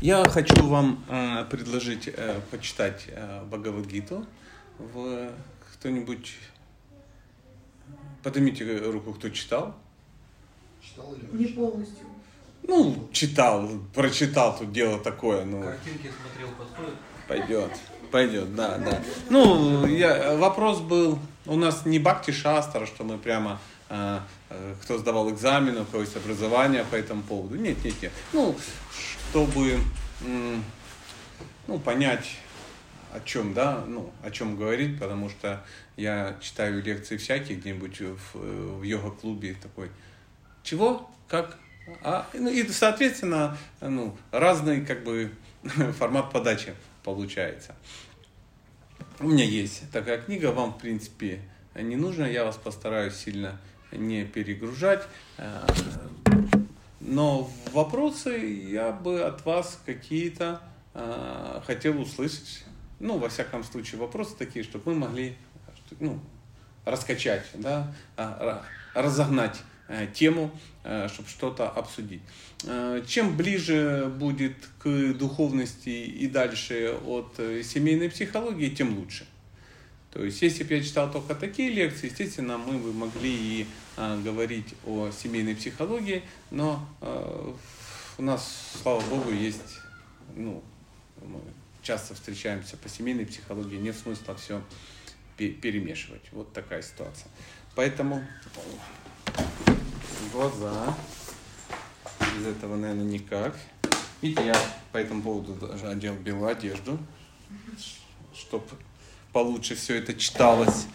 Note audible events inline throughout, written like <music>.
Я хочу вам э, предложить э, почитать э, Бхагавадгиту. В... Кто-нибудь... Поднимите руку, кто читал. Читал или Не полностью. Ну, читал, прочитал, тут дело такое, ну, Картинки смотрел, подходит. пойдет, пойдет, да, да. Ну, я, вопрос был, у нас не Бхакти Шастра, что мы прямо, э, э, кто сдавал экзамен, у кого есть образование по этому поводу. Нет, нет, нет. Ну, чтобы, ну, понять, о чем, да, ну, о чем говорить, потому что я читаю лекции всякие где-нибудь в, в йога-клубе такой, чего, как, а, ну, и, соответственно, ну, разный, как бы, <laughs> формат подачи получается. У меня есть такая книга, вам, в принципе, не нужно, я вас постараюсь сильно не перегружать. Э, Но вопросы я бы от вас какие-то э, хотел услышать. Ну, во всяком случае, вопросы такие, чтобы мы могли ну, раскачать, да, а, ра- разогнать э, тему, чтобы что-то обсудить. Э, Чем ближе будет к духовности и дальше от э, семейной психологии, тем лучше. То есть, если бы я читал только такие лекции, естественно, мы бы могли и а, говорить о семейной психологии, но э, у нас, слава богу, есть, ну, мы часто встречаемся по семейной психологии, нет смысла все перемешивать. Вот такая ситуация. Поэтому глаза, без этого, наверное, никак. Видите, я по этому поводу даже одел белую одежду, чтобы получше все это читалось.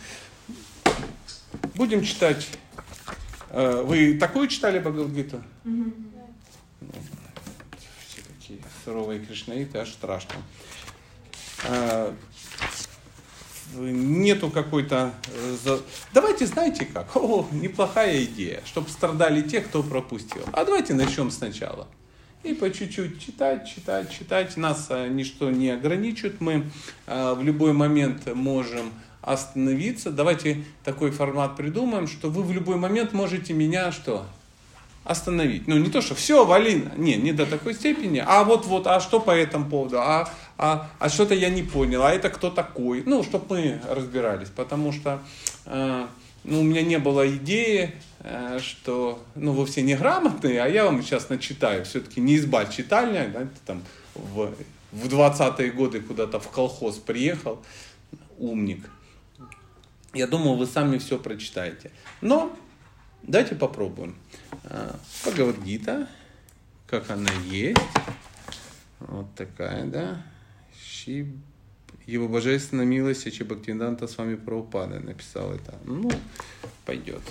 Будем читать. Э, Вы такую читали Бхагавадгиту? Мгм. Все такие суровые кришнаиты, аж страшно. А, Нету какой-то... э, Давайте, знаете как? О, неплохая идея, чтобы страдали те, кто пропустил. А давайте начнем сначала. И по чуть-чуть читать, читать, читать. Нас э, ничто не ограничивает. Мы э, в любой момент можем остановиться. Давайте такой формат придумаем, что вы в любой момент можете меня что? остановить. Ну, не то, что все, вали, не, не до такой степени, а вот, вот, а что по этому поводу, а, а, а что-то я не понял, а это кто такой, ну, чтобы мы разбирались, потому что, э, ну, у меня не было идеи, э, что, ну, вы все неграмотные, а я вам сейчас начитаю, все-таки не изба читальня, да, там в, в 20-е годы куда-то в колхоз приехал, умник, я думал, вы сами все прочитаете. Но давайте попробуем. А, Бхагавадгита, как она есть. Вот такая, да. Ши... Его божественная милость Ачи Бхактивиданта с вами Прабхупада написал это. Ну, пойдет.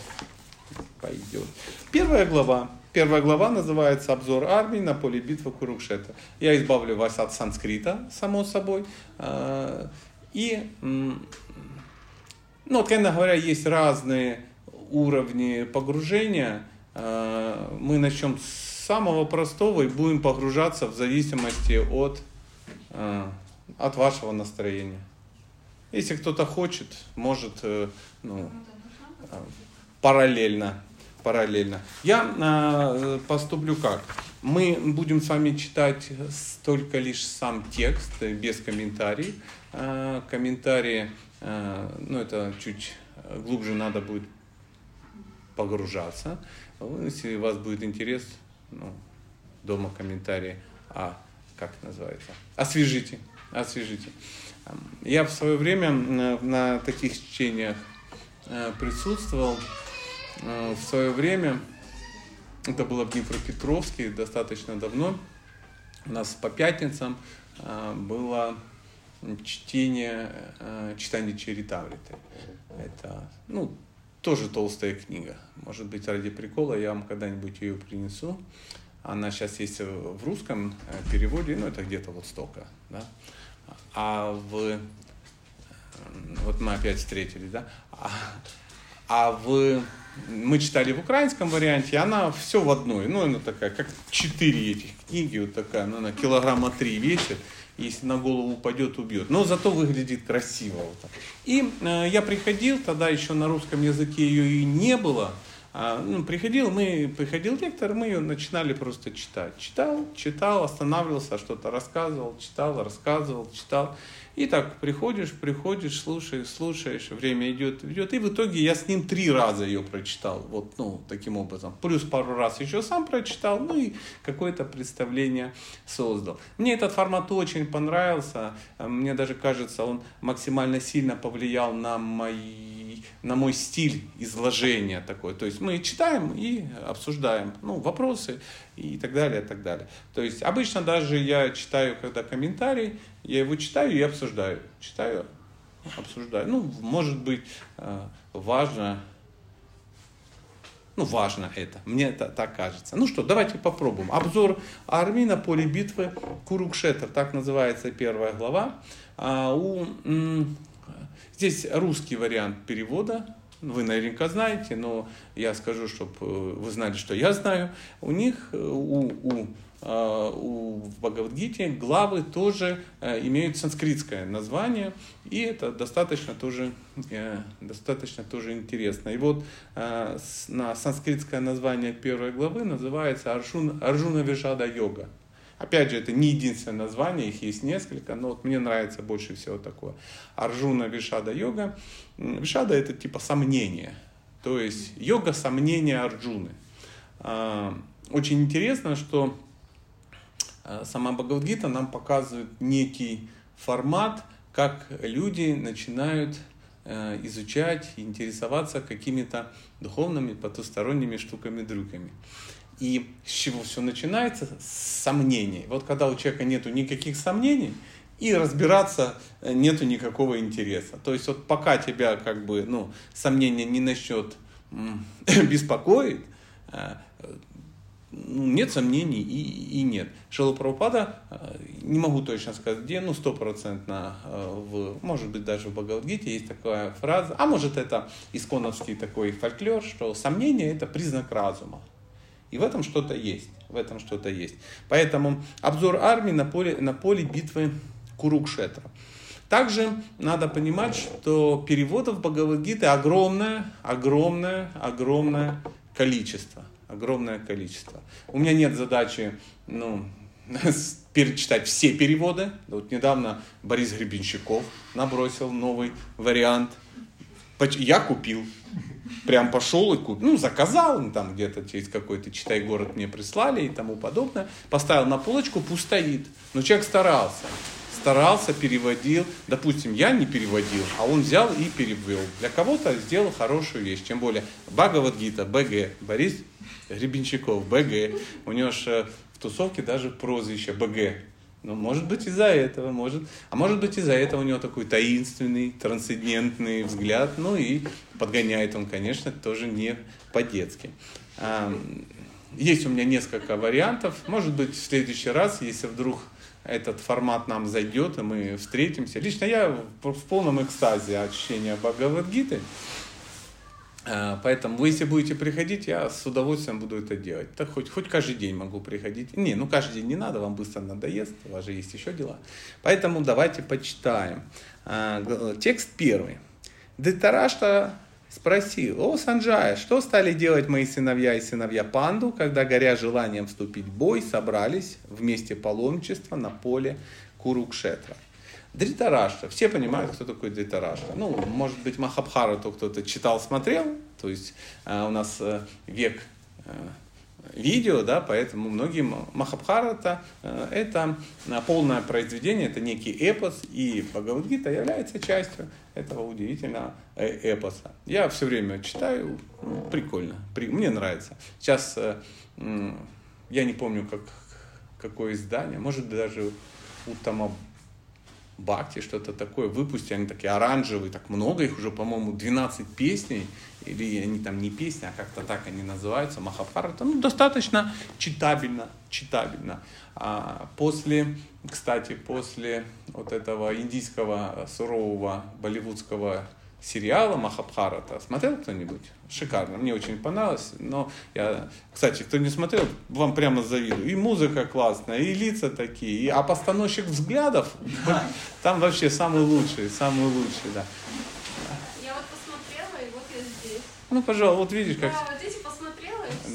Пойдет. Первая глава. Первая глава называется «Обзор армии на поле битвы Курукшета». Я избавлю вас от санскрита, само собой. А, И ну, откровенно говоря, есть разные уровни погружения. Э, Мы начнем с самого простого и будем погружаться в зависимости от, э, от вашего настроения. Если кто-то хочет, может э, ну, э, параллельно. параллельно. Я э, поступлю как? Мы будем с вами читать только лишь сам текст, без комментариев. Комментарии, ну это чуть глубже надо будет погружаться. Если у вас будет интерес, ну, дома комментарии, а как называется? Освежите, освежите. Я в свое время на, на таких чтениях э, присутствовал. Э, В свое время, это было в Днепропетровске достаточно давно, у нас по пятницам э, было чтение, э, читание Чаритамриты. Это, ну, тоже толстая книга. Может быть, ради прикола я вам когда-нибудь ее принесу. Она сейчас есть в русском э, переводе, ну, это где-то вот столько, да. А в... Вот мы опять встретились, да. А, а в... Мы читали в украинском варианте, она все в одной. Ну, она такая, как четыре этих книги, вот такая, ну, она килограмма три весит. Если на голову упадет, убьет. Но зато выглядит красиво. Вот так. И э, я приходил, тогда еще на русском языке ее и не было. А, ну, приходил, мы, приходил лектор, мы ее начинали просто читать. Читал, читал, останавливался, что-то рассказывал, читал, рассказывал, читал. И так приходишь, приходишь, слушаешь, слушаешь, время идет, идет. И в итоге я с ним три раза ее прочитал. Вот, ну, таким образом. Плюс пару раз еще сам прочитал, ну и какое-то представление создал. Мне этот формат очень понравился. Мне даже кажется, он максимально сильно повлиял на мои на мой стиль изложения такой. То есть мы читаем и обсуждаем ну, вопросы и так далее, и так далее. То есть обычно даже я читаю, когда комментарий, я его читаю и обсуждаю. Читаю, обсуждаю. Ну, может быть, э, важно, ну, важно это. Мне это так кажется. Ну что, давайте попробуем. Обзор армии на поле битвы Курукшетр. Так называется первая глава. А у, здесь русский вариант перевода. Вы наверняка знаете, но я скажу, чтобы э, вы знали, что я знаю. У них, э, у, у Э, у Бхагавадгите главы тоже имеют санскритское название, и это достаточно тоже, достаточно тоже интересно. И вот на санскритское название первой главы называется Арджуна Вишада Йога. Опять же, это не единственное название, их есть несколько, но вот мне нравится больше всего такое. Арджуна Вишада Йога. Вишада это типа сомнение, то есть йога сомнения Арджуны. Очень интересно, что Э, сама Бхагавадгита нам показывает некий формат, как люди начинают э, изучать, интересоваться какими-то духовными потусторонними штуками-дрюками. И с чего все начинается? С сомнений. Вот когда у человека нету никаких сомнений, и разбираться э, нету никакого интереса. То есть вот пока тебя как бы, ну, сомнения не начнет <coughs> беспокоить, ну, нет сомнений и, и нет. Шилу Прабхупада, э, не могу точно сказать где, ну, стопроцентно, э, в, может быть, даже в Бхагавадгите есть такая фраза, а может это исконовский такой фольклор, что сомнение это признак разума. И в этом что-то есть, в этом что-то есть. Поэтому обзор армии на поле, на поле битвы Курукшетра. Также надо понимать, что переводов Бхагавадгиты огромное, огромное, огромное количество огромное количество. У меня нет задачи, ну, <laughs> перечитать все переводы. Вот недавно Борис Гребенщиков набросил новый вариант. Я купил. Прям пошел и купил. Ну, заказал, ну, там где-то через какой-то читай город мне прислали и тому подобное. Поставил на полочку, пусть. Но человек старался старался, переводил. Допустим, я не переводил, а он взял и перевел. Для кого-то сделал хорошую вещь. Тем более Бхагавадгита, БГ, Борис Гребенщиков, БГ. У него же в тусовке даже прозвище БГ. Ну, может быть, из-за этого, может. А может быть, из-за этого у него такой таинственный, трансцендентный взгляд. Ну и подгоняет он, конечно, тоже не по-детски. Есть у меня несколько вариантов. Может быть, в следующий раз, если вдруг этот формат нам зайдет, и мы встретимся. Лично я в полном экстазе от чтения Бхагавадгиты. Э, поэтому вы, если будете приходить, я с удовольствием буду это делать. Так хоть, хоть каждый день могу приходить. Не, ну каждый день не надо, вам быстро надоест, у вас же есть еще дела. Поэтому давайте почитаем. Э, текст первый. Детарашта спросил, о, Санджая, что стали делать мои сыновья и сыновья Панду, когда, горя желанием вступить в бой, собрались вместе паломничества на поле Курукшетра? Дритарашта. Все понимают, кто такой Дритарашта. Ну, может быть, Махабхарату кто-то читал, смотрел. То есть э, у нас э, век э, видео, да, поэтому многим Махабхарата э, это полное произведение, это некий эпос, и Бхагавадгита является частью этого удивительного э, эпоса. Я все время читаю, ну, прикольно, при, мне нравится. Сейчас э, я не помню, как, какое издание, может даже у Тома Бхакти, что-то такое, выпустили, они такие оранжевые, так много их уже, по-моему, 12 песней, или они там не песни, а как-то так они называются, Махабхарата, ну, достаточно читабельно, читабельно. А после, кстати, после вот этого индийского сурового болливудского сериала Махабхарата. Смотрел кто-нибудь? Шикарно, мне очень понравилось. Но я, кстати, кто не смотрел, вам прямо завидую. И музыка классная, и лица такие, и, а постановщик взглядов, <laughs> там вообще самый лучший, самый лучший, да. Я вот посмотрела, и вот я здесь. Ну, пожалуйста, вот видишь, как... Да, вот здесь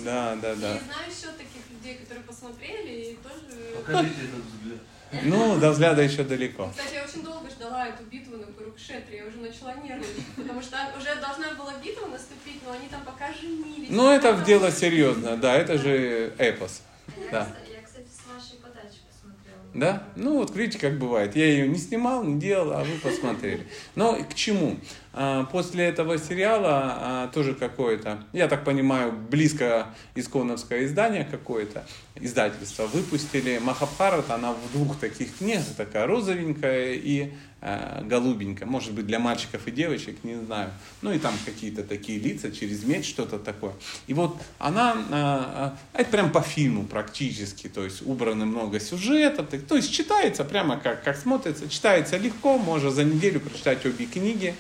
Да, да, да. И знаю еще таких людей, которые посмотрели и тоже... Покажите этот взгляд. Ну, до взгляда еще далеко. Кстати, я очень долго ждала эту битву на Курукшетре, я уже начала нервничать, потому что уже должна была битва наступить, но они там пока женились. Ну, это в дело там- серьезно, да, это же эпос. Я, Да. кстати- я, кстати, с вашей подачи посмотрела. Да? Ну вот видите, как бывает. Я ее не снимал, не делал, а вы посмотрели. Но к чему? А, После этого сериала а, тоже какое-то, я так понимаю, близко исконовское издание какое-то, издательство, выпустили Махабхарат, она в двух таких книгах, такая розовенькая и а, голубенькая, может быть для мальчиков и девочек, не знаю. Ну и там какие-то такие лица через меч, что-то такое. И вот она, это прям по фильму практически, то есть убрано много сюжета, так- то есть читается прямо как, как смотрится, читается легко, можно за неделю прочитать обе книги.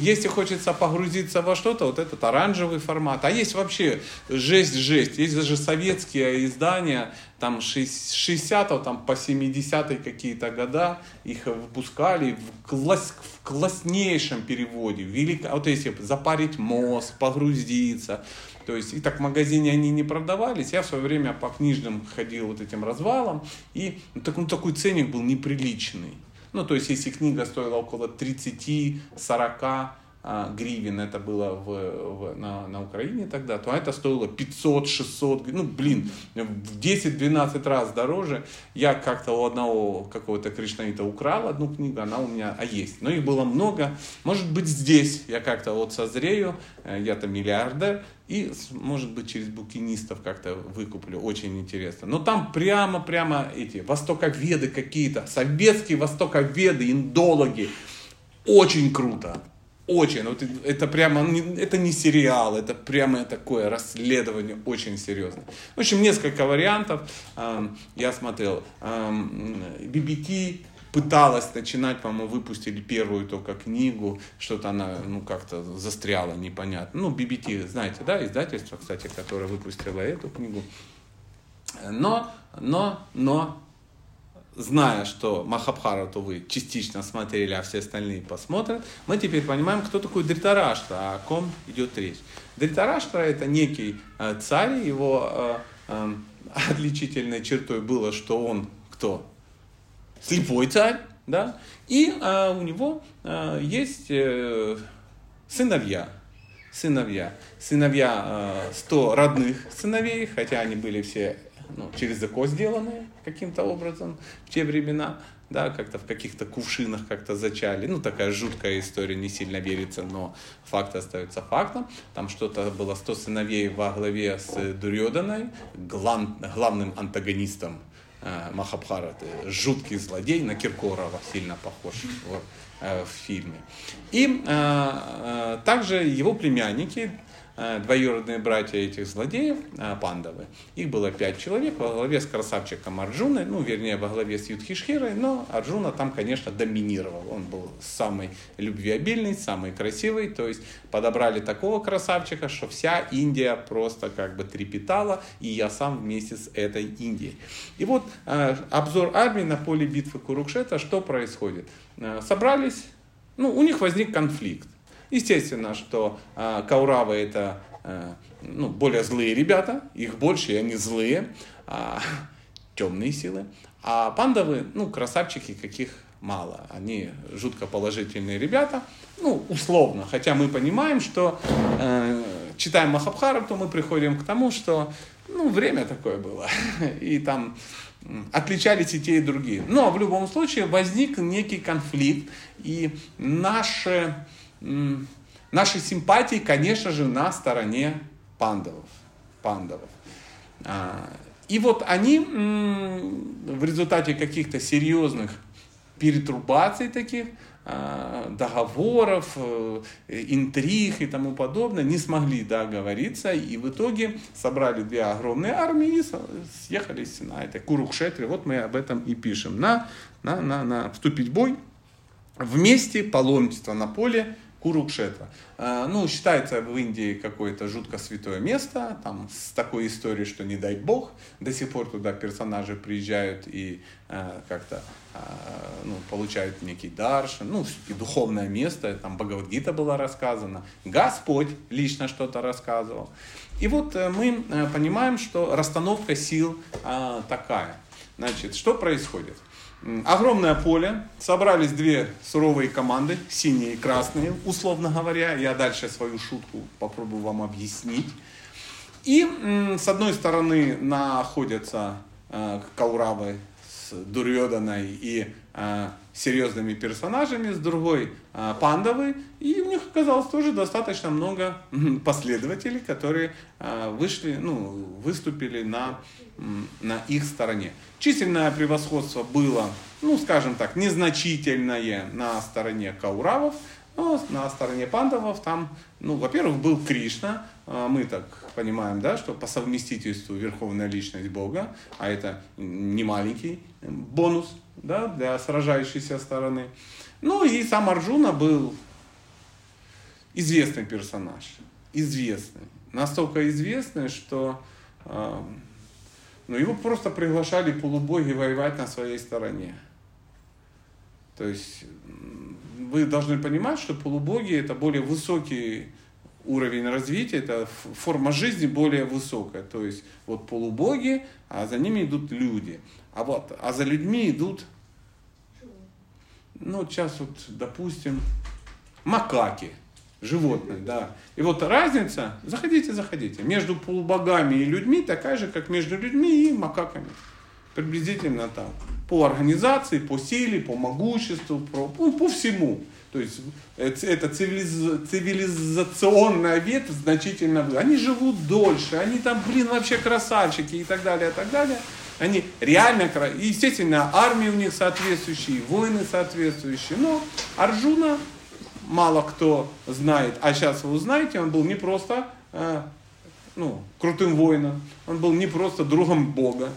Если хочется погрузиться во что-то, вот этот оранжевый формат. А есть вообще жесть-жесть. Есть даже советские издания, там 60 там по 70 какие-то года их выпускали в, класс, в класснейшем переводе. Велик, вот если запарить мозг, погрузиться. То есть и так в магазине они не продавались. Я в свое время по книжным ходил вот этим развалом. И ну, так, ну, такой ценник был неприличный. Ну, то есть, если книга стоила около 30-40 а, гривен, это было в, в- на, на Украине тогда, то это стоило 500-600, ну, блин, в 10-12 раз дороже. Я как-то у одного какого-то кришнаита украл одну книгу, она у меня, а есть. Но их было много. Может быть, здесь я как-то вот созрею, э, я там миллиардер, и, может быть, через букинистов как-то выкуплю. Очень интересно. Но там прямо-прямо эти востоковеды какие-то, советские востоковеды, индологи. Очень круто. Очень. Вот это прямо, это не сериал, это прямо такое расследование очень серьезно. В общем, несколько вариантов эм, я смотрел. Эм, BBT пыталась начинать, по-моему, выпустили первую только книгу, что-то она, ну, как-то застряла, непонятно. Ну, BBT, знаете, да, издательство, кстати, которое выпустило эту книгу. Но, но, но, зная, что Махабхарату вы частично смотрели, а все остальные посмотрят, мы теперь понимаем, кто такой Дритараштра, о ком идет речь. Дритараштра это некий э, царь, его э, э, отличительной чертой было, что он кто? Слепой царь, да, и э, у него э, есть э, сыновья, сыновья, сыновья 100 родных сыновей, хотя они были все ну, через ЭКО сделаны каким-то образом в те времена, да, как-то в каких-то кувшинах как-то зачали. Ну, такая жуткая история, не сильно верится, но факт остается фактом. Там что-то было 100 сыновей во главе с Дурьоданой, глав- главным антагонистом э, Махабхараты. Жуткий злодей, на Киркорова сильно похож вот, э, в фильме. И э, э, также его племянники, э, двоюродные братья этих злодеев, э, пандавы. Их было пять человек во главе с красавчиком Арджуной, ну, вернее, во главе с Юдхишхирой, но Арджуна там, конечно, доминировал. Он был самый любвеобильный, самый красивый, то есть подобрали такого красавчика, что вся Индия просто как бы трепетала, и я сам вместе с этой Индией. И вот э, обзор армии на поле битвы Курукшета, что происходит? Э, собрались, ну, у них возник конфликт. Естественно, что э, Кауравы это э, ну, более злые ребята, их больше, и они злые, а, темные силы. А пандавы, ну, красавчики, каких мало. Они жутко положительные ребята, ну, условно. Хотя мы понимаем, что э, читаем Махабхарату, мы приходим к тому, что ну, время такое было. <laughs> И там отличались и те, и другие. Но в любом случае возник некий конфликт, и наши, наши симпатии, конечно же, на стороне пандавов. пандавов. А, И вот они в результате каких-то серьезных перетрубаций таких, а, договоров, э, интриг и тому подобное, не смогли договориться, и в итоге собрали две огромные армии и съехались на этой Курукшетре. Вот мы об этом и пишем. На, на, на, на вступить в бой, вместе паломничество на поле Курукшетра. А, Ну, считается в Индии какое-то жутко святое место, там с такой историей, что не дай бог, до сих пор туда персонажи приезжают и а, как-то а, ну, получают некий даршин, ну, все-таки духовное место, там Бхагавадгита была рассказана, Господь лично что-то рассказывал. И вот э, мы э, понимаем, что расстановка сил такая. Значит, что происходит? Огромное поле, собрались две суровые команды, синие и красные, условно говоря. Я дальше свою шутку попробую вам объяснить. И с одной стороны находятся э, Кауравы с Дурьоданой и э, серьезными персонажами, с другой Пандавы. И у них оказалось тоже достаточно много последователей, которые э, вышли, ну, выступили на, на их стороне. Численное превосходство было, ну, скажем так, незначительное на стороне Кауравов, но на стороне пандавов там, ну, во-первых, был Кришна, а, мы так понимаем, да, что по совместительству верховная личность Бога, а это не маленький бонус, да, для сражающейся стороны. Ну и сам Арджуна был известный персонаж, известный, настолько известный, что э, ну, его просто приглашали полубоги воевать на своей стороне. То есть вы должны понимать, что полубоги это более высокий уровень развития, это форма жизни более высокая. То есть вот полубоги, а за ними идут люди. А вот, а за людьми идут, ну, сейчас вот, допустим, макаки, животные, да. И вот разница, заходите, заходите, между полубогами и людьми такая же, как между людьми и макаками. Приблизительно так. По организации, по силе, по могуществу, по, по, по всему. То есть э, это цивилиз- цивилизационная значительно. Они живут дольше, они там, блин, вообще красавчики и так далее, и так далее. Они реально, естественно, армии у них соответствующие, воины соответствующие. Но Арджуна мало кто знает, а сейчас вы узнаете, он был не просто э, ну, крутым воином, он был не просто другом Бога,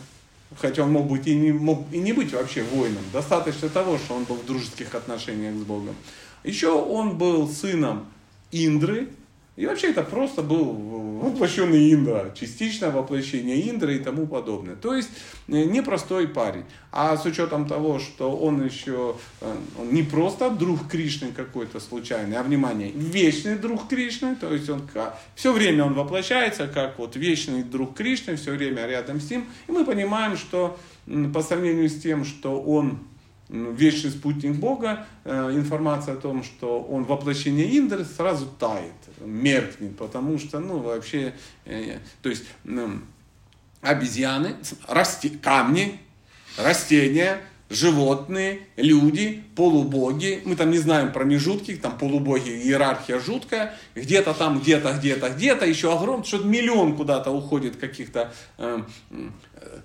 хотя он мог быть и не, мог и не быть вообще воином. Достаточно того, что он был в дружеских отношениях с Богом. Еще он был сыном Индры, и вообще это просто был воплощенный Индра, частичное воплощение Индры и тому подобное. То есть э, непростой парень. А с учетом того, что он еще э, он не просто друг Кришны какой-то случайный, а внимание, вечный друг Кришны, то есть он все время он воплощается как вот вечный друг Кришны, все время рядом с ним. И мы понимаем, что по сравнению с тем, что он вечный спутник Бога, э, информация о том, что он воплощение Индры, сразу тает, меркнет, потому что, ну, вообще, э, то есть, обезьяны, расти, камни, растения, животные, люди, полубоги. Мы там не знаем промежутки, там полубоги, иерархия жуткая. Где-то там, где-то, где-то, где-то, еще огромный, что-то миллион куда-то уходит каких-то э, э,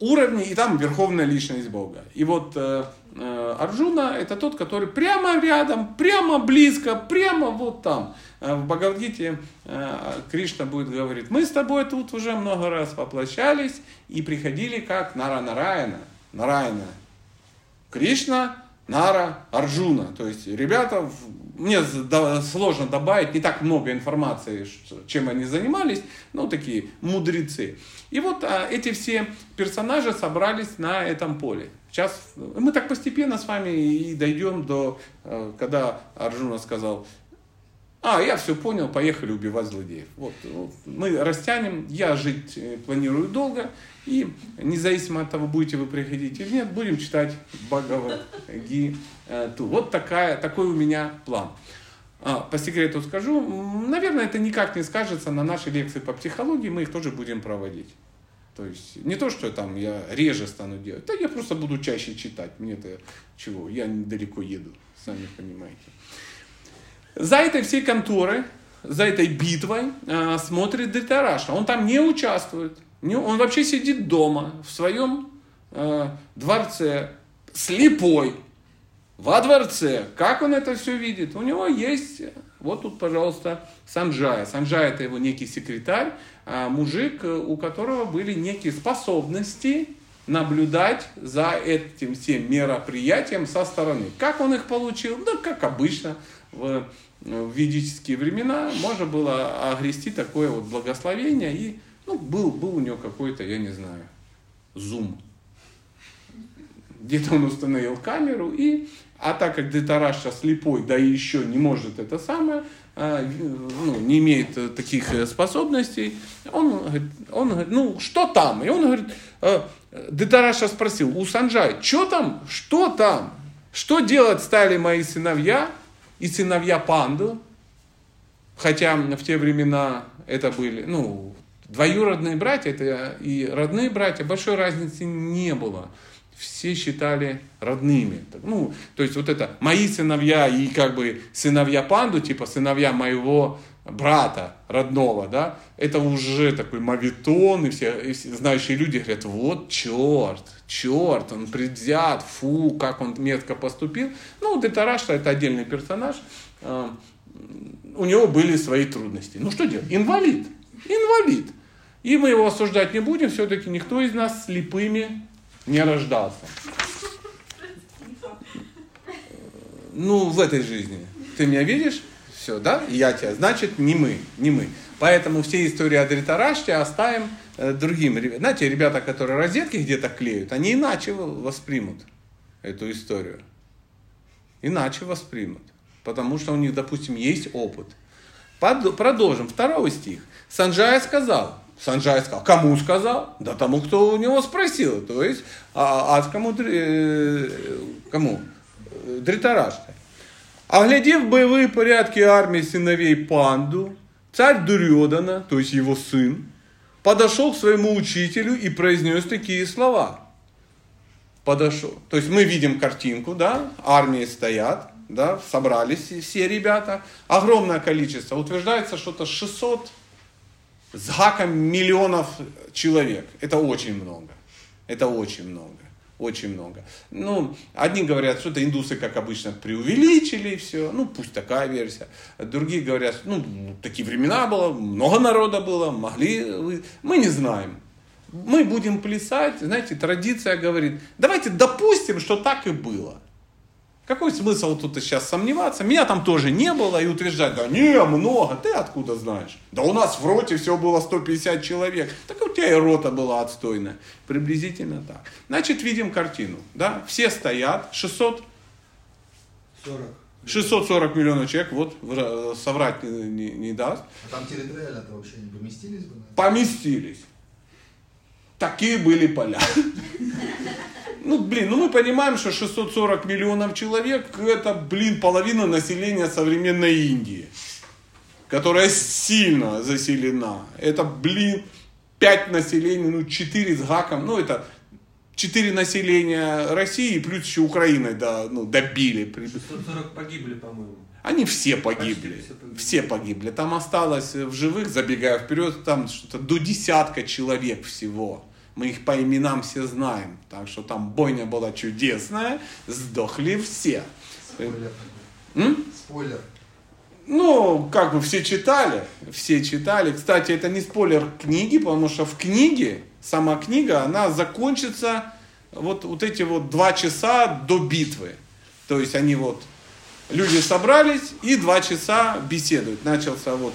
уровней, и там верховная личность Бога. И вот э, э, Арджуна это тот, который прямо рядом, прямо близко, прямо вот там. Э, В Бхагавдгите э, Кришна будет говорить, мы с тобой тут уже много раз воплощались и приходили как Нара Нараяна. Нараяна. Кришна, Нара, Арджуна. То есть ребята, мне сложно добавить не так много информации, чем они занимались, ну такие мудрецы. И вот а, эти все персонажи собрались на этом поле. Сейчас мы так постепенно с вами и дойдем до, э, когда Арджуна сказал, а, я все понял, поехали убивать злодеев. Вот, вот мы растянем, я жить э, планирую долго, и независимо от того, будете вы приходить или нет, будем читать Бхагават Гиту. Вот такая, такой у меня план. А, По секрету скажу, наверное, это никак не скажется на нашей лекции по психологии, мы их тоже будем проводить. То есть не то, что там я реже стану делать, да я просто буду чаще читать. Мне-то чего, я недалеко еду, сами понимаете. За этой всей конторой, за этой битвой э, смотрит Дритараша. Он там не участвует. Не- он вообще сидит дома в своем э, дворце, слепой, во дворце. Как он это все видит? У него есть, вот тут, пожалуйста, Санджая. Санджая это его некий секретарь, а, мужик, у которого были некие способности наблюдать за этим всем мероприятием со стороны. Как он их получил? Да, как обычно. в, в ведические времена можно было огрести такое вот благословение, и ну, был, был у него какой-то, я не знаю, зум. Где-то он установил камеру, и, а так как Детараша слепой, да и еще не может это самое, а, ну, не имеет э, таких э, способностей, он, он говорит, ну, что там? И он говорит, э, Детараша спросил, у Санджай, что там, что там? Что делать стали мои сыновья и сыновья панду? Хотя в те времена это были, ну, двоюродные братья это и родные братья, большой разницы не было все считали родными. Ну, то есть вот это мои сыновья и как бы сыновья панду, типа сыновья моего брата родного, да, это уже такой мавитон, и все, и все знающие люди говорят, вот черт, черт, он предвзят, фу, как он метко поступил. Ну, Детарашта это отдельный персонаж, а, у него были свои трудности. Ну, что делать? Инвалид, инвалид. И мы его осуждать не будем, все-таки никто из нас слепыми не рождался. Ну, в этой жизни. Ты меня видишь? Все, да? Я тебя. Значит, не мы, не мы. Поэтому все истории о Дритараште оставим э, другим. Знаете, ребята, которые розетки где-то клеют, они иначе воспримут эту историю. Иначе воспримут. Потому что у них, допустим, есть опыт. Под, продолжим. Второй стих. Санджая сказал, Санджай сказал, кому сказал? Да тому, кто у него спросил. То есть, а, а кому? Э, кому? Дритараште. Оглядев боевые порядки армии сыновей Панду, царь Дурьодана, то есть его сын, подошел к своему учителю и произнес такие слова. Подошел. То есть мы видим картинку, да, армии стоят, да, собрались все ребята, огромное количество, утверждается что-то 600 с гаком миллионов человек. Это очень много. Это очень много. Очень много. Ну, одни говорят, что это индусы, как обычно, преувеличили все. Ну, пусть такая версия. Другие говорят, ну, такие времена было, много народа было, могли Мы не знаем. Мы будем плясать, знаете, традиция говорит, давайте допустим, что так и было. Какой смысл тут сейчас сомневаться? Меня там тоже не было и утверждать, да не, много, ты откуда знаешь? Да у нас в роте все было 150 человек, так у тебя и рота была отстойная. Приблизительно так. Значит, видим картину, да, все стоят, 600... 40. 640 миллионов человек, вот соврать не, не, не даст. А там территориально-то вообще не поместились бы? Поместились. Такие были поля. Ну, блин, ну мы понимаем, что 640 миллионов человек, это, блин, половина населения современной Индии, которая сильно заселена. Это, блин, 5 населения, ну 4 с гаком, ну это 4 населения России, плюс еще Украиной да, ну, добили. 640 погибли, по-моему. Они все погибли. все погибли. Все погибли. Там осталось в живых, забегая вперед, там что-то до десятка человек всего. Мы их по именам все знаем. Так что там бойня была чудесная, сдохли все. Спойлер. М? Спойлер. Ну, как бы все читали, все читали. Кстати, это не спойлер книги, потому что в книге, сама книга, она закончится вот, вот эти вот два часа до битвы. То есть они вот, люди собрались и два часа беседуют. Начался вот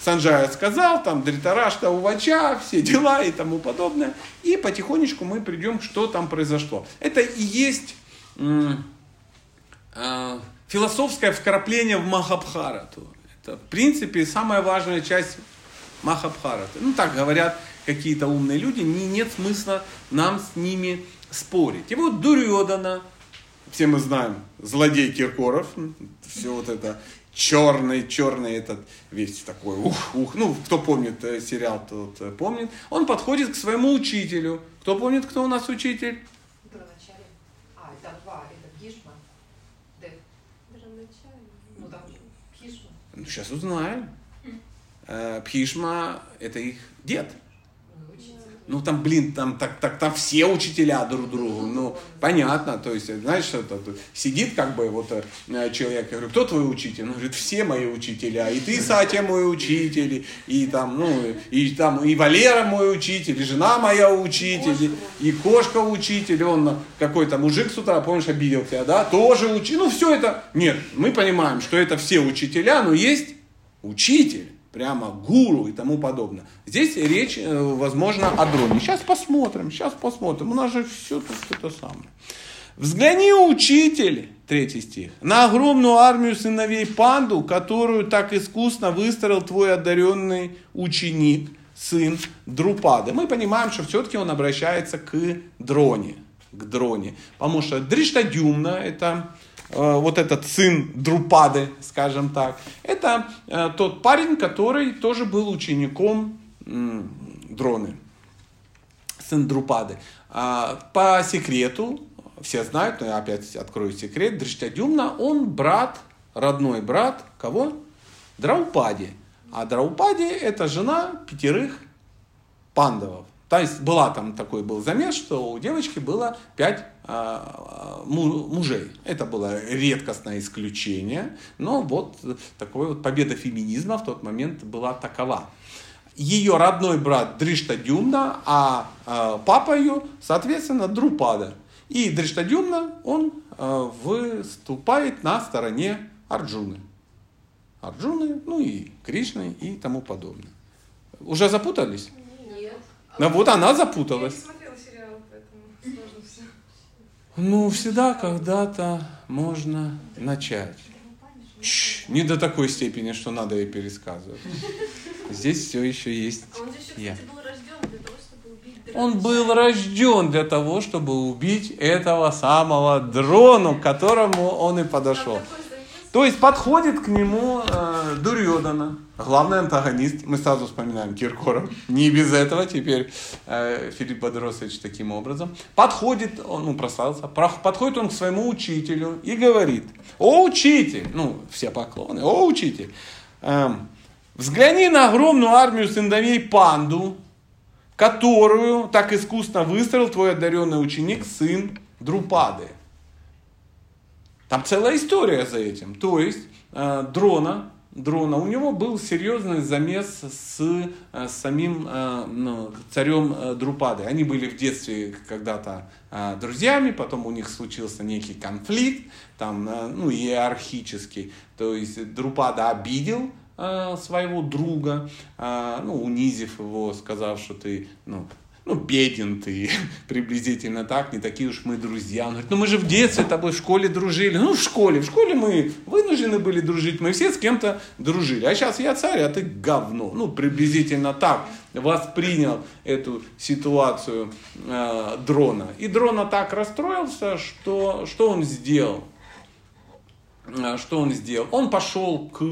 Санджая сказал, там Дритарашта, Увача, все дела и тому подобное. И потихонечку мы придем, что там произошло. Это и есть э, философское вкрапление в Махабхарату. Это, в принципе, самая важная часть Махабхараты. Ну, так говорят какие-то умные люди, не, нет смысла нам с ними спорить. И вот Дурьодана, все мы знаем, злодей Киркоров, все вот это черный, черный этот весь такой, ух, ух. Ну, кто помнит э, сериал, тот э, помнит. Он подходит к своему учителю. Кто помнит, кто у нас учитель? А, это два. Это Бхишма. Дев. Ну, там Бхишма. Ну, сейчас узнаем. Э, Пхишма – это их дед. Ну, там, блин, там, так, так, там все учителя друг другу. Ну, понятно. То есть, знаешь, что тут сидит как бы вот э, человек, я говорю, кто твой учитель? Он говорит, все мои учителя. И ты, Сатя, мой учитель. И там, ну, и там, и Валера мой учитель, и жена моя учитель, и, и кошка учитель. Он какой-то мужик с утра, помнишь, обидел тебя, да? Тоже учитель. Ну, все это. Нет, мы понимаем, что это все учителя, но есть учитель прямо гуру и тому подобное. Здесь речь, э, возможно, о дроне. Сейчас посмотрим, сейчас посмотрим. У нас же все тут это самое. Взгляни, учитель, третий стих, на огромную армию сыновей панду, которую так искусно выстроил твой одаренный ученик, сын Друпады. Мы понимаем, что все-таки он обращается к дроне, к дроне. Потому что Дриштадюмна, это вот этот сын Друпады, скажем так, это э, тот парень, который тоже был учеником Дроны, сын Друпады. А, по секрету, все знают, но я опять открою секрет, Дриштадюмна, он брат, родной брат, кого? Драупади. А Драупади это жена пятерых пандавов. То есть была там такой был замес, что у девочки было пять а, мужей. Это было редкостное исключение, но вот такой вот победа феминизма в тот момент была такова. Ее родной брат Дришта Дюмна, а, а папа ее, соответственно, Друпада. И Дришта Дюмна, он а, выступает на стороне Арджуны. Арджуны, ну и Кришны и тому подобное. Уже запутались? Ну вот она запуталась. Я не смотрела сериал, поэтому сложно все. Ну, всегда когда-то можно начать. Чш, не до такой степени, что надо ей пересказывать. Здесь все еще есть А он здесь, я. кстати, был рожден для того, чтобы убить Он был рожден для того, чтобы убить этого самого дрону, к которому он и подошел. То есть подходит к нему э, Дурьодана, главный антагонист. Мы сразу вспоминаем Киркоров. Не без этого теперь э, Филипп Бодросович таким образом. Подходит, он ну, прославился, подходит он к своему учителю и говорит, о учитель, ну все поклоны, о учитель, э, взгляни на огромную армию сыновей Панду, которую так искусно выстроил твой одаренный ученик, сын Друпады. Там целая история за этим. То есть э, дрона, дрона, у него был серьезный замес с, э, самим э, ну, царем э, Друпады. Они были в детстве когда-то друзьями, потом у них случился некий конфликт, там, ну, иерархический. То есть Друпада обидел своего друга, ну, унизив его, сказав, что ты, ну, ну, беден ты, <laughs> приблизительно так, не такие уж мы друзья. Он говорит, ну мы же в детстве тобой в школе дружили. Ну, в школе, в школе мы вынуждены были дружить, мы все с кем-то дружили. А сейчас я царь, а ты говно. Ну, приблизительно так воспринял эту ситуацию э, дрона. И дрона так расстроился, что, что он сделал? Э, что он сделал? Он пошел к,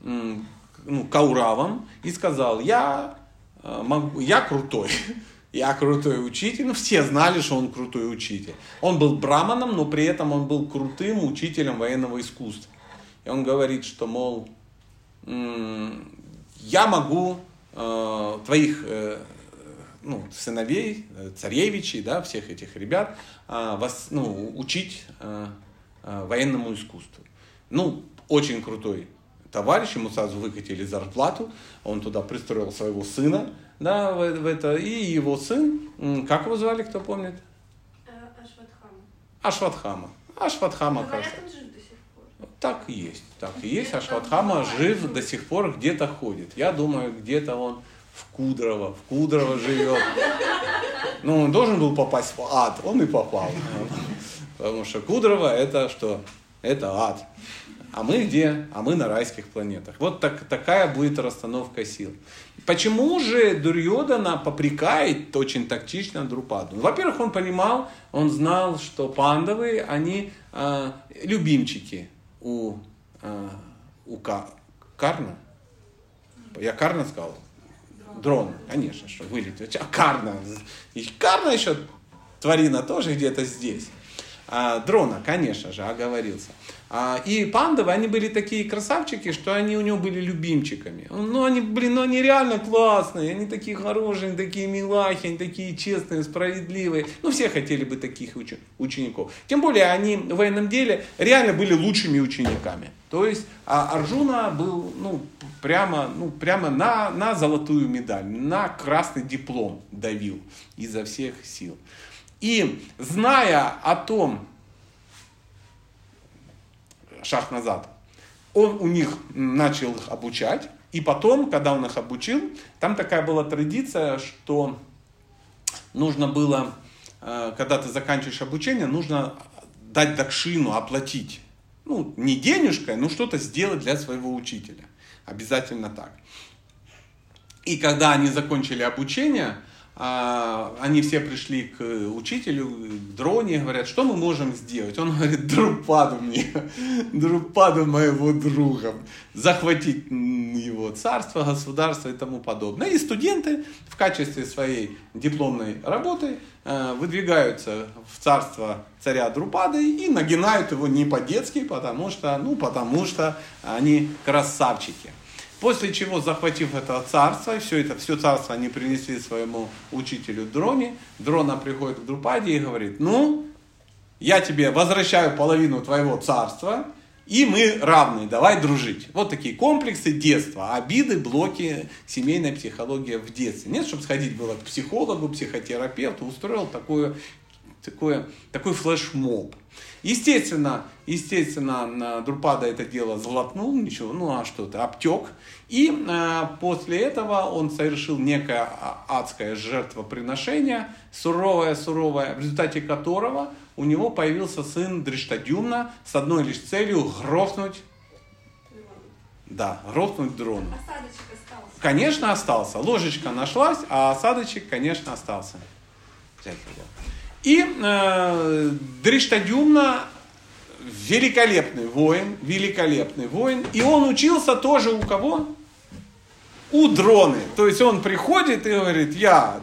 ну, к ауравам и сказал, я, э, могу, я крутой <laughs> я крутой учитель. Ну, все знали, что он крутой учитель. Он был браманом, но при этом он был крутым учителем военного искусства. И он говорит, что, мол, я могу э, твоих э, ну, сыновей, э, царевичей, да, всех этих ребят, э, вас, ну, учить э, э, военному искусству. Ну, очень крутой товарищ, ему сразу выкатили зарплату, он туда пристроил своего сына, да, в, в это, и его сын, как его звали, кто помнит? Э, Ашватхама. Ашватхама. Ашватхама, Говорят, кажется. он жив до сих пор. Так и есть, так и есть. Ашватхама жив до сих пор, где-то ходит. Я думаю, где-то он в Кудрово, в Кудрово <laughs> живет. Ну, он должен был попасть в ад, он и попал. <laughs> Потому что Кудрово это что? Это ад. А мы где? А мы на райских планетах. Вот так, такая будет расстановка сил. Почему же Дурьодана попрекает очень тактично Друпаду? Во-первых, он понимал, он знал, что пандавы, они э, любимчики у, э, у Ка, Карна. Я Карна сказал? Дрон, конечно, что вылетит. А Карна. И Карна еще, тварина тоже где-то здесь. А, дрона, конечно же, оговорился. А, и пандавы, они были такие красавчики, что они у него были любимчиками. Ну, они, блин, ну, они реально классные, они такие хорошие, они такие милахи, они такие честные, справедливые. Ну, все хотели бы таких уч- учеников. Тем более, они в военном деле реально были лучшими учениками. То есть, а Арджуна был, ну, прямо, ну, прямо на, на золотую медаль, на красный диплом давил изо всех сил. И зная о том, шаг назад, он у них начал их обучать, и потом, когда он их обучил, там такая была традиция, что нужно было, э, когда ты заканчиваешь обучение, нужно дать дакшину, оплатить. Ну, не денежкой, но что-то сделать для своего учителя. Обязательно так. И когда они закончили обучение, а, они все пришли к учителю, к дроне, говорят, что мы можем сделать? Он <laughs> говорит, друпаду мне, друпаду моего друга, захватить его царство, государство и тому подобное. И студенты в качестве своей дипломной работы э, выдвигаются в царство царя Друпады и нагинают его не по-детски, потому что, ну, потому что они красавчики. После чего, захватив это царство, все это, все царство они принесли своему учителю Дроне. Дрона приходит к Друпаде и говорит, ну, я тебе возвращаю половину твоего царства, и мы равны, давай дружить. Вот такие комплексы детства, обиды, блоки, семейная психология в детстве. Нет, чтобы сходить было к психологу, психотерапевту, устроил такое, такое, такой флешмоб. Естественно, естественно, Друпада это дело злотнул, ничего, ну а что то обтек. И э, после этого он совершил некое а, адское жертвоприношение, суровое, суровое, в результате которого у него появился сын Дриштадюмна с одной лишь целью грохнуть, да, грохнуть дрон. Осадочек остался. Конечно, остался. Ложечка нашлась, а осадочек, конечно, остался. И э, Дриштадюмна великолепный воин, великолепный воин. И он учился тоже у кого? У дроны. То есть он приходит и говорит, я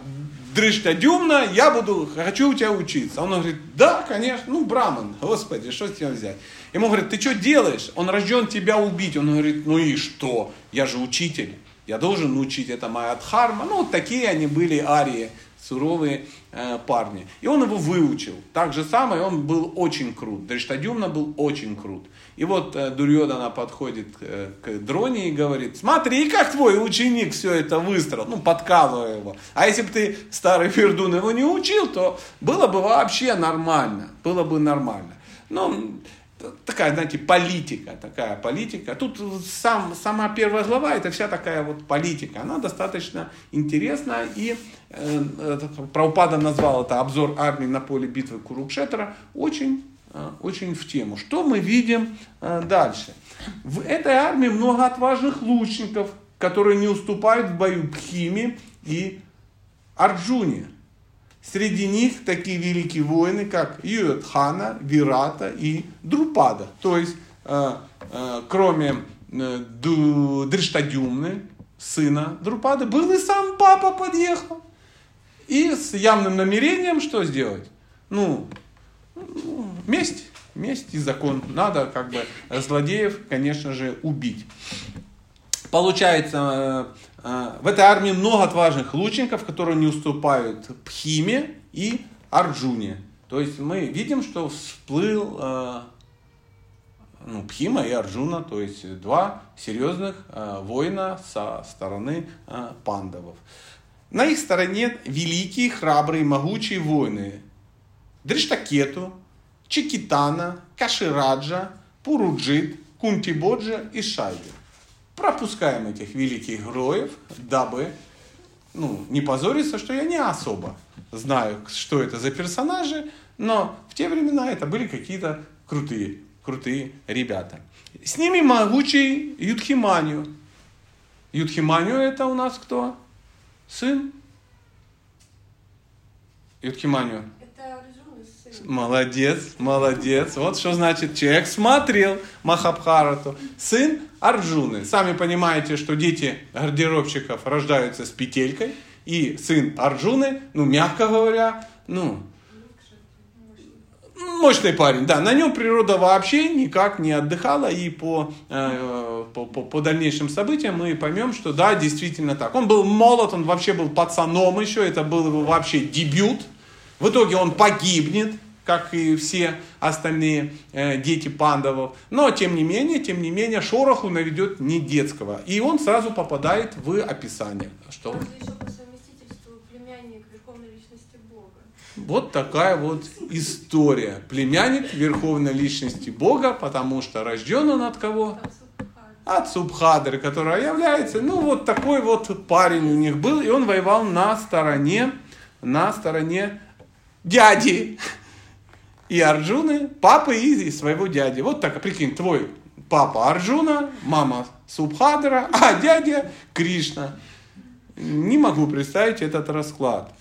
Дриштадюмна, я буду, хочу у тебя учиться. Он говорит, да, конечно, ну, браман, господи, что с тебя взять? Ему говорят, ты что делаешь? Он рожден тебя убить. Он говорит, ну и что? Я же учитель. Я должен учить, это моя дхарма. Ну, вот такие они были арии суровые э, парни. И он его выучил. Так же самое, он был очень крут. Дриштадюмна был очень крут. И вот э, Дурьодана подходит э, к Дроне и говорит, смотри, как твой ученик все это выстроил, ну, подкалывая его. А если бы ты, старый Фердун, его не учил, то было бы вообще нормально. Было бы нормально. Ну, такая, знаете, политика, такая политика. Тут сам, сама первая глава, это вся такая вот политика. Она достаточно интересна. И э, Праупада назвал это обзор армии на поле битвы Курукшетра очень, э, очень в тему. Что мы видим э, дальше? В этой армии много отважных лучников, которые не уступают в бою Бхиме и Арджуне. Среди них такие великие воины, как Юэтхана, Вирата и Друпада. То есть, э, э, кроме э, Дриштадюмны, сына Друпады, был и сам папа подъехал. И с явным намерением что сделать? Ну, месть. Месть и закон. Надо как бы злодеев, конечно же, убить. Получается, э, в этой армии много отважных лучников, которые не уступают Пхиме и Арджуне. То есть мы видим, что всплыл э, ну, Пхима и Арджуна, то есть два серьезных э, воина со стороны пандавов. На их стороне великие, храбрые, могучие воины. Дриштакету, Чикитана, Кашираджа, Пуруджит, Кунтибоджа и Шайбер пропускаем этих великих героев, дабы ну, не позориться, что я не особо знаю, что это за персонажи, но в те времена это были какие-то крутые, крутые ребята. С ними могучий Юдхиманию. Юдхиманию это у нас кто? Сын? Юдхиманию. Молодец, молодец. Вот что значит человек смотрел Махабхарату. Сын Арджуны. Сами понимаете, что дети гардеробщиков рождаются с петелькой. И сын Арджуны, ну, мягко говоря, ну, Мощный парень, да. На нем природа вообще никак не отдыхала. И по, э, по, по, по дальнейшим событиям мы поймем, что да, действительно так. Он был молод, он вообще был пацаном еще. Это был его вообще дебют. В итоге он погибнет, как и все остальные э, дети пандавов. Но, тем не менее, тем не менее, шороху наведет не детского. И он сразу попадает в описание. Что? Вот такая вот история. Племянник Верховной Личности Бога, потому что рожден он от кого? От Субхадры, которая является, ну вот такой вот парень у них был, и он воевал на стороне, на стороне дяди и Арджуны, папы и своего дяди. Вот так, прикинь, твой папа Арджуна, мама Субхадра, <laughs> а дядя Кришна. Не могу представить этот расклад.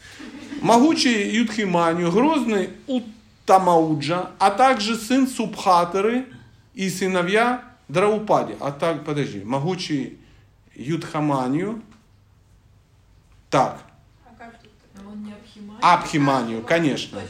Могучий Юдхиманию, грозный Уттамауджа, а также сын Субхатры и сыновья Драупади. А так, подожди, могучий Юдхаманию. Так, А как тут? Но он не Абхимани. Абхиманию, конечно.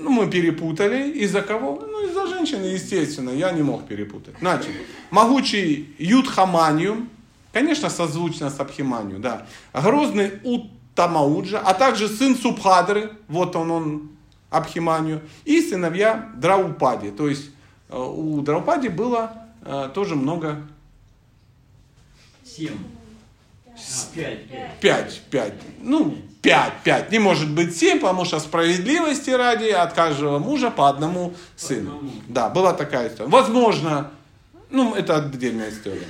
Ну, мы перепутали. Из-за кого? Ну, из-за женщины, естественно. Я не мог перепутать. Значит, могучий Юдхаманию, конечно, созвучно с Абхиманию, да. Грозный Уттамауджа, а также сын Субхадры, вот он, он, Абхиманию, и сыновья Драупади. То есть э, у Драупади было э, тоже много, Семь. А, пять. пять, пять, ну, пять, пять, не может быть семь, потому что справедливости ради от каждого мужа по одному сыну. одному. Да, была такая история. Возможно, ну, это отдельная история.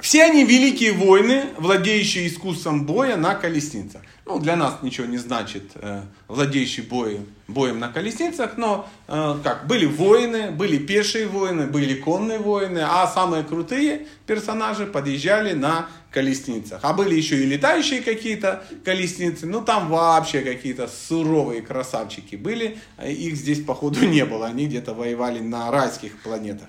Все они великие воины, владеющие искусством боя на колесницах. Ну, для нас ничего не значит э, владеющий боем, боем на колесницах, но э, как, были воины, были пешие воины, были конные воины, а самые крутые персонажи подъезжали на колесницах. А были еще и летающие какие-то колесницы, ну там вообще какие-то суровые красавчики были, э, их здесь походу <laughs> не было, они где-то воевали на райских планетах.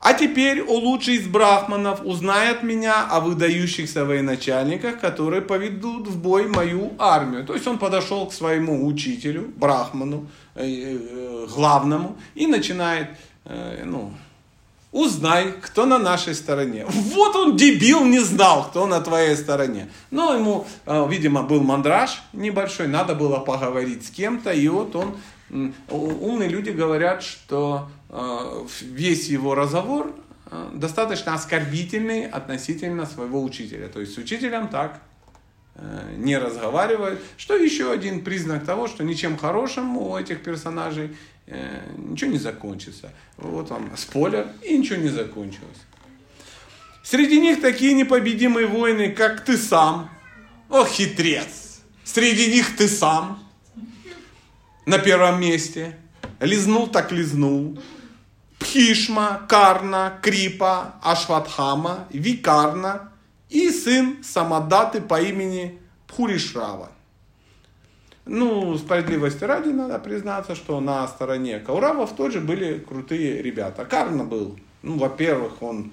А теперь, о лучший из брахманов, узнай от меня о выдающихся военачальниках, которые поведут в бой мою армию. То есть он подошел к своему учителю, брахману, э, э, главному, и начинает, э, ну, узнай, кто на нашей стороне. Вот он, дебил, не знал, кто на твоей стороне. Но ему, видимо, был мандраж небольшой, надо было поговорить с кем-то, и вот он, умные люди говорят, что весь его разговор э, достаточно оскорбительный относительно своего учителя. То есть с учителем так э, не разговаривает. Что еще один признак того, что ничем хорошим у этих персонажей э, ничего не закончится. Вот вам спойлер, и ничего не закончилось. Среди них такие непобедимые воины, как ты сам. О, хитрец! Среди них ты сам. На первом месте. Лизнул так лизнул. Пхишма, Карна, Крипа, Ашватхама, Викарна и сын Самадаты по имени Пхуришрава. Ну, справедливости ради надо признаться, что на стороне Кауравов тоже были крутые ребята. Карна был, ну, во-первых, он,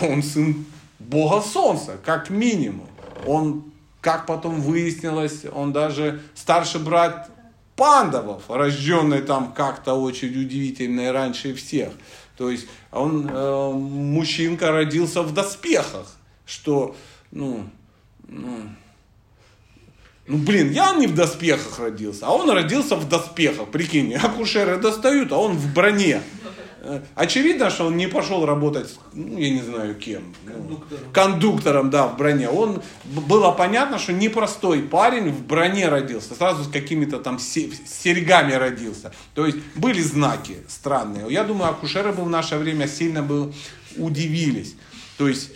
он сын бога солнца, как минимум. Он, как потом выяснилось, он даже старший брат Пандавов, рожденный там как-то очень удивительно и раньше всех. То есть он, э, мужчинка родился в доспехах, что, ну, ну, ну, блин, я не в доспехах родился, а он родился в доспехах. Прикинь, акушеры достают, а он в броне. Э, Очевидно, что он не пошел работать, ну, я не знаю кем. ну, Кондуктором. кондуктором, да, в броне. Он, было понятно, что непростой парень в броне родился, сразу с какими-то там се- серьгами родился. То есть были знаки странные. Я думаю, акушеры бы в наше время сильно бы удивились. То есть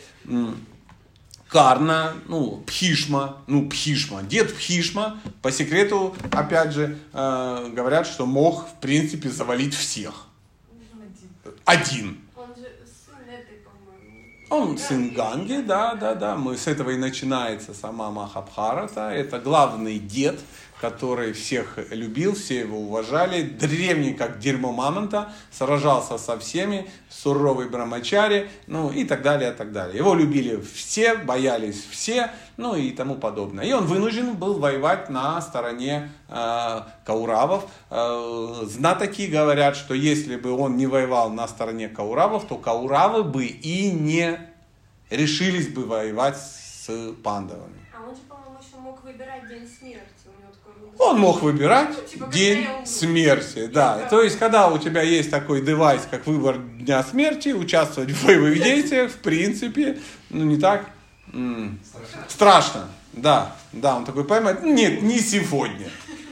Карна, ну, Пхишма, ну, Пхишма, дед Пхишма, по секрету, опять же, э, говорят, что мог, в принципе, завалить всех. Один. Он же сын этой, по-моему. Он сын Ганги, да, да, да. Мы с этого и начинается сама Махабхарата. Это главный дед который всех любил, все его уважали, древний, как дерьмо мамонта, сражался со всеми, суровый брамачари, ну и так далее, и так далее. Его любили все, боялись все, ну и тому подобное. И он вынужден был воевать на стороне э, Кауравов. Э, знатоки говорят, что если бы он не воевал на стороне Кауравов, то Кауравы бы и не решились бы воевать с пандавами. А он же, по-моему, еще мог выбирать день смерти. У него такой был... Он мог выбирать Ну, типа, день смерти, да. Да. То есть, когда у тебя есть такой девайс, как выбор дня смерти, участвовать в боевых действиях, в принципе, ну не так м, Страшно. страшно. Да, да, он такой поймает. Нет, не сегодня,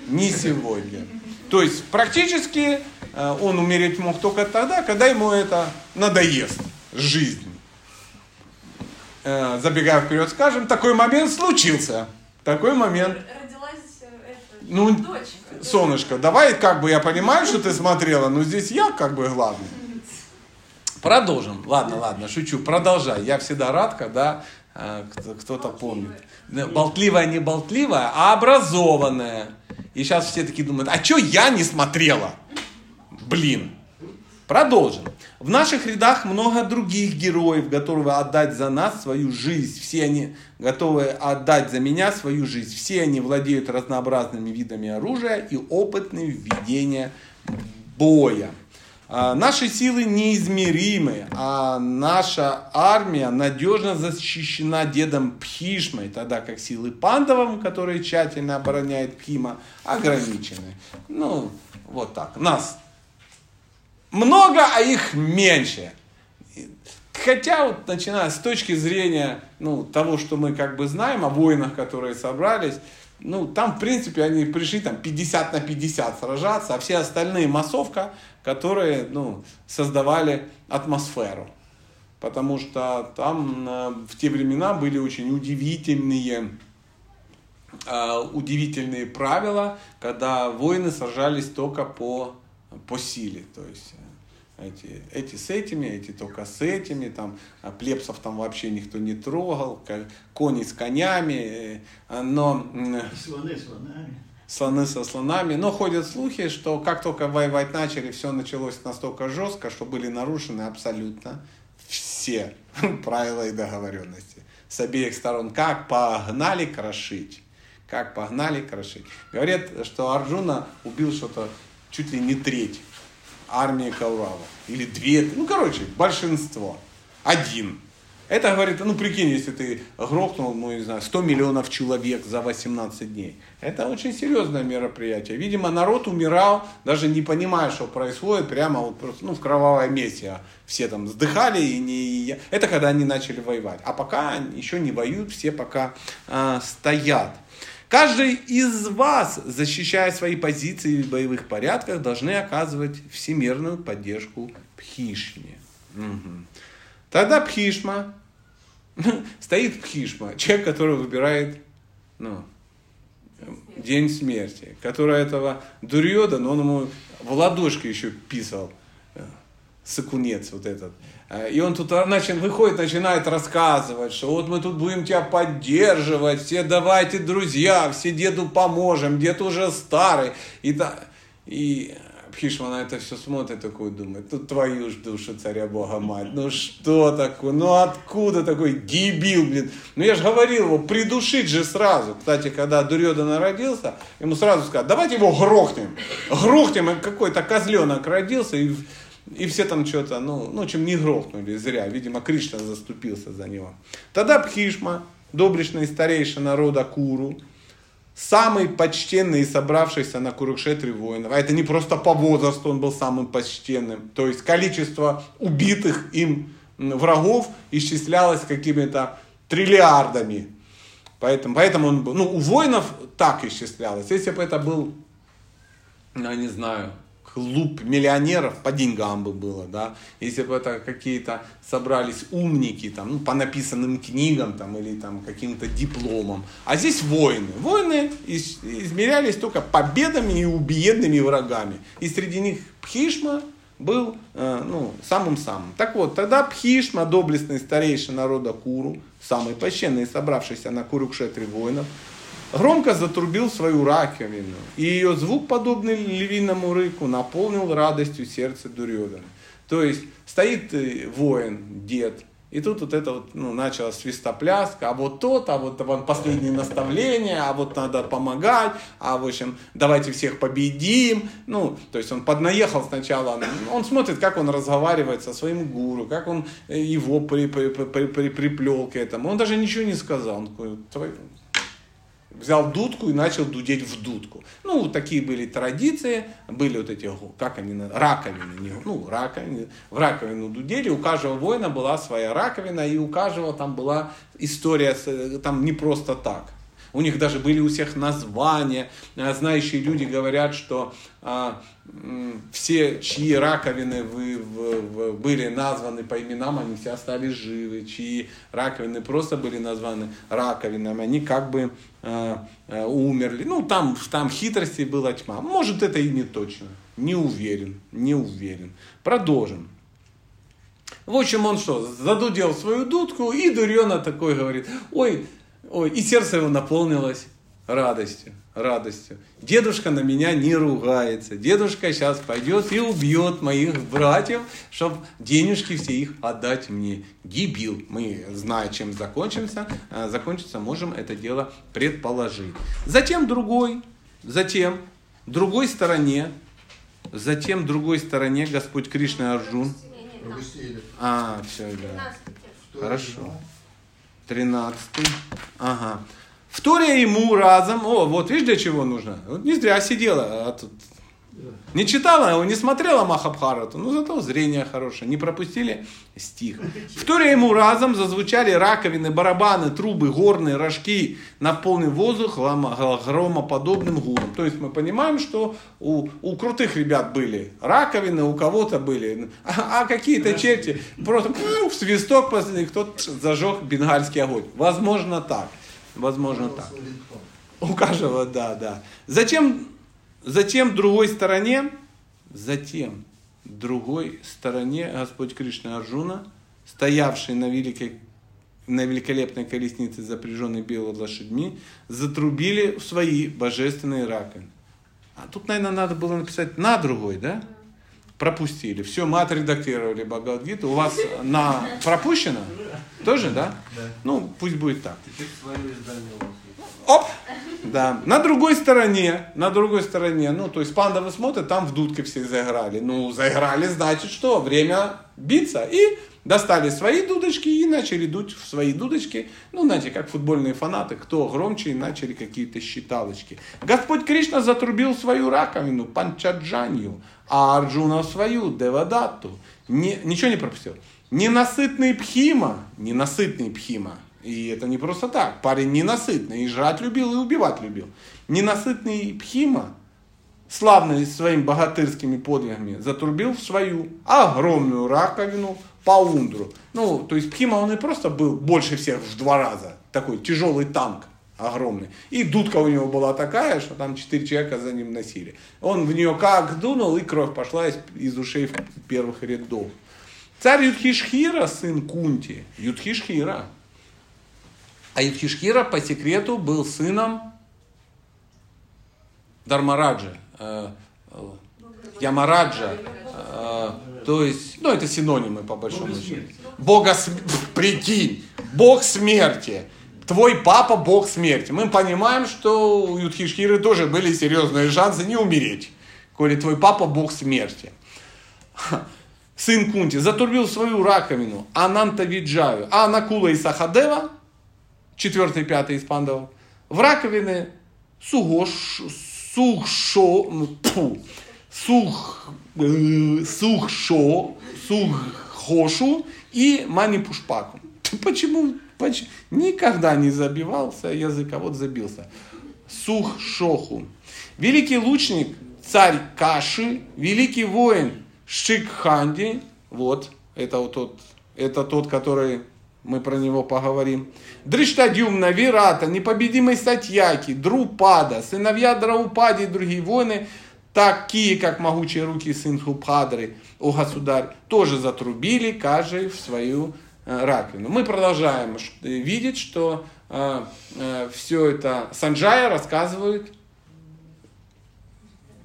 не сегодня. То есть, практически э, он умереть мог только тогда, когда ему это надоест, жизнь. Э, Забегая вперед, скажем, такой момент случился. Такой момент. Ну, дочка. Солнышко, давай, как бы я понимаю, что ты смотрела, но здесь я как бы главный. Продолжим. Ладно, ладно, шучу. Продолжай. Я всегда рад, когда э, кто- кто-то помнит. Болтливая, не болтливая, а образованная. И сейчас все такие думают, а что я не смотрела? Блин. Продолжим. В наших рядах много других героев, готовы отдать за нас свою жизнь. Все они готовы отдать за меня свою жизнь. Все они владеют разнообразными видами оружия и опытны в ведении боя. А, Наши силы неизмеримы, а наша армия надежно защищена дедом Пхишмой, тогда как силы пандавов, которые тщательно обороняют Пхима, ограничены. Ну, вот так. Нас много, а их меньше. Хотя, вот, начиная с точки зрения ну, того, что мы как бы знаем о воинах, которые собрались, ну, там, в принципе, они пришли там 50 на 50 сражаться, а все остальные массовка, которые, ну, создавали атмосферу. Потому что там в те времена были очень удивительные э, удивительные правила, когда воины сражались только по, по силе. То есть э, эти, эти с этими, эти только с этими, там, а плебсов там вообще никто не трогал, кони с конями, э, но м, Слоны слонами. слоны со слонами. Но ходят слухи, что как только воевать начали, все началось настолько жестко, что были нарушены абсолютно все <laughs> правила и договоренности с обеих сторон. Как погнали крошить. Как погнали крошить. Говорят, что Арджуна убил что-то чуть ли не треть армии Кауравов. Или две, ну короче, большинство. Один. Это говорит, ну прикинь, если ты грохнул, ну не знаю, 100 миллионов человек за 18 дней. Это очень серьезное мероприятие. Видимо, народ умирал, даже не понимая, что происходит, прямо вот просто, ну, в кровавой месте. А Все там вздыхали, и не... это когда они начали воевать. А пока еще не воюют, все пока а, стоят. Каждый из вас, защищая свои позиции в боевых порядках, должны оказывать всемирную поддержку Пхишме. Мгм. Тогда Пхишма, <laughs> стоит Пхишма, человек, который выбирает ну, день смерти, который этого Дурьодан, он ему в ладошки еще писал, э, сыкунец вот этот. Э, И он тут начал, выходит, начинает рассказывать, что вот мы тут будем тебя поддерживать, все давайте, друзья, все деду поможем, дед уже старый. И, та- и Пхишма на это все смотрит такой, думает, ну твою ж душу, царя Бога мать, ну что такое, ну откуда такой дебил, блин. Ну я же говорил его, придушить же сразу. Кстати, когда Дурьодан родился, ему сразу сказали, давайте его грохнем. Грохнем, и какой-то козленок родился, и, и все там что-то, ну, ну, чем не грохнули, зря. Видимо, Кришна заступился за него. Тогда Пхишма, доблестный старейшина рода Куру, самый почтенный и собравшийся на Курукшетре воинов. А это не просто по возрасту он был самым почтенным. То есть количество убитых им врагов исчислялось какими-то триллиардами. Поэтому, поэтому он был, ну, у воинов так исчислялось. Если бы это был, я не знаю, клуб миллионеров, по деньгам бы было, да. Если бы это какие-то собрались умники, там, ну, по написанным книгам, там, или там каким-то дипломам. А здесь. Воины ис- измерялись только победами и убиенными врагами. И среди них Пхишма был, э, ну, самым-самым. Так вот, тогда Пхишма, доблестный старейший народа Куру, самый почтенный, собравшийся на Курукшетре воинов, громко затрубил свою раковину, и ее звук, подобный львиному рыку, наполнил радостью сердце Дурьодана. То есть стоит э, воин, дед, и тут вот это вот, ну, началась свистопляска, а вот тот, а вот вам последние наставления, а вот надо помогать, а в общем, давайте всех победим. Ну, то есть он поднаехал сначала, он смотрит, как он разговаривает со своим гуру, как он э, его при, при, при, при, приплел к этому. Он даже ничего не сказал. Он такой, взял дудку и начал дудеть в дудку. Ну, такие были традиции, были вот эти, как они, раковины, не, ну, раковины, в раковину дудели, у каждого воина была своя раковина, и у каждого там была история, там не просто так. У них даже были у всех названия. А, знающие люди говорят, что а, все, чьи раковины вы, в, в, были названы по именам, они все остались живы. Чьи раковины просто были названы раковинами, они как бы а, а, умерли. Ну, там, там хитрости была тьма. Может, это и не точно. Не уверен, не уверен. Продолжим. В общем, он что, задудел свою дудку, и Дурена такой говорит, ой, Ой, и сердце его наполнилось радостью, радостью. Дедушка на меня не ругается. Дедушка сейчас пойдет и убьет моих братьев, чтобы денежки все их отдать мне. Гибил. Мы, зная, чем закончимся, э, закончится, можем это дело предположить. Затем другой, затем другой стороне, затем другой стороне Господь Кришна Арджун. А, все, да. Хорошо. 13. Ага. Вторя ему разом, о, вот видишь, для чего нужно? Вот не зря сидела, а тут не читала, не смотрела Махабхарату, но зато зрение хорошее. Не пропустили стих. Вторя ему разом зазвучали раковины, барабаны, трубы, горные, рожки, наполнен воздух громоподобным гулом. То есть мы понимаем, что у, у крутых ребят были раковины, у кого-то были, а, а какие-то черти просто в свисток кто-то зажег бенгальский огонь. Возможно так. Возможно так. У каждого, да, да. Зачем Затем другой стороне, затем другой стороне Господь Кришна Арджуна, стоявший на, великой, на великолепной колеснице, запряженной белыми лошадьми, затрубили в свои божественные раковины. А тут, наверное, надо было написать на другой, да? Пропустили. Все, мы отредактировали Бхагавадгиту. У вас на пропущено? Тоже, да? Да. Ну, пусть будет так. Теперь свое издание у вас Оп! Да. На другой стороне, на другой стороне, ну, то есть пандавы смотрят, там в дудке все заиграли. Ну, заиграли, значит что, время биться. И достали свои дудочки и начали дуть в свои дудочки. Ну, знаете, как футбольные фанаты, кто громче, и начали какие-то считалочки. Господь Кришна затрубил свою раковину, панчаджанью, а Арджуна свою, девадатту. Не, ничего не пропустил. Ненасытный Пхима, ненасытный Пхима, и это не просто так. Парень ненасытный, и жрать любил, и убивать любил. Ненасытный Пхима, славный своими богатырскими подвигами, затрубил в свою огромную раковину Паундру. Ну, то есть Пхима, он и просто был больше всех в два раза. Такой тяжелый танк огромный. И дудка у него была такая, что там четыре человека за ним носили. Он в нее как дунул, и кровь пошла из, из ушей первых рядов. Царь Юдхишхира, сын Кунти, Юдхишхира, а Юдхишхира по секрету был сыном Дармараджа, э, э, Ямараджа, э, то есть, ну это синонимы по большому счету. Бога смерти, прикинь, Бог смерти. Твой папа Бог смерти. Мы понимаем, что у Юдхишхиры тоже были серьезные шансы не умереть, коли твой папа Бог смерти. Сын Кунти затурбил свою раковину Ананта Виджаю, а Накула и Сахадева четвертый, пятый из пандавов, в раковины сугош, сухшо, ну, фу, сух, э, сухшо, сухошу и манипушпаку. <laughs> Почему, почему? Никогда не забивался язык, а вот забился. Сухшоху. Великий лучник, царь Каши, великий воин Шикханди, вот, это вот тот, это тот, который мы про него поговорим. Дриштадюмна, Вирата, непобедимый Сатьяки, Друпада, сыновья Драупади и другие воины, такие, как могучие руки сын Хупадры, о государь, тоже затрубили, каждый в свою э, раковину. Мы продолжаем видеть, что все это Санджая рассказывает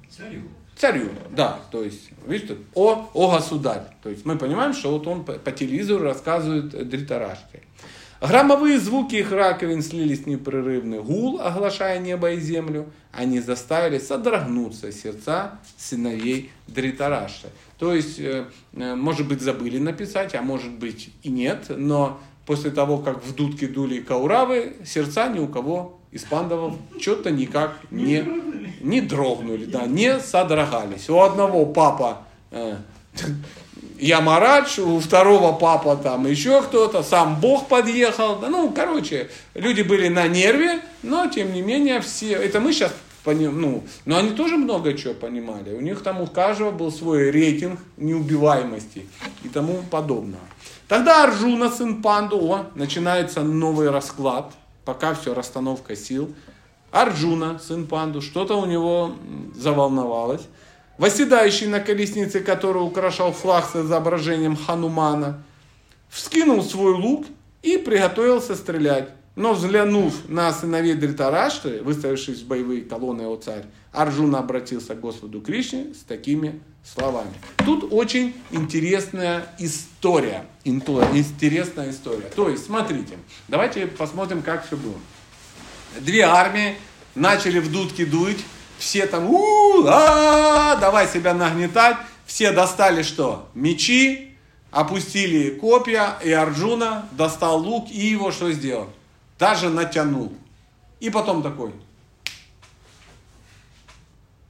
Царю. Царю, да, то есть, видите, о, о государь. То есть мы понимаем, что вот он по, телевизору рассказывает Дритарашке. Громовые звуки их раковин слились в непрерывный гул, оглашая небо и землю. Они заставили содрогнуться сердца сыновей Дритараши. То есть, э, э, может быть, забыли написать, а может быть и нет, но после того, как в дудке дули кауравы, сердца ни у кого из пандавов что-то никак не, не дрогнули, да, не содрогались. У одного папа э, <laughs> Ямарадж, у второго папа там еще кто-то, сам Бог подъехал. Да, ну, короче, люди были на нерве, но тем не менее все, это мы сейчас поним, ну, но они тоже много чего понимали. У них там у каждого был свой рейтинг неубиваемости и тому подобное. Тогда Арджуна, сын Панду, о, начинается новый расклад – пока все расстановка сил. Арджуна, сын Панду, что-то у него заволновалось. Восседающий на колеснице, который украшал флаг с изображением Ханумана, вскинул свой лук и приготовился стрелять. Но взглянув на сыновей Дритарашты, выставившись в боевые колонны о царь, Арджуна обратился к Господу Кришне с такими словами. Тут очень интересная история. Интересная история. То есть, смотрите, давайте посмотрим, как все было. Две армии начали в дудки дуть, все там, у а давай себя нагнетать, все достали что? Мечи, опустили копья, и Арджуна достал лук и его что сделал? Даже натянул. И потом такой,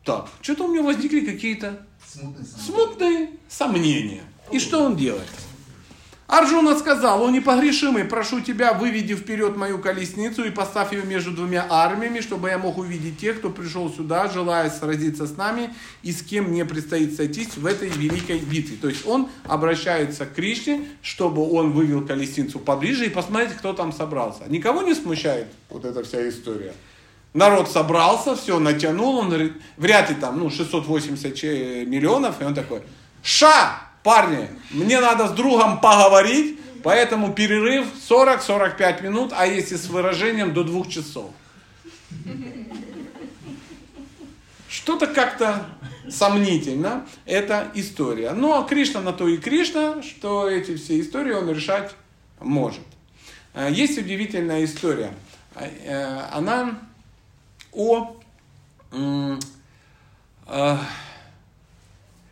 так, что-то у меня возникли какие-то Смутный сам. смутные сомнения. И что он делает? Арджуна сказал, о непогрешимый, прошу тебя, выведи вперед мою колесницу и поставь ее между двумя армиями, чтобы я мог увидеть тех, кто пришел сюда, желая сразиться с нами, и с кем мне предстоит сойтись в этой великой битве. То есть он обращается к Кришне, чтобы он вывел колесницу поближе и посмотреть, кто там собрался. Никого не смущает вот эта вся история? Народ собрался, все, натянул, он говорит, вряд ли там, ну, 680 миллионов, и он такой, ша, парни, мне надо с другом поговорить, поэтому перерыв 40-45 минут, а если с выражением до двух часов. Что-то как-то сомнительно, эта история. Но Кришна на то и Кришна, что эти все истории он решать может. Есть удивительная история. Она о э,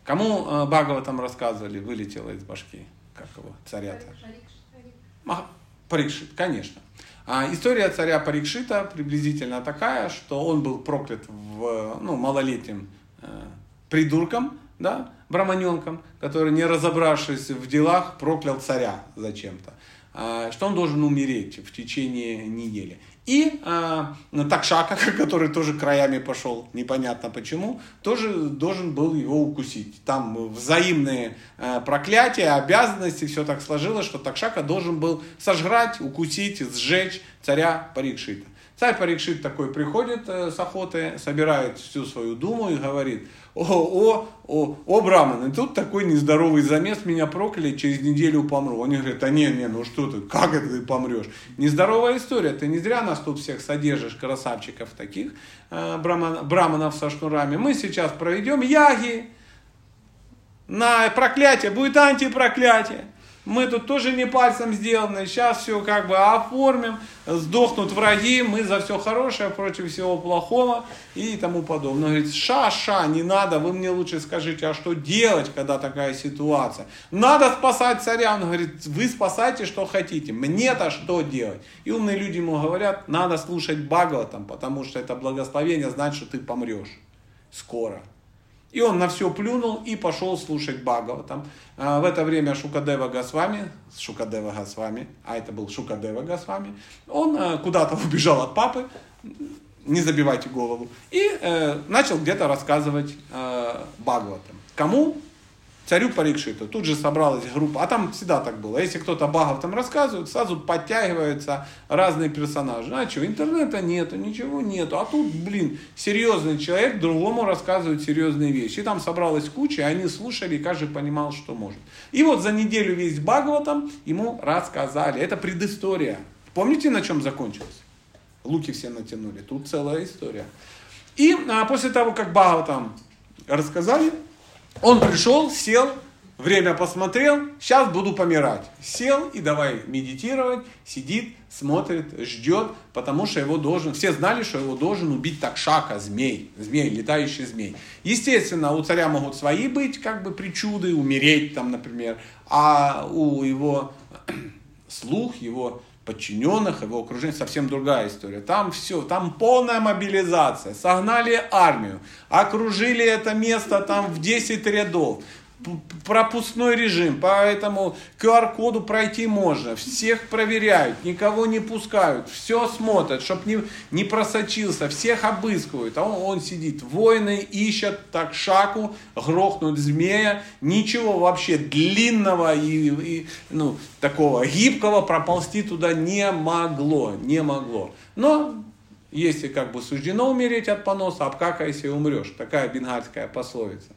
кому э, Багова там рассказывали, вылетело из башки, как его, царя-то? Парикшит, конечно. А история царя Парикшита приблизительно такая, что он был проклят в, ну, малолетним э, придурком, да, браманенком, который, не разобравшись в делах, проклял царя зачем-то. А, что он должен умереть в течение недели. И э, Такшака, <laughs> который тоже краями пошел, непонятно почему, тоже должен был его укусить. Там взаимные э, проклятия, обязанности, все так сложилось, что Такшака должен был сожрать, укусить, сжечь царя Парикшита. Царь Парикшит такой приходит э, с охоты, собирает всю свою думу и говорит – о, о, о, о, Браман, и тут такой нездоровый замес, меня прокляли, через неделю помру. Они говорят, а не, не, ну что ты, как это ты помрешь? Нездоровая история, ты не зря нас тут всех содержишь, красавчиков таких, э, браман, браманов со шнурами. Мы сейчас проведем яги, на проклятие, будет антипроклятие. Мы тут тоже не пальцем сделаны, сейчас все как бы оформим, сдохнут враги, мы за все хорошее против всего плохого и тому подобное. Он говорит, ша-ша, не надо, вы мне лучше скажите, а что делать, когда такая ситуация? Надо спасать царя. Он говорит, вы спасайте, что хотите, мне-то что делать? И умные люди ему говорят, надо слушать Бхагаватам, потому что это благословение значит, что ты помрешь скоро. И он на все плюнул и пошел слушать Багова. Там. А в это время Шукадева Госвами, Шукадева Госвами, а это был Шукадева Госвами, он э, куда-то <laughs> убежал от папы, не забивайте голову, и э, начал где-то рассказывать э, Бхагаватам. Кому? Царю Парикшиту. Тут же собралась группа, а там всегда так было. Если кто-то Багов там рассказывает, сразу подтягиваются разные персонажи. А что, интернета нету, ничего нету. А тут, блин, серьезный человек другому рассказывает серьезные вещи. И там собралась куча, и они слушали, и каждый понимал, что может. И вот за неделю весь Багова там ему рассказали. Это предыстория. Помните, на чем закончилось? Луки все натянули. Тут целая история. И а, после того, как Бхагаватам рассказали, он пришел, сел, время посмотрел, сейчас буду помирать. Сел и давай медитировать, сидит, смотрит, ждет, потому что его должен, все знали, что его должен убить такшака, змей, змей, летающий змей. Естественно, у царя могут свои быть, как бы, причуды, умереть там, например, а у его <clears throat> слух, его подчиненных, его окружения совсем другая история. Там все, там полная мобилизация. Согнали армию, окружили это место там в 10 рядов пропускной режим, поэтому QR-коду пройти можно, всех проверяют, никого не пускают, все смотрят, чтобы не, не просочился, всех обыскивают, а он, он сидит, воины ищут так шаку, грохнуть змея, ничего вообще длинного и, и ну, такого гибкого проползти туда не могло, не могло. Но если как бы суждено умереть от поноса, обкакайся и умрешь. Такая бенгальская пословица.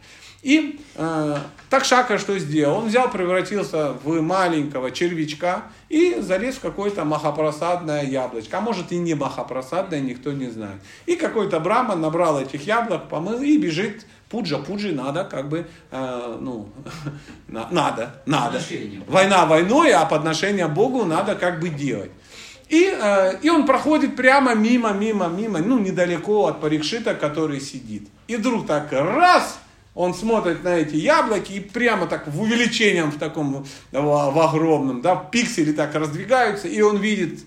И э, Такшака что сделал? Он взял, превратился в маленького червячка и залез в какое-то махапросадное яблочко. А может и не махапросадное, никто не знает. И какой-то браман набрал этих яблок, помыл и бежит Пуджа, пуджи надо, как бы, э, ну, <laughs> надо, надо. Война войной, а подношение Богу надо как бы делать. И, э, и он проходит прямо мимо, мимо, мимо, ну, недалеко от Парикшита, который сидит. И вдруг так раз, он смотрит на эти яблоки и прямо так в увеличением в таком, в, огромном, да, пиксели так раздвигаются, и он видит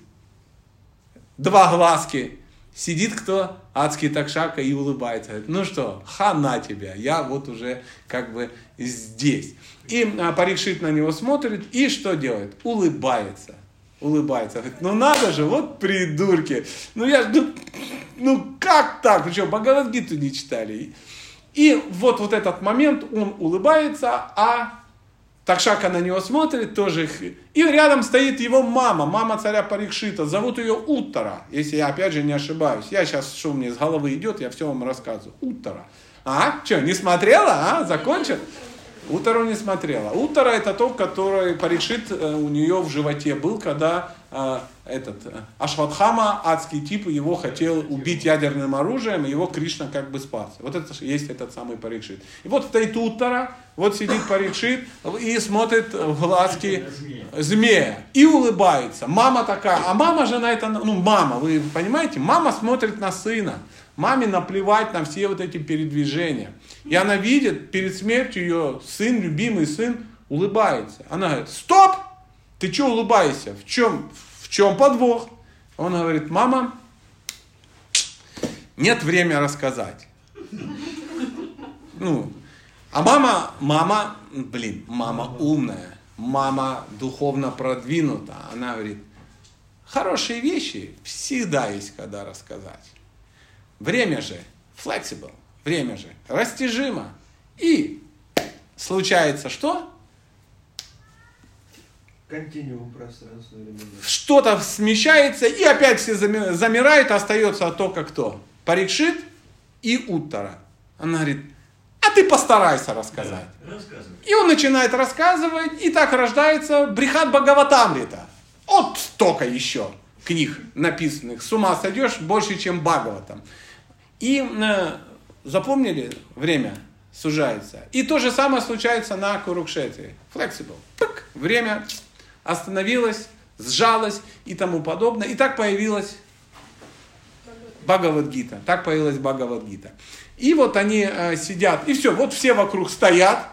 два глазки. Сидит кто? Адский такшака и улыбается. Говорит, ну что, хана тебя, я вот уже как бы здесь. И а, Парикшит на него смотрит и что делает? Улыбается. Улыбается. Говорит, ну надо же, вот придурки. Ну я, ну, ну как так? Вы что, Бхагавадгиту не читали? И вот, вот этот момент, он улыбается, а Такшака на него смотрит, тоже. И рядом стоит его мама, мама царя Парикшита. Зовут ее Уттара, если я опять же не ошибаюсь. Я сейчас, что мне с головы идет, я все вам рассказываю. Уттара. А? Что, не смотрела? А? Закончил? Утару не смотрела. Утара это тот, который Парикшит э, у нее в животе был, когда э, этот э, Ашватхама, адский тип, его хотел убить ядерным оружием, и его Кришна как бы спас. Вот это есть этот самый Парикшит. И вот стоит Утара, вот сидит Парикшит и смотрит в глазки змея и улыбается. Мама такая, а мама же на это, ну мама, вы понимаете, мама смотрит на сына. Маме наплевать на все вот эти передвижения. И она видит, перед смертью ее сын, любимый сын, улыбается. Она говорит, стоп! Ты что улыбаешься? В чем, в чем подвох? Он говорит, мама, нет времени рассказать. Ну, а мама, мама, блин, мама умная, мама духовно продвинута. Она говорит, хорошие вещи всегда есть когда рассказать. Время же flexible, время же растяжимо. И случается что? Континуум пространства Что-то смещается, и опять все замирают, остается только кто? Парикшит и Уттара. Она говорит, а ты постарайся рассказать. Да, и он начинает рассказывать, и так рождается Брихат Бхагаватамрита. Вот столько еще книг написанных. С ума сойдешь больше, чем Бхагаватам. И э, запомнили, время сужается. И то же самое случается на Курукшетре. Flexible. Пык, время остановилось, сжалось и тому подобное. И так появилась Бхагавадгита. Так появилась Бхагавадгита. И вот они э, сидят, и все, вот все вокруг стоят,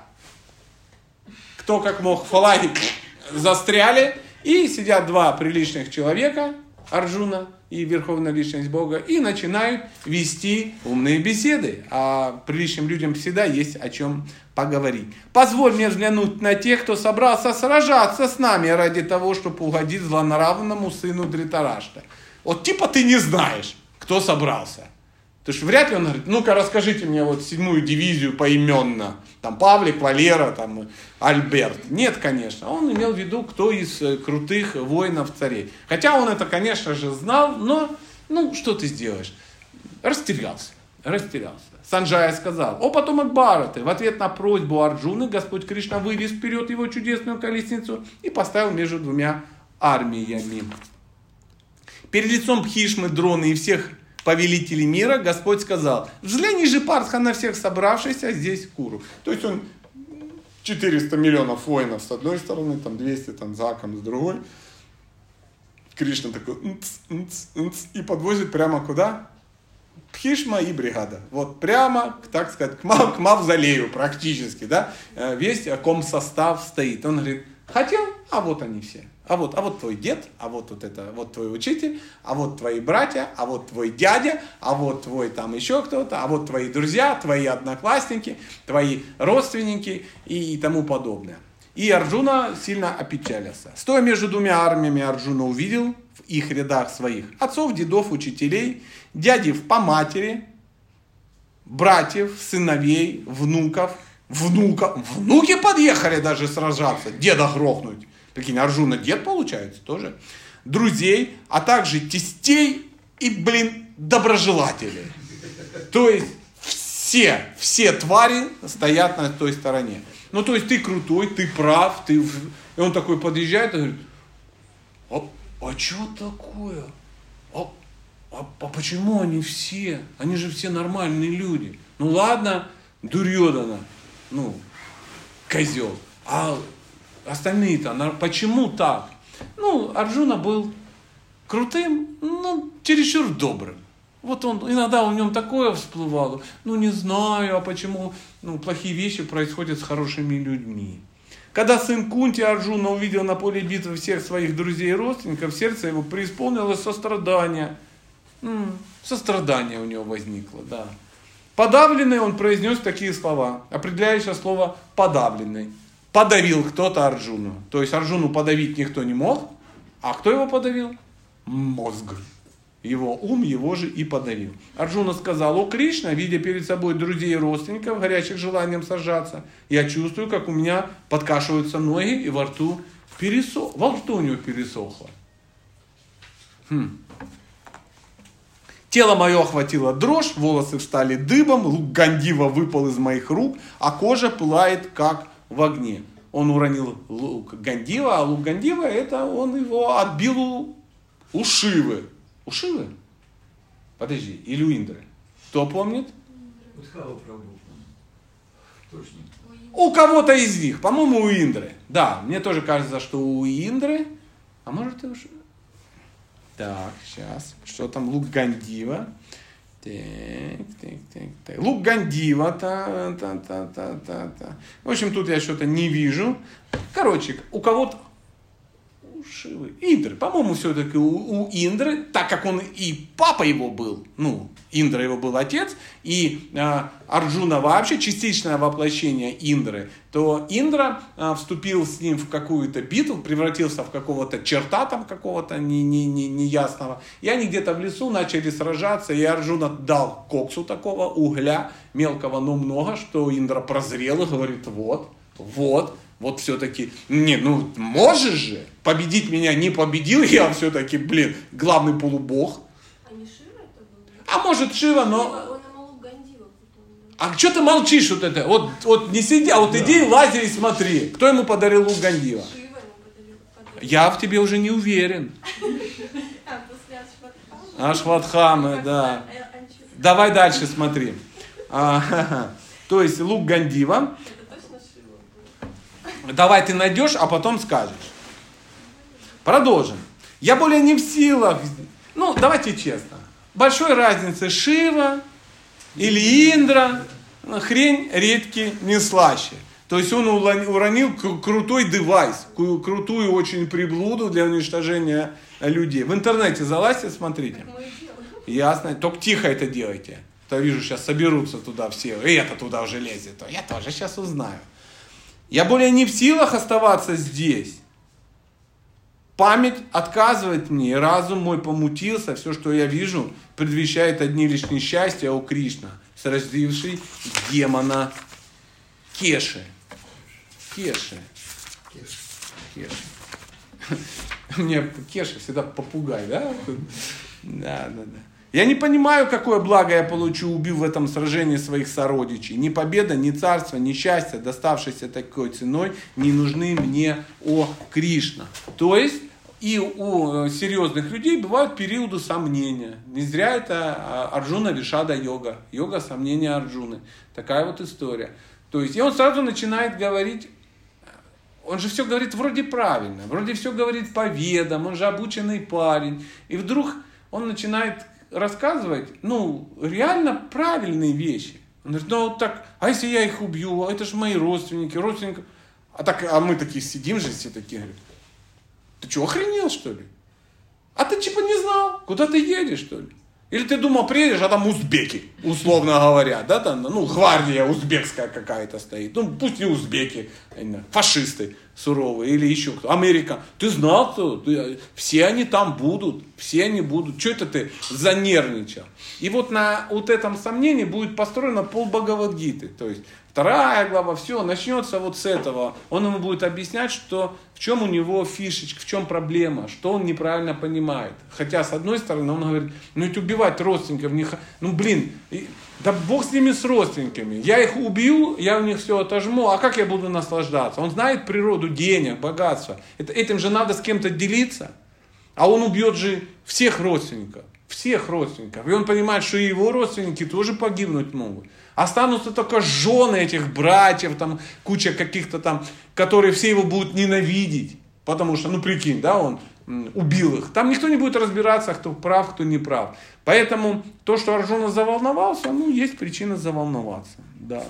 кто как мог, флаги застряли, и сидят два приличных человека, Арджуна и Верховная Личность Бога, и начинают вести умные беседы. А приличным людям всегда есть о чем поговорить. Позволь мне взглянуть на тех, кто собрался сражаться с нами ради того, чтобы угодить злонравному сыну Дритарашта. Вот типа ты не знаешь, кто собрался. То есть вряд ли он говорит, ну-ка расскажите мне вот седьмую дивизию поименно. Там Павлик, Валера, там Альберт. Нет, конечно. Он имел в виду, кто из э, крутых воинов царей. Хотя он это, конечно же, знал, но, ну, что ты сделаешь? Растерялся. Растерялся. Санджая сказал, о потомок Бараты, в ответ на просьбу Арджуны Господь Кришна вывез вперед его чудесную колесницу и поставил между двумя армиями. Перед лицом Пхишмы, Дроны и всех повелителей мира Господь сказал, взгляни же, Партха, на всех собравшихся здесь Куру. То есть он 400 миллионов воинов с одной стороны, там 200 там, заком с другой. Кришна такой «Нц, нц, нц», и подвозит прямо куда? Пхишма и бригада. Вот прямо, так сказать, к, мав, к мавзолею практически, да, Э, весь э, комсостав стоит. Он говорит, хотел, а вот они все. А вот, а вот твой дед, а вот, вот это, вот твой учитель, а вот твои братья, а вот твой дядя, а вот твой там еще кто-то, а вот твои друзья, твои одноклассники, твои родственники и тому подобное. И Арджуна сильно опечалился. Стоя между двумя армиями, Арджуна увидел в их рядах своих отцов, дедов, учителей, дядев по матери, братьев, сыновей, внуков, внука. Внуки подъехали даже сражаться, деда грохнуть. Прикинь, Арджуна дед получается тоже. Друзей, а также тестей и, блин, доброжелателей. То есть все, все твари стоят на той стороне. Ну, то есть ты крутой, ты прав, ты... И он такой подъезжает и говорит, а, а что такое? А, а, а почему они все? Они же все нормальные люди. Ну ладно, Дурьодана, ну, козел. А остальные-то, почему так? Ну, Арджуна был крутым, ну, чересчур добрым. Вот он, иногда у нем такое всплывало, ну не знаю, а почему ну, плохие вещи происходят с хорошими людьми. Когда сын Кунти Арджуна увидел на поле битвы всех своих друзей и родственников, сердце его преисполнилось сострадания. М, Сострадание у него возникло, да. Подавленный он произнес такие слова, определяющее слово подавленный. Подавил кто-то Арджуну. То есть Арджуну подавить никто не мог, а кто его подавил? Мозг. Его ум его же и подавил. Арджуна сказал, о Кришна, видя перед собой друзей и родственников, горящих желанием сажаться, я чувствую, как у меня подкашиваются ноги и во рту пересох... Во рту у него пересохло. Хм. Тело мое охватило дрожь, волосы встали дыбом, лук Гандива выпал из моих рук, а кожа пылает, как в огне. Он уронил лук Гандива, а лук Гандива, это он его отбил у, у Шивы. У Шивы? Подожди, или у Индры? Кто помнит? У кого-то из них, по-моему, у Индры. Да, мне тоже кажется, что у Индры, а может и у Шивы. Так, сейчас. Что там? Лук Гандива. Так, так, так, так. Лук Гандива. Та, та, та, та, та, та. В общем, тут я что-то не вижу. Короче, у кого-то Шивы. Индры. По-моему, все-таки у, у Индры, так как он и папа его был, ну, Индра его был отец, и а, Арджуна вообще частичное воплощение Индры, то Индра а, вступил с ним в какую-то битву, превратился в какого-то черта там какого-то не, не, не, неясного. И они где-то в лесу начали сражаться, и Арджуна дал коксу такого угля, мелкого, но много, что Индра прозрел и говорит, вот, вот, вот все-таки, не, ну можешь же, победить меня не победил, <laughs> я все-таки, блин, главный полубог. А не Шива это был? А может Шива, но... Шива, Он ему лук Гандива потом, да. А что ты молчишь вот это? Вот, вот не сиди, а вот иди лази и смотри. Кто ему подарил лук Гандива? Шива ему подарил. подарил. Я в тебе уже не уверен. <laughs> А, после Ашватхамы. Да. Давай дальше смотри. А. <laughs> То есть лук Гандива. Это точно Шива был. Давай ты найдешь, а потом скажешь. Продолжим. Я более не в силах. Ну, давайте честно. Большой разницы Шива или Индра. Хрень редки не слаще. То есть он уронил кру- крутой девайс, кру- крутую очень приблуду для уничтожения людей. В интернете залазьте, смотрите. Ясно. Только тихо это делайте. То вижу, сейчас соберутся туда все. И это туда уже лезет. Я тоже сейчас узнаю. Я более не в силах оставаться здесь. Память отказывает мне, и разум мой помутился, все, что я вижу, предвещает одни лишь несчастья у Кришна, сразивший демона Кеши. Кеши. Кеши. Мне Кеша всегда попугай, да? Да, да, да. Я не понимаю, какое благо я получу, убив в этом сражении своих сородичей. Ни победа, ни царство, ни счастье, доставшееся такой ценой, не нужны мне, о Кришна. То есть, и у э, серьезных людей бывают периоды сомнения. Не зря это а, Арджуна Вишада йога. Йога сомнения Арджуны. Такая вот история. То есть, и он сразу начинает говорить, он же все говорит вроде правильно, вроде все говорит по ведам, он же обученный парень. И вдруг он начинает рассказывать, ну, реально правильные вещи. Он говорит, ну вот так, а если я их убью, это же мои родственники, родственники. А, так, а мы такие сидим же все такие, говорят, ты что, охренел, что ли? А ты типа не знал, куда ты едешь, что ли? Или ты думал, приедешь, а там узбеки, условно говоря, да, там, ну, гвардия узбекская какая-то стоит, ну, пусть не узбеки, фашисты суровые или еще кто, Америка. Ты знал, кто? Ты, все они там будут, все они будут. Что это ты занервничал? И вот на вот этом сомнении будет построено пол Бхагавадгиты, то есть Вторая глава, все, начнется вот с этого. Он ему будет объяснять, что в чем у него фишечка, в чем проблема, что он неправильно понимает. Хотя, с одной стороны, он говорит, ну ведь убивать родственников, не... ну блин, да бог с ними, с родственниками. Я их убью, я у них все отожму, а как я буду наслаждаться? Он знает природу денег, богатства. Это, этим же надо с кем-то делиться. А он убьет же всех родственников. Всех родственников. И он понимает, что и его родственники тоже погибнуть могут. Останутся только жены этих братьев, там куча каких-то там, которые все его будут ненавидеть. Потому что, ну прикинь, да, он убил их. Там никто не будет разбираться, кто прав, кто не прав. Поэтому то, что Арджуна заволновался, ну, есть причина заволноваться. Да.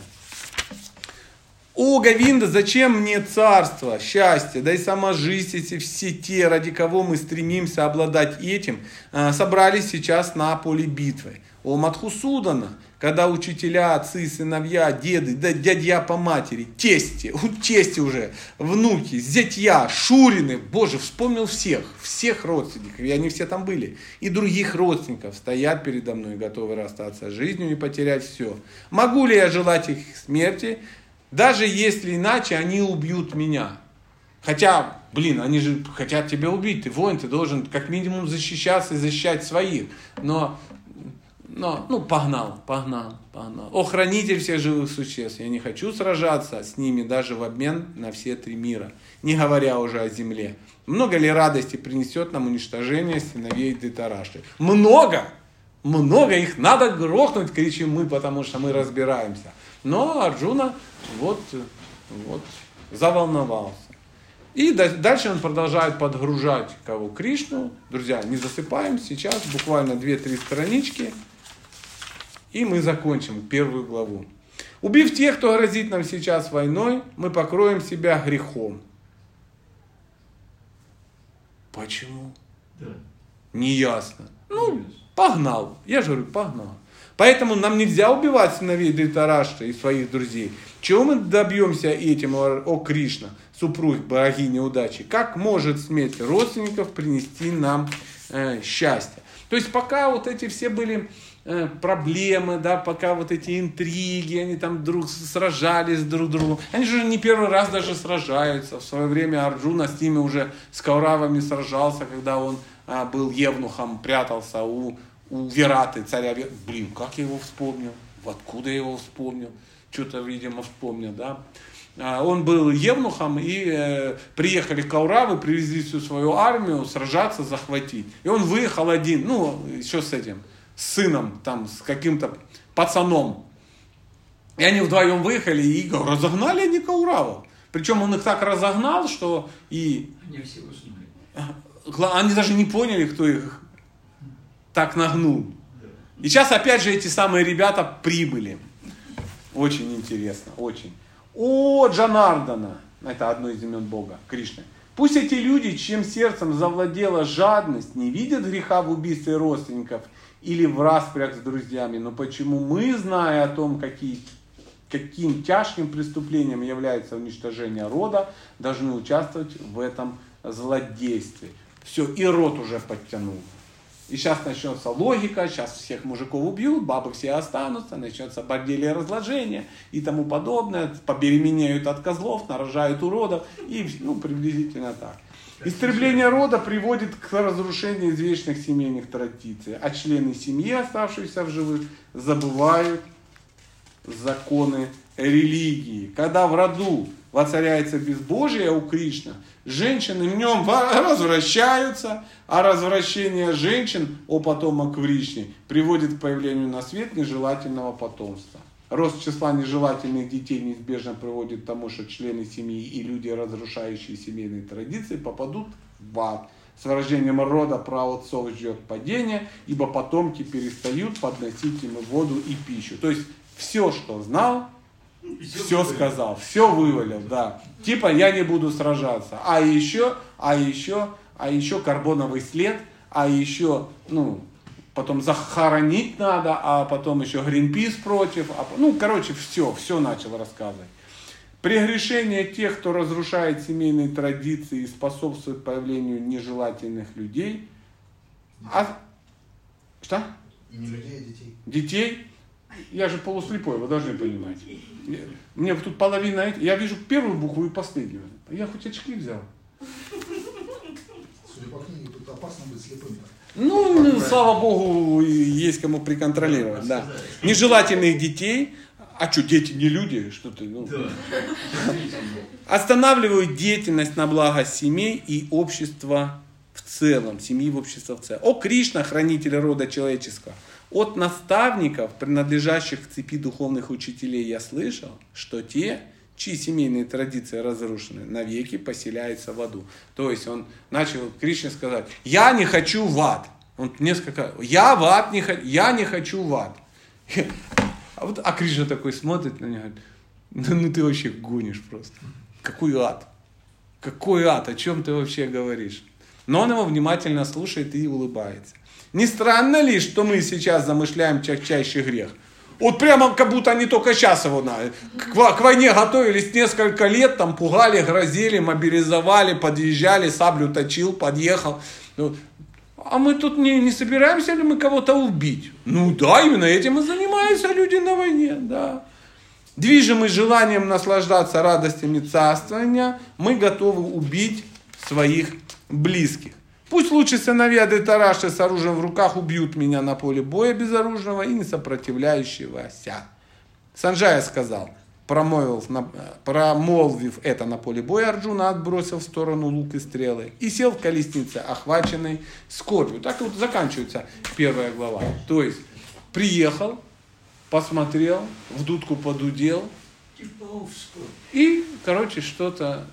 О, Гавинда, зачем мне царство, счастье, да и сама жизнь, эти все те, ради кого мы стремимся обладать этим, а, собрались сейчас на поле битвы. О, Мадхусудана, когда учителя, отцы, сыновья, деды, да, дядья по матери, тести, у тести уже, внуки, зятья, шурины, боже, вспомнил всех, всех родственников, и они все там были, и других родственников стоят передо мной, готовы расстаться с жизнью и потерять все. Могу ли я желать их смерти, даже если иначе они убьют меня? Хотя, блин, они же хотят тебя убить, ты воин, ты должен как минимум защищаться и защищать своих. Но но, ну, погнал, погнал, погнал. О, хранитель всех живых существ, я не хочу сражаться с ними даже в обмен на все три мира, не говоря уже о земле. Много ли радости принесет нам уничтожение сыновей Детараши? Много! Много их надо грохнуть, кричим мы, потому что мы разбираемся. Но Арджуна вот, вот заволновался. И дальше он продолжает подгружать кого? Кришну. Друзья, не засыпаем сейчас, буквально 2-3 странички. И мы закончим первую главу. Убив тех, кто грозит нам сейчас войной, мы покроем себя грехом. Почему? Да. Неясно. Ну, погнал. Я же говорю, погнал. Поэтому нам нельзя убивать сыновей Дритарашта и своих друзей. Чего мы добьемся этим, о Кришна, супруг богини удачи? Как может смерть родственников принести нам э, счастье? То есть пока вот эти все были проблемы, да, пока вот эти интриги, они там друг сражались друг другу. Они же не первый раз даже сражаются. В свое время Арджуна с ними уже с Кауравами сражался, когда он а, был евнухом, прятался у, у Вераты, царя Блин, как я его вспомнил? Откуда я его вспомнил? Что-то, видимо, вспомнил, да? А, он был евнухом, и э, приехали Кауравы, привезли всю свою армию сражаться, захватить. И он выехал один, ну, еще с этим, с сыном, там, с каким-то пацаном. И они вдвоем выехали и разогнали они Кауравов. Причем он их так разогнал, что и... Они все уснули. Они даже не поняли, кто их так нагнул. И сейчас опять же эти самые ребята прибыли. Очень интересно, очень. О, Джанардана, это одно из имен Бога, Кришны. Пусть эти люди, чьим сердцем завладела жадность, не видят греха в убийстве родственников или в распрях с друзьями. Но почему мы, зная о том, какие, каким тяжким преступлением является уничтожение рода, должны участвовать в этом злодействе? Все, и род уже подтянул. И сейчас начнется логика, сейчас всех мужиков убьют, бабы все останутся, начнется борделие разложение и тому подобное, побеременеют от козлов, нарожают уродов и ну, приблизительно так. Истребление рода приводит к разрушению извечных семейных традиций, а члены семьи, оставшиеся в живых, забывают законы религии. Когда в роду воцаряется безбожие у Кришны, женщины в нем возвращаются, а развращение женщин, о потомок Кришне, приводит к появлению на свет нежелательного потомства. Рост числа нежелательных детей неизбежно приводит к тому, что члены семьи и люди, разрушающие семейные традиции, попадут в ад. С рождением рода праотцов ждет падение, ибо потомки перестают подносить ему воду и пищу. То есть все, что знал, все сказал, все вывалил, да. Типа я не буду сражаться. А еще, а еще, а еще карбоновый след, а еще, ну, потом захоронить надо, а потом еще Гринпис против. А, ну, короче, все, все начал рассказывать. Прегрешение тех, кто разрушает семейные традиции и способствует появлению нежелательных людей. А... Что? Не людей, а детей. Детей. Я же полуслепой, вы должны понимать. Мне тут половина... Я вижу первую букву и последнюю. Я хоть очки взял. Судя по книге, тут опасно быть слепым. Ну, слава богу, есть кому приконтролировать, да. Нежелательных детей, а что, дети не люди? Что ты, ну. Да. Останавливают деятельность на благо семей и общества в целом, семьи и общества в целом. О Кришна, хранитель рода человеческого, от наставников, принадлежащих к цепи духовных учителей, я слышал, что те, чьи семейные традиции разрушены, навеки поселяются в аду. То есть он начал Кришне сказать, я не хочу в ад. Он несколько, я в ад не хочу, я не хочу в ад. А, вот, а Кришна такой смотрит на него, говорит, ну, ну ты вообще гонишь просто. Какой ад? Какой ад? О чем ты вообще говоришь? Но он его внимательно слушает и улыбается. Не странно ли, что мы сейчас замышляем чаще грех? Вот прямо как будто они только сейчас его на, к, к войне готовились несколько лет, там пугали, грозили, мобилизовали, подъезжали, саблю точил, подъехал. Ну, а мы тут не, не собираемся ли мы кого-то убить? Ну да, именно этим и занимаются люди на войне, да. Движимый желанием наслаждаться радостями царствования, мы готовы убить своих близких. Пусть лучше сыновья Детараши с оружием в руках убьют меня на поле боя безоружного и не сопротивляющегося. Санджая сказал, промолвив, промолвив это на поле боя, Арджуна отбросил в сторону лук и стрелы и сел в колеснице, охваченной скорбью. Так вот заканчивается первая глава. То есть приехал, посмотрел, в дудку подудел и, короче, что-то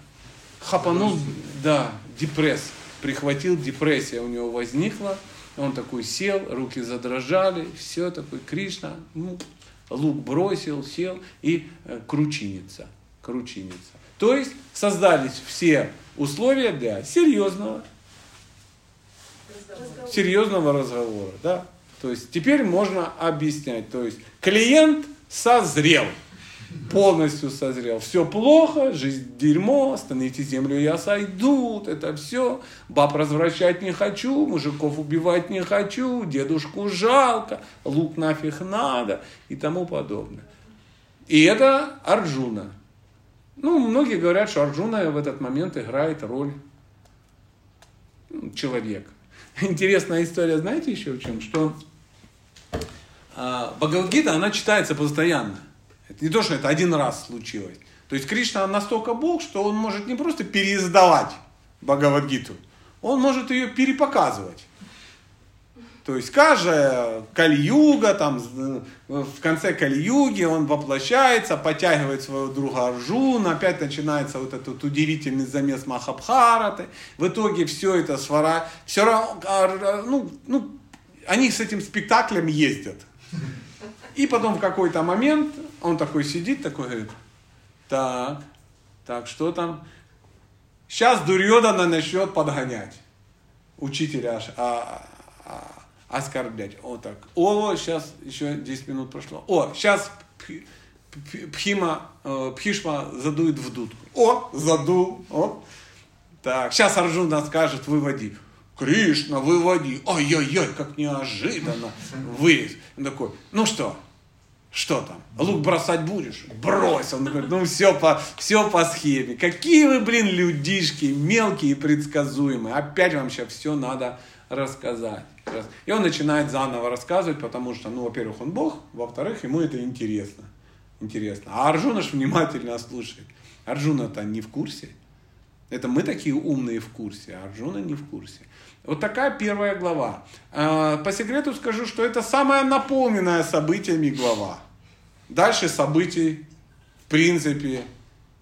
хапанул, да, депресс прихватил, депрессия у него возникла, он такой сел, руки задрожали, все такой, Кришна, ну, лук бросил, сел и э, кручинится, кручинится. То есть создались все условия для серьезного, серьезного разговора, да. То есть теперь можно объяснять, то есть клиент созрел, полностью созрел. Все плохо, жизнь дерьмо, остановите землю, я сойду, это все. Баб развращать не хочу, мужиков убивать не хочу, дедушку жалко, лук нафиг надо и тому подобное. И это Арджуна. Ну, многие говорят, что Арджуна в этот момент играет роль ну, человека. Интересная история, знаете еще в чем? Что а, она читается постоянно. Это не то, что это один раз случилось. То есть Кришна настолько Бог, что он может не просто переиздавать Бхагавадгиту, он может ее перепоказывать. То есть каждая кали-юга, там, в конце кали-юги он воплощается, подтягивает своего друга Арджуна, опять начинается вот этот удивительный замес Махабхараты. В итоге все это свара... Все равно, ну, ну, они с этим спектаклем ездят. И потом в какой-то момент он такой сидит, такой говорит, так, так, что там? Сейчас Дурьодана начнет подгонять учителя а, а, оскорблять. Вот так. О, сейчас еще 10 минут прошло. О, сейчас Пхима, э, Пхишма задует в дудку. О, задул. О. Так, сейчас Арджуна скажет, выводи. Кришна, выводи. Ой-ой-ой, как неожиданно вылез. Он такой, ну что, что там? Лук бросать будешь? Брось. Он говорит, ну все по, все по схеме. Какие вы, блин, людишки, мелкие и предсказуемые. Опять вам сейчас все надо рассказать. И он начинает заново рассказывать, потому что, ну, во-первых, он Бог, во-вторых, ему это интересно. Интересно. А Арджуна ж внимательно слушает. Арджуна-то не в курсе. Это мы такие умные в курсе, а Арджуна не в курсе. Вот такая первая глава. А, По секрету скажу, что это самая наполненная событиями глава. Дальше событий, в принципе,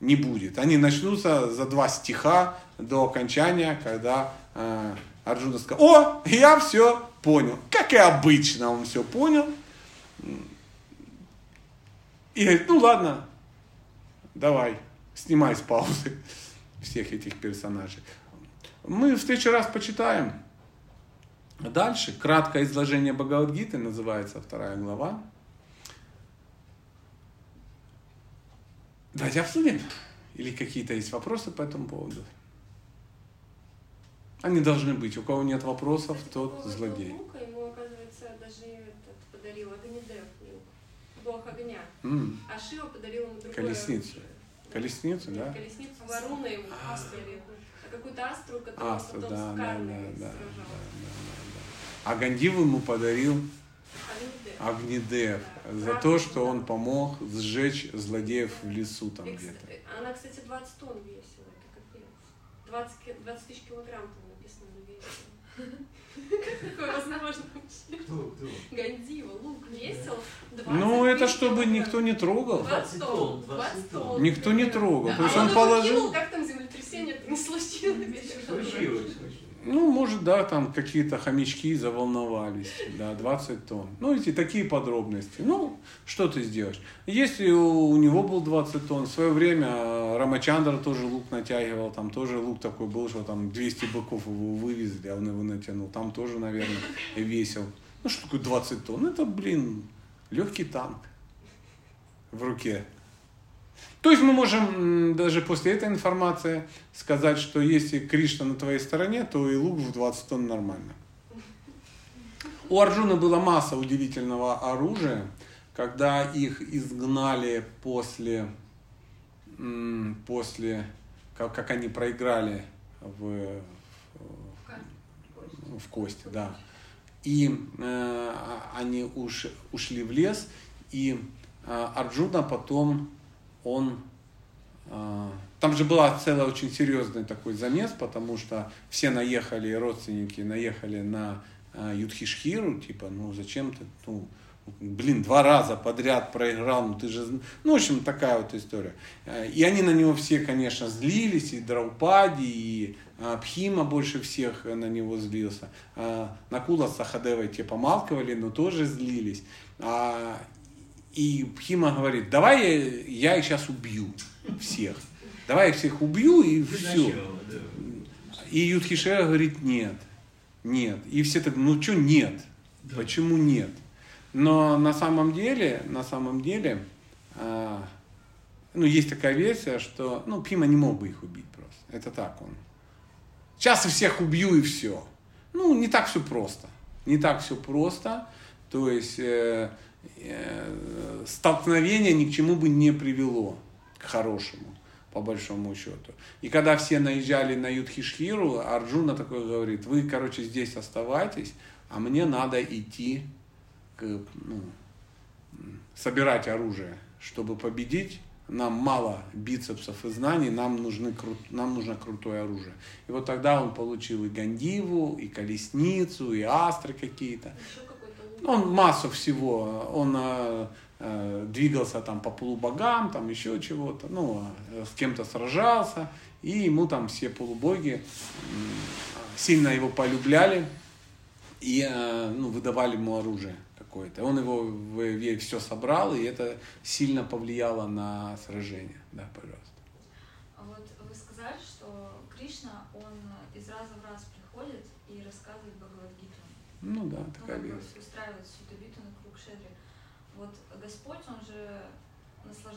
не будет. Они начнутся за два стиха до окончания, когда э, Арджуна сказал, о, я все понял. Как и обычно он все понял. И говорит, ну ладно, давай, снимай с паузы всех этих персонажей. Мы в следующий раз почитаем. Дальше, краткое изложение Бхагавадгиты, называется вторая глава. Давайте обсудим. Или какие-то есть вопросы по этому поводу? Они должны быть. У кого нет вопросов, Кстати, по тот поводу злодей. лука ему, оказывается, даже этот подарил Агнидев бог огня. М, А Шива подарил ему другое Колесницу. Колесницу, да? колесницу Варуна ему А. подарил. Какую-то астру, которую Астра, потом да, с да, да, да, да, сражал. да, да. А Гандиву ему подарил Агнидев. Да. за Правда, то, что да. он помог сжечь злодеев в лесу там где-то. Она, кстати, 20 тонн весила, это капец. 20, ки- 20 тысяч килограмм там написано на весе. Как такое возможно вообще? Кто, кто? Гандива, лук весил 20 Ну, это чтобы никто не трогал. 20 тонн, 20 20 тонн. Никто не трогал. То есть а он он положил. кинул, как там землетрясение не случилось. Случилось, случилось. Ну, может, да, там какие-то хомячки заволновались, да, 20 тонн. Ну, эти такие подробности. Ну, что ты сделаешь? Если у, у него был 20 тонн, в свое время э, Рамачандра тоже лук натягивал, там тоже лук такой был, что там 200 быков его вывезли, а он его натянул. Там тоже, наверное, весил. Ну, что такое 20 тонн? Это, блин, легкий танк в руке. То есть мы можем даже после этой информации сказать, что если Кришна на твоей стороне, то и лук в 20 тонн нормально. У Арджуна была масса удивительного оружия, когда их изгнали после, после как, как они проиграли в, в, в кости, да. И э, они уш, ушли в лес, и э, Арджуна потом он а, там же была целая очень серьезный такой замес, потому что все наехали, родственники наехали на а, Юдхишхиру, типа, ну зачем ты, ну, блин, два раза подряд проиграл, ну ты же, зн-». ну в общем такая вот история. Э, И они на него все, конечно, злились, и Драупади, и а, Пхима больше всех на него злился. А, Накула с Сахадевой те помалкивали, но тоже злились. И Пхима говорит, давай я, я их сейчас убью всех. Давай я всех убью и все. И Юдхишера говорит, нет, нет. И все так, ну что нет? Почему нет? Но на самом деле, на самом деле, а, ну, есть такая версия, что, ну, Пима не мог бы их убить просто. Это так он. Сейчас я всех убью и все. Ну, не так все просто. Не так все просто. То есть э, столкновение ни к чему бы не привело к хорошему, по большому счету. И когда все наезжали на Юдхишхиру, Арджуна такой говорит, вы, короче, здесь оставайтесь, а мне надо идти к, ну, собирать оружие, чтобы победить. Нам мало бицепсов и знаний, нам, нужны, нам нужно крутое оружие. И вот тогда он получил и Гандиву, и Колесницу, и Астры какие-то. Он массу всего, он э, э, двигался там по полубогам, там еще чего-то, ну, э, с кем-то сражался, и ему там все полубоги сильно его полюбляли и э, ну, выдавали ему оружие какое-то. Он его все собрал, и это сильно повлияло на сражение. Да, пожалуйста. А Вот вы сказали, что Кришна, он из раза в раз приходит и рассказывает Бхагавадгиту. Ну да, Ну, такая версия. устраивает всю эту битву на Курукшетре. Вот Господь, он же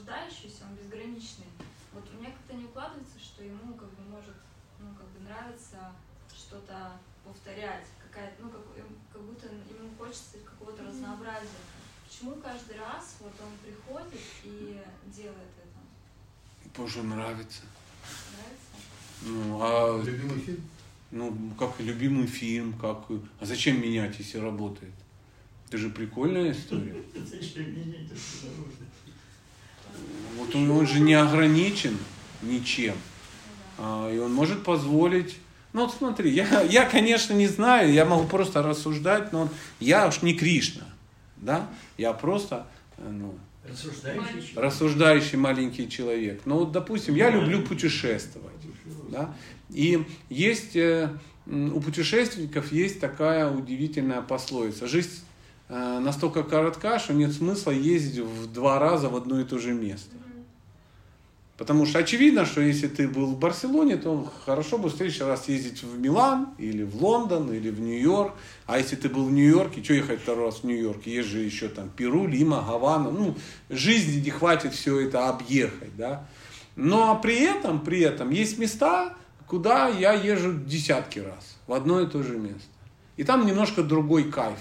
наслаждающийся, он безграничный. Вот у меня как-то не укладывается, что ему как бы может, ну, как бы нравится что-то повторять, какая ну, как, им- как будто ему хочется какого-то разнообразия. Почему каждый раз вот он приходит и делает это? Что нравится. Нравится? Ну, а Любимый фильм? Ну, как и любимый фильм, как... А зачем менять, если работает? Это же прикольная история. <laughs> Зачем менять это? Вот он, он же не ограничен ничем. А, И он может позволить... Ну вот смотри, я, я, конечно, не знаю, я могу просто рассуждать, но я уж не Кришна, да? Я просто э, ну, Рассуждающий рассуждающий маленький человек. Ну вот, допустим, я люблю путешествовать, да? И есть э, у путешественников есть такая удивительная пословица. Жизнь настолько коротка, что нет смысла ездить в два раза в одно и то же место. Потому что очевидно, что если ты был в Барселоне, то хорошо бы в следующий раз ездить в Милан, или в Лондон, или в Нью-Йорк. А если ты был в Нью-Йорке, что ехать второй раз в Нью-Йорк? Есть же еще там Перу, Лима, Гавана. Ну, жизни не хватит все это объехать, да. Но при этом, при этом есть места, куда я езжу десятки раз в одно и то же место. И там немножко другой кайф.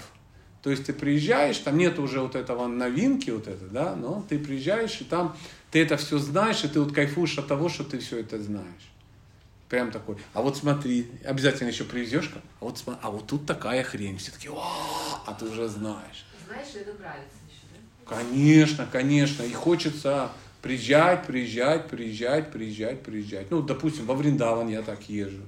То есть ты приезжаешь, там нет уже вот этого новинки, вот это, да, но ты приезжаешь, и там ты это все знаешь, и ты вот кайфуешь от того, что ты все это знаешь. Прям такой. А вот смотри, обязательно еще привезешь, а вот, а вот тут такая хрень. Все таки а ты уже знаешь. Знаешь, это нравится еще, да? Конечно, конечно. И хочется приезжать, приезжать, приезжать, приезжать, приезжать. Ну, допустим, во Вриндаван я так езжу.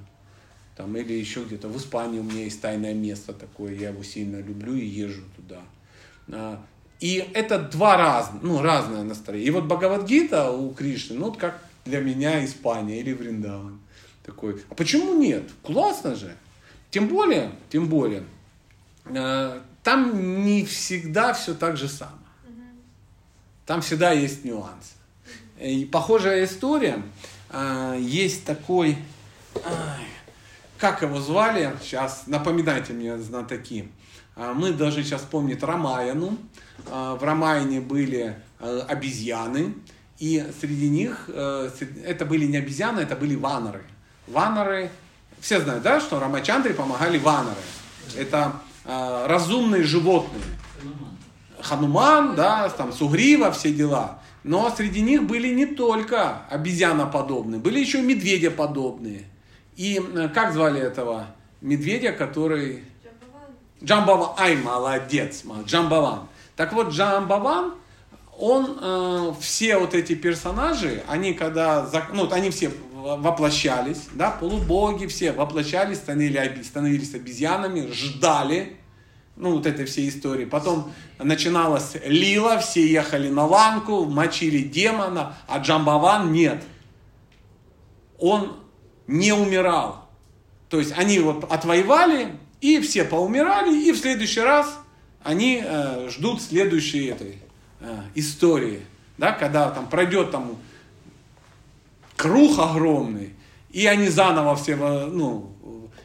Там, или еще где-то в Испании у меня есть тайное место такое, я его сильно люблю и езжу туда. А, И это два разных, ну, разное настроение. И вот Бхагавадгита у Кришны, ну, вот как для меня Испания или Вриндаван. Такой. А почему нет? Классно же. Тем более, тем более, э, там не всегда все так же самое. Там всегда есть нюансы. И похожая история. а, Есть такой, ай, как его звали, сейчас напоминайте мне знатоки. А, Мы должны сейчас вспомнить Рамаяну. А, В Рамаяне были э, обезьяны, и среди них, э, это были не обезьяны, это были ваноры. Ваноры, все знают, да, что Рамачандре помогали ваноры. Это разумные животные. Хануман, да, там Сугрива, все дела. Но среди них были не только обезьяноподобные, были еще и медведеподобные. И как звали этого медведя, который... Джамбаван. Ай, молодец, Джамбаван. Так вот, Джамбаван, он, э, все вот эти персонажи, они когда, ну, они все воплощались, да, полубоги все воплощались, становились, становились обезьянами, ждали, ну, вот этой всей истории. Потом начиналась лила, все ехали на ланку, мочили демона, а Джамбаван нет. Он не умирал. То есть они вот отвоевали, и все поумирали, и в следующий раз они э, ждут следующей этой э, истории. Да, когда там пройдет там круг огромный, и они заново все, ну,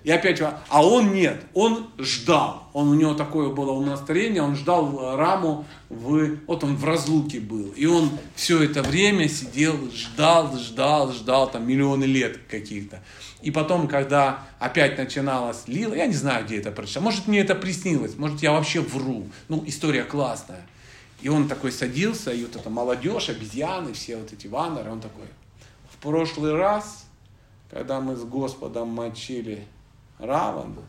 и опять, а он нет, он ждал, он у него такое было настроение, он ждал Раму, в, вот он в разлуке был, и он все это время сидел, ждал, ждал, ждал, там миллионы лет каких-то. И потом, когда опять начиналась Лила, я не знаю, где это прочитал, может мне это приснилось, может я вообще вру, ну история классная. И он такой садился, и вот эта молодежь, обезьяны, все вот эти ваннеры, он такой, в прошлый раз, когда мы с Господом мочили Равану,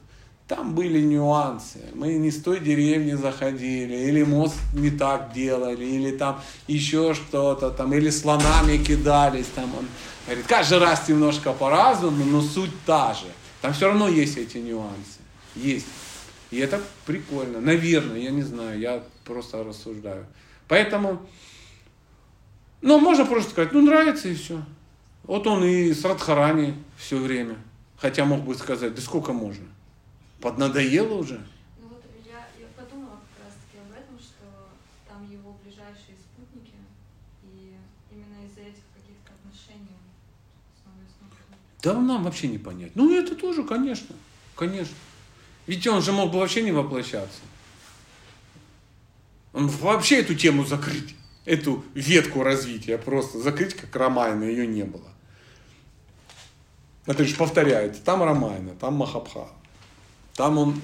там были нюансы. Мы не с той деревни заходили, или мост не так делали, или там еще что-то, там, или слонами кидались. Там он говорит, каждый раз немножко по-разному, но суть та же. Там все равно есть эти нюансы. Есть. И это прикольно. Наверное, я не знаю, я просто рассуждаю. Поэтому, ну, можно просто сказать, ну, нравится и все. Вот он и с Радхарани все время. Хотя мог бы сказать, да сколько можно? Поднадоело уже. Ну вот я, я подумала как раз таки об этом, что там его ближайшие спутники, и именно из-за этих каких-то отношений. Да нам вообще не понять. Ну, это тоже, конечно. Конечно. Ведь он же мог бы вообще не воплощаться. Он вообще эту тему закрыть. Эту ветку развития просто закрыть, как Рамайна, ее не было. Это же повторяется. Там Рамайна, там Махабха. Там он,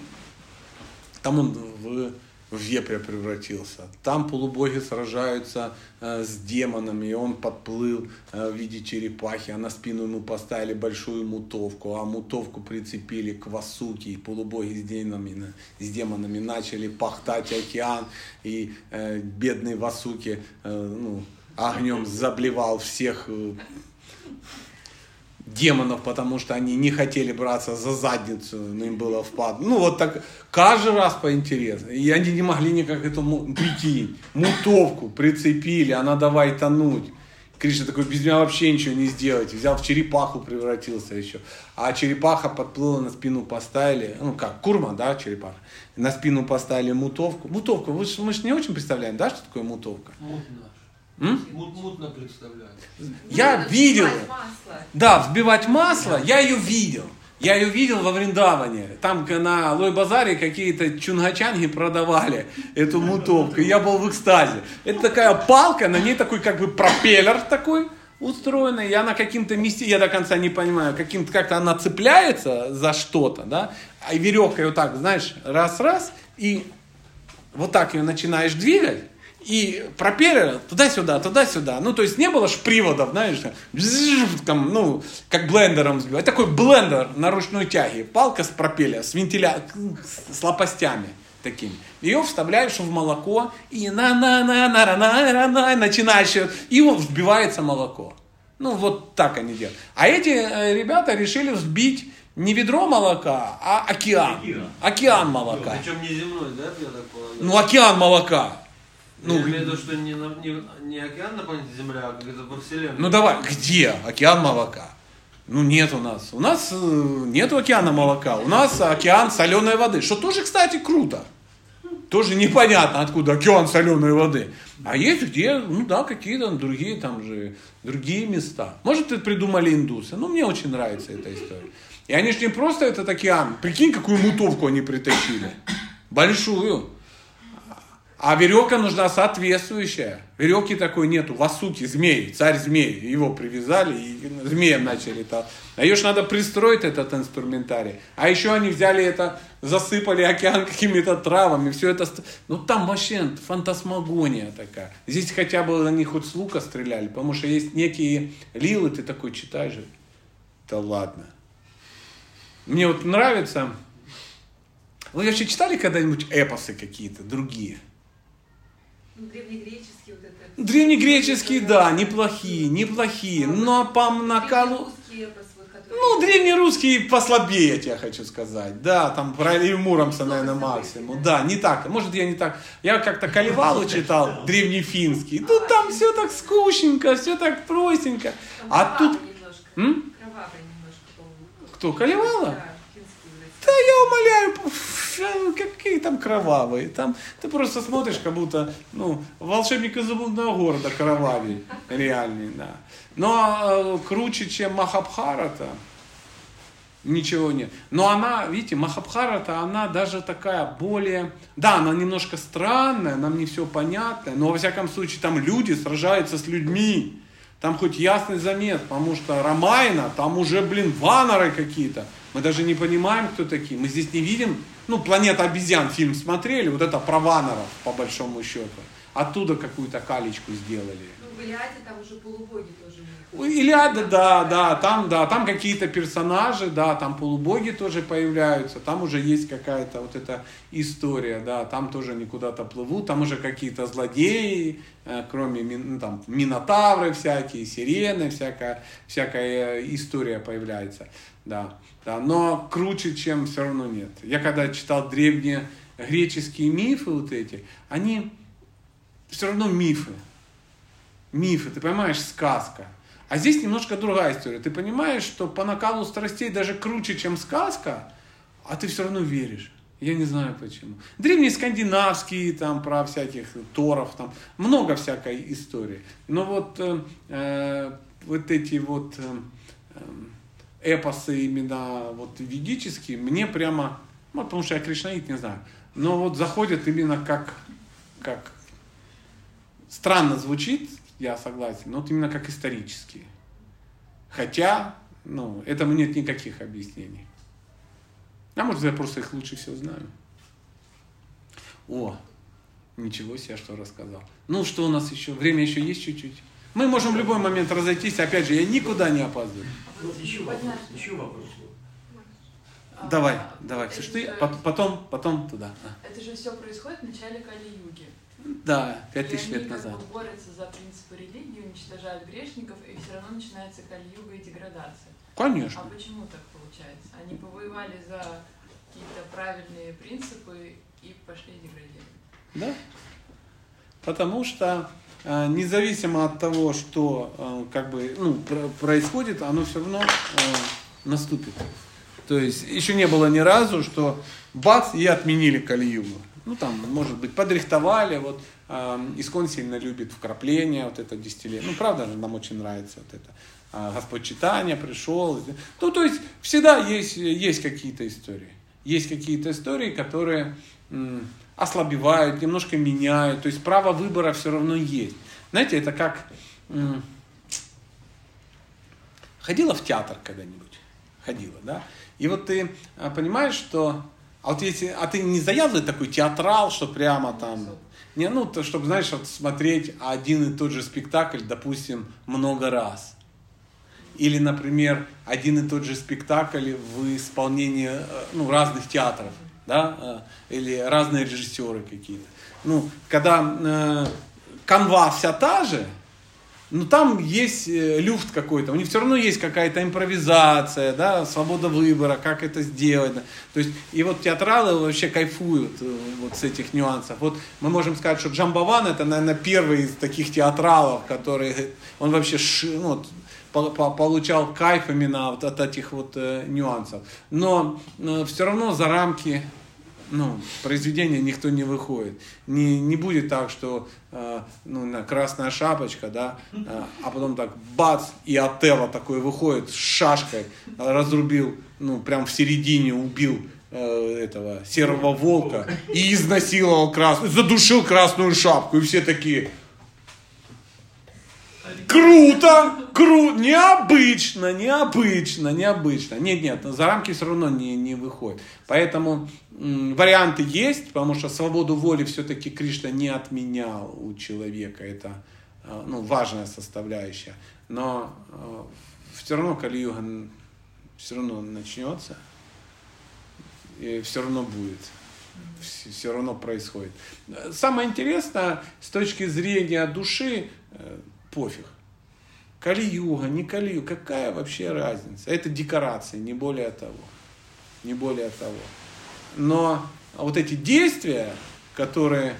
там он в, в вепря превратился. Там полубоги сражаются э, с демонами, и он подплыл э, в виде черепахи, а на спину ему поставили большую мутовку, а мутовку прицепили к Васуке, и полубоги с демонами, с демонами начали пахтать океан, и э, бедный Васуки, э, ну, огнем заблевал всех э, демонов, потому что они не хотели браться за задницу, но им было впад. Ну вот так, каждый раз по интересу. И они не могли никак эту, му- прикинь, мутовку прицепили, она давай тонуть. Кришна такой, без меня вообще ничего не сделать. Взял в черепаху, превратился еще. А черепаха подплыла на спину, поставили, ну как, курма, да, черепаха. На спину поставили мутовку. Мутовку, мы же не очень представляем, да, что такое мутовка? Мутно. М? Мутно представляю. Я Надо видел. взбивать масло. Да, взбивать масло, я ее видел. Я ее видел во Вриндаване. Там на Лой-базаре какие-то чунгачанги продавали эту мутовку. Я был в экстазе. Это такая палка, на ней такой как бы пропеллер такой устроенный. И она каким-то месте, я до конца не понимаю, каким-то как-то она цепляется за что-то, да. А веревкой вот так, знаешь, раз-раз, и вот так ее начинаешь двигать, и пропеллер туда-сюда, туда-сюда. Ну, то есть не было ж приводов, знаешь, там, ну, как блендером сбивать. Такой блендер на ручной тяге, палка с пропеллером, с вентиля, с лопастями такими. Ее вставляешь в молоко, и на на на на на на на на начинаешь, и вот взбивается молоко. Ну, вот так они делают. А эти ребята решили взбить не ведро молока, а. Океан. Океан молока. Причем не земной, да, я так полагаю? Ну, океан молока. Ну, я имею в виду, что не, не, не океан на планете Земля, а это во Вселенной. ну давай, где океан молока? Ну нет у нас. У нас э, нет океана молока. У нас океан соленой воды. Что тоже, кстати, круто. Тоже непонятно, откуда океан соленой воды. А есть где, ну да, какие-то другие там же, другие места. Может, это придумали индусы. Ну, мне очень нравится эта история. И они же не просто этот океан. Прикинь, какую мутовку они притащили. Большую. А веревка нужна соответствующая. Веревки такой нету. Васуки, змей, царь змей. Его привязали и змеем начали. А ее ж надо пристроить, этот инструментарий. А еще они взяли это, засыпали океан какими-то травами. Все это... Ну там вообще фантасмагония такая. Здесь хотя бы они хоть с лука стреляли. Потому что есть некие лилы, ты такой читаешь. Да ладно. Мне вот нравится... Вы вообще читали когда-нибудь эпосы какие-то другие? Ну, древнегреческий вот это. Древнегреческие, да, неплохие, неплохие. Но по накалу... Ну, древнерусские послабее, я тебе хочу сказать. Да, там про Илью Муромца, наверное, максимум. Да, не так. Может, я не так. Я как-то Каливалу читал, древнефинский. Ну, там все так скучненько, все так простенько. А тут... немножко. М? Кровавый немножко, по-моему. Кто, Каливала? Да, я умоляю, э, какие там кровавые. Там ты просто смотришь, как будто, ну, волшебник из изумрудного города кровавый, реальный, да. Но э, круче, чем Махабхарата, ничего нет. Но она, видите, Махабхарата, она даже такая более... Да, она немножко странная, нам не все понятно, но во всяком случае там люди сражаются с людьми. Там хоть ясный замес, потому что Рамайна, там уже, блин, ваноры какие-то. Мы даже не понимаем, кто такие. Мы здесь не видим, ну, «Планета обезьян» фильм смотрели, вот это про ваноров, по большому счету. Оттуда какую-то калечку сделали. Ну, в Илиаде там уже полубоги тоже. Илиада, да, да, там, да, там какие-то персонажи, да, там полубоги тоже появляются, там уже есть какая-то вот эта история, да, там тоже они куда-то плывут, там уже какие-то злодеи, э, кроме ну, там минотавры всякие, сирены, всякая, всякая э, история появляется, да, да, но круче, чем все равно нет. Я когда читал древние греческие мифы вот эти, они все равно мифы мифы, ты понимаешь, сказка. А здесь немножко другая история. Ты понимаешь, что по накалу страстей даже круче, чем сказка, а ты все равно веришь. Я не знаю почему. Древние скандинавские, там, про всяких торов, там, много всякой истории. Но вот, э, э, вот эти вот э, э, эпосы именно вот ведические, мне прямо, ну, потому что я кришнаит, не знаю, но вот заходят именно как, как странно звучит, я согласен, но вот именно как исторические. Хотя, ну, этому нет никаких объяснений. А может, я просто их лучше всего знаю. О, ничего себе, что рассказал. Ну, что у нас еще? Время еще есть чуть-чуть. Мы можем в любой момент разойтись. Опять же, я никуда не опаздываю. Еще вопрос, еще вопрос. Давай, а, давай, все, что ты, потом, потом туда. Это же все происходит в начале Кали-юги. Да, пять тысяч они лет как назад. бы борются за принципы религии, уничтожают грешников, и все равно начинается кальюга и деградация. Конечно. А почему так получается? Они повоевали за какие-то правильные принципы и пошли деградировать. Да? Потому что независимо от того, что э, как бы ну, про- происходит, оно все равно э, наступит. То есть еще не было ни разу, что бац и отменили Калиюгу. Ну там, может быть, подрихтовали. Вот э, Искон сильно любит вкрапление, вот это десятилетие. Ну, правда же, нам очень нравится вот это. А, Господь читания пришел. Ну, то есть всегда есть, есть какие-то истории. Есть какие-то истории, которые ослабевают, немножко меняют. То есть право выбора все равно есть. Знаете, это как... Ходила в театр когда-нибудь? Ходила, да? И вот ты а, понимаешь, что... А вот если... А ты не заядлый такой театрал, что прямо там... Не, ну, то, чтобы, знаешь, вот смотреть один и тот же спектакль, допустим, много раз. Или, например, один и тот же спектакль в исполнении э, ну, разных театров, да, э, или разные режиссеры какие-то. Ну, когда э, канва вся та же, но там есть э, люфт какой-то, у них все равно есть какая-то импровизация, да, свобода выбора, как это сделать. да. То есть, и вот театралы вообще кайфуют вот с этих нюансов. Вот мы можем сказать, что Джамбаван это, наверное, первый из таких театралов, который, он вообще ну, получал кайф именно вот от этих вот э, нюансов. Но все равно за рамки ну, произведения никто не выходит. Не, не будет так, что э, ну, на красная шапочка, да, э, а потом так бац, и Отелло такой выходит с шашкой, э, разрубил, ну, прям в середине убил э, этого серого волка и изнасиловал красную, задушил красную шапку, и все такие, Круто, круто, необычно, необычно, необычно. Нет, нет, за рамки все равно не, не выходит. Поэтому варианты есть, потому что свободу воли все-таки Кришна не отменял у человека. Это э, ну, важная составляющая. Но э, все равно Кали-юга все равно начнется. И все равно будет. Все, все равно происходит. Самое интересное с точки зрения души, э, пофиг. Кали-юга, не Кали-юга, какая вообще разница? Это декорации, не более того. Не более того. Но вот эти действия, которые...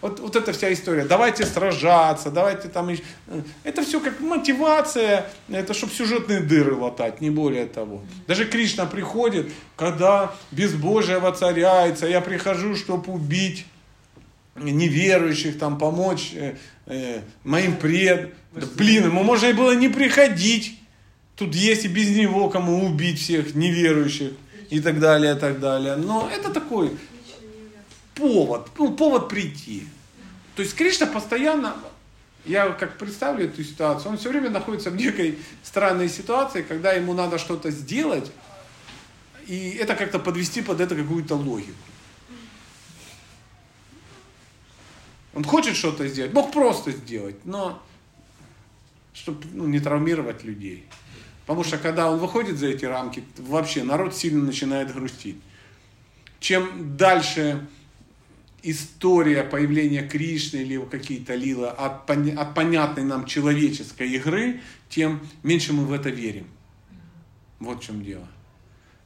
Вот, вот эта вся история, давайте сражаться, давайте там... э, Это все как мотивация, это чтобы сюжетные дыры латать, не более того. Даже Кришна приходит, когда безбожие воцаряется, я прихожу, чтобы убить неверующих, там, помочь э, моим пред... Да, блин, ему можно и было не приходить. Тут есть и без него кому убить всех неверующих и так далее, и так далее. Но это такой повод, ну, повод прийти. То есть Кришна постоянно, я как представлю эту ситуацию, он все время находится в некой странной ситуации, когда ему надо что-то сделать, и это как-то подвести под это какую-то логику. Он хочет что-то сделать, мог просто сделать, но чтобы ну, не травмировать людей. Потому что когда он выходит за эти рамки, вообще народ сильно начинает грустить. Чем дальше история появления Кришны или какие-то лила от, от понятной нам человеческой игры, тем меньше мы в это верим. Вот в чем дело.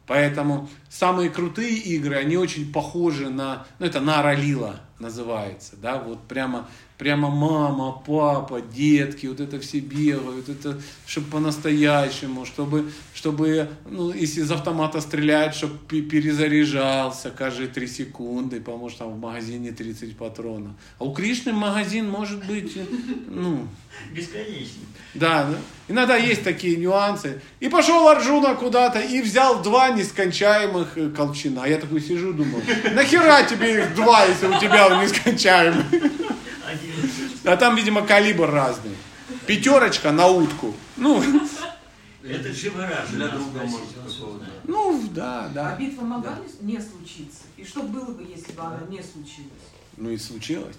Поэтому самые крутые игры, они очень похожи на, ну это Нара Лила называется, да, вот прямо, прямо мама, папа, детки, вот это все бегают, это, чтобы по-настоящему, чтобы, чтобы, ну, если из автомата стреляют, чтобы пе- перезаряжался каждые три секунды, потому что там в магазине 30 патронов. А у Кришны магазин может быть, э, ну, Бесконечный. да, да. иногда есть такие нюансы. И пошел Арджуна куда-то и взял два нескончаемых э, колчана. А я такой сижу, думаю, нахера тебе их два, если у тебя он нескончаемый? А там, видимо, калибр разный. Пятерочка на утку. Ну, Это Дживараш. Для друга, может, какого-то. ну, да, А да. битва могла не не случиться? И что было бы, если бы она не случилась? Ну и случилось.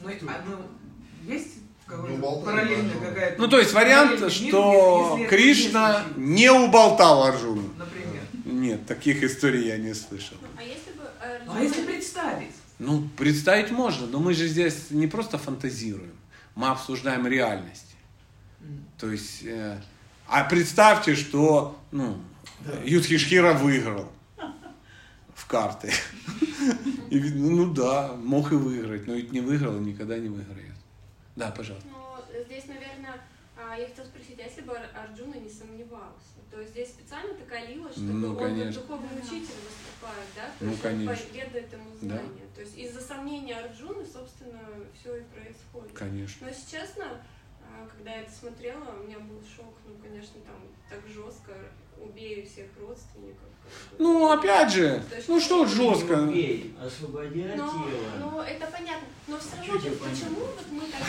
Ну, и- а, ну, есть Ну, параллельно да. какая-то... Ну, то есть вариант, мир, что не Кришна случилось, не уболтал Арджуну. Например. Нет, таких историй я не слышал. А если бы э, Ну, а если Арджуна- представить? Ну, представить можно, но мы же здесь не просто фантазируем, мы обсуждаем реальность. То есть, э, а представьте, что ну, Юдхишхира выиграл в карты. И, ну да, мог и выиграть, но ведь не выиграл и никогда не выиграет. Да, пожалуйста. Но здесь, наверное, а, я хотела спросить, а если бы Ар- Арджуна не сомневался? То здесь специально такая лила, чтобы Ну, он конечно. как духовный учитель выступает, да? То Ну, есть он конечно. поведает ему Да. знания. То есть из-за сомнения Арджуны, собственно, все и происходит. Конечно. Но если честно, когда я это смотрела, у меня был шок. Ну, конечно, там так жестко убей всех родственников. как бы. Ну, опять же, То есть- ну что жестко? Не убей, освободи от Но, тела. ну, это понятно. Но все равно, Чуть почему вот мы так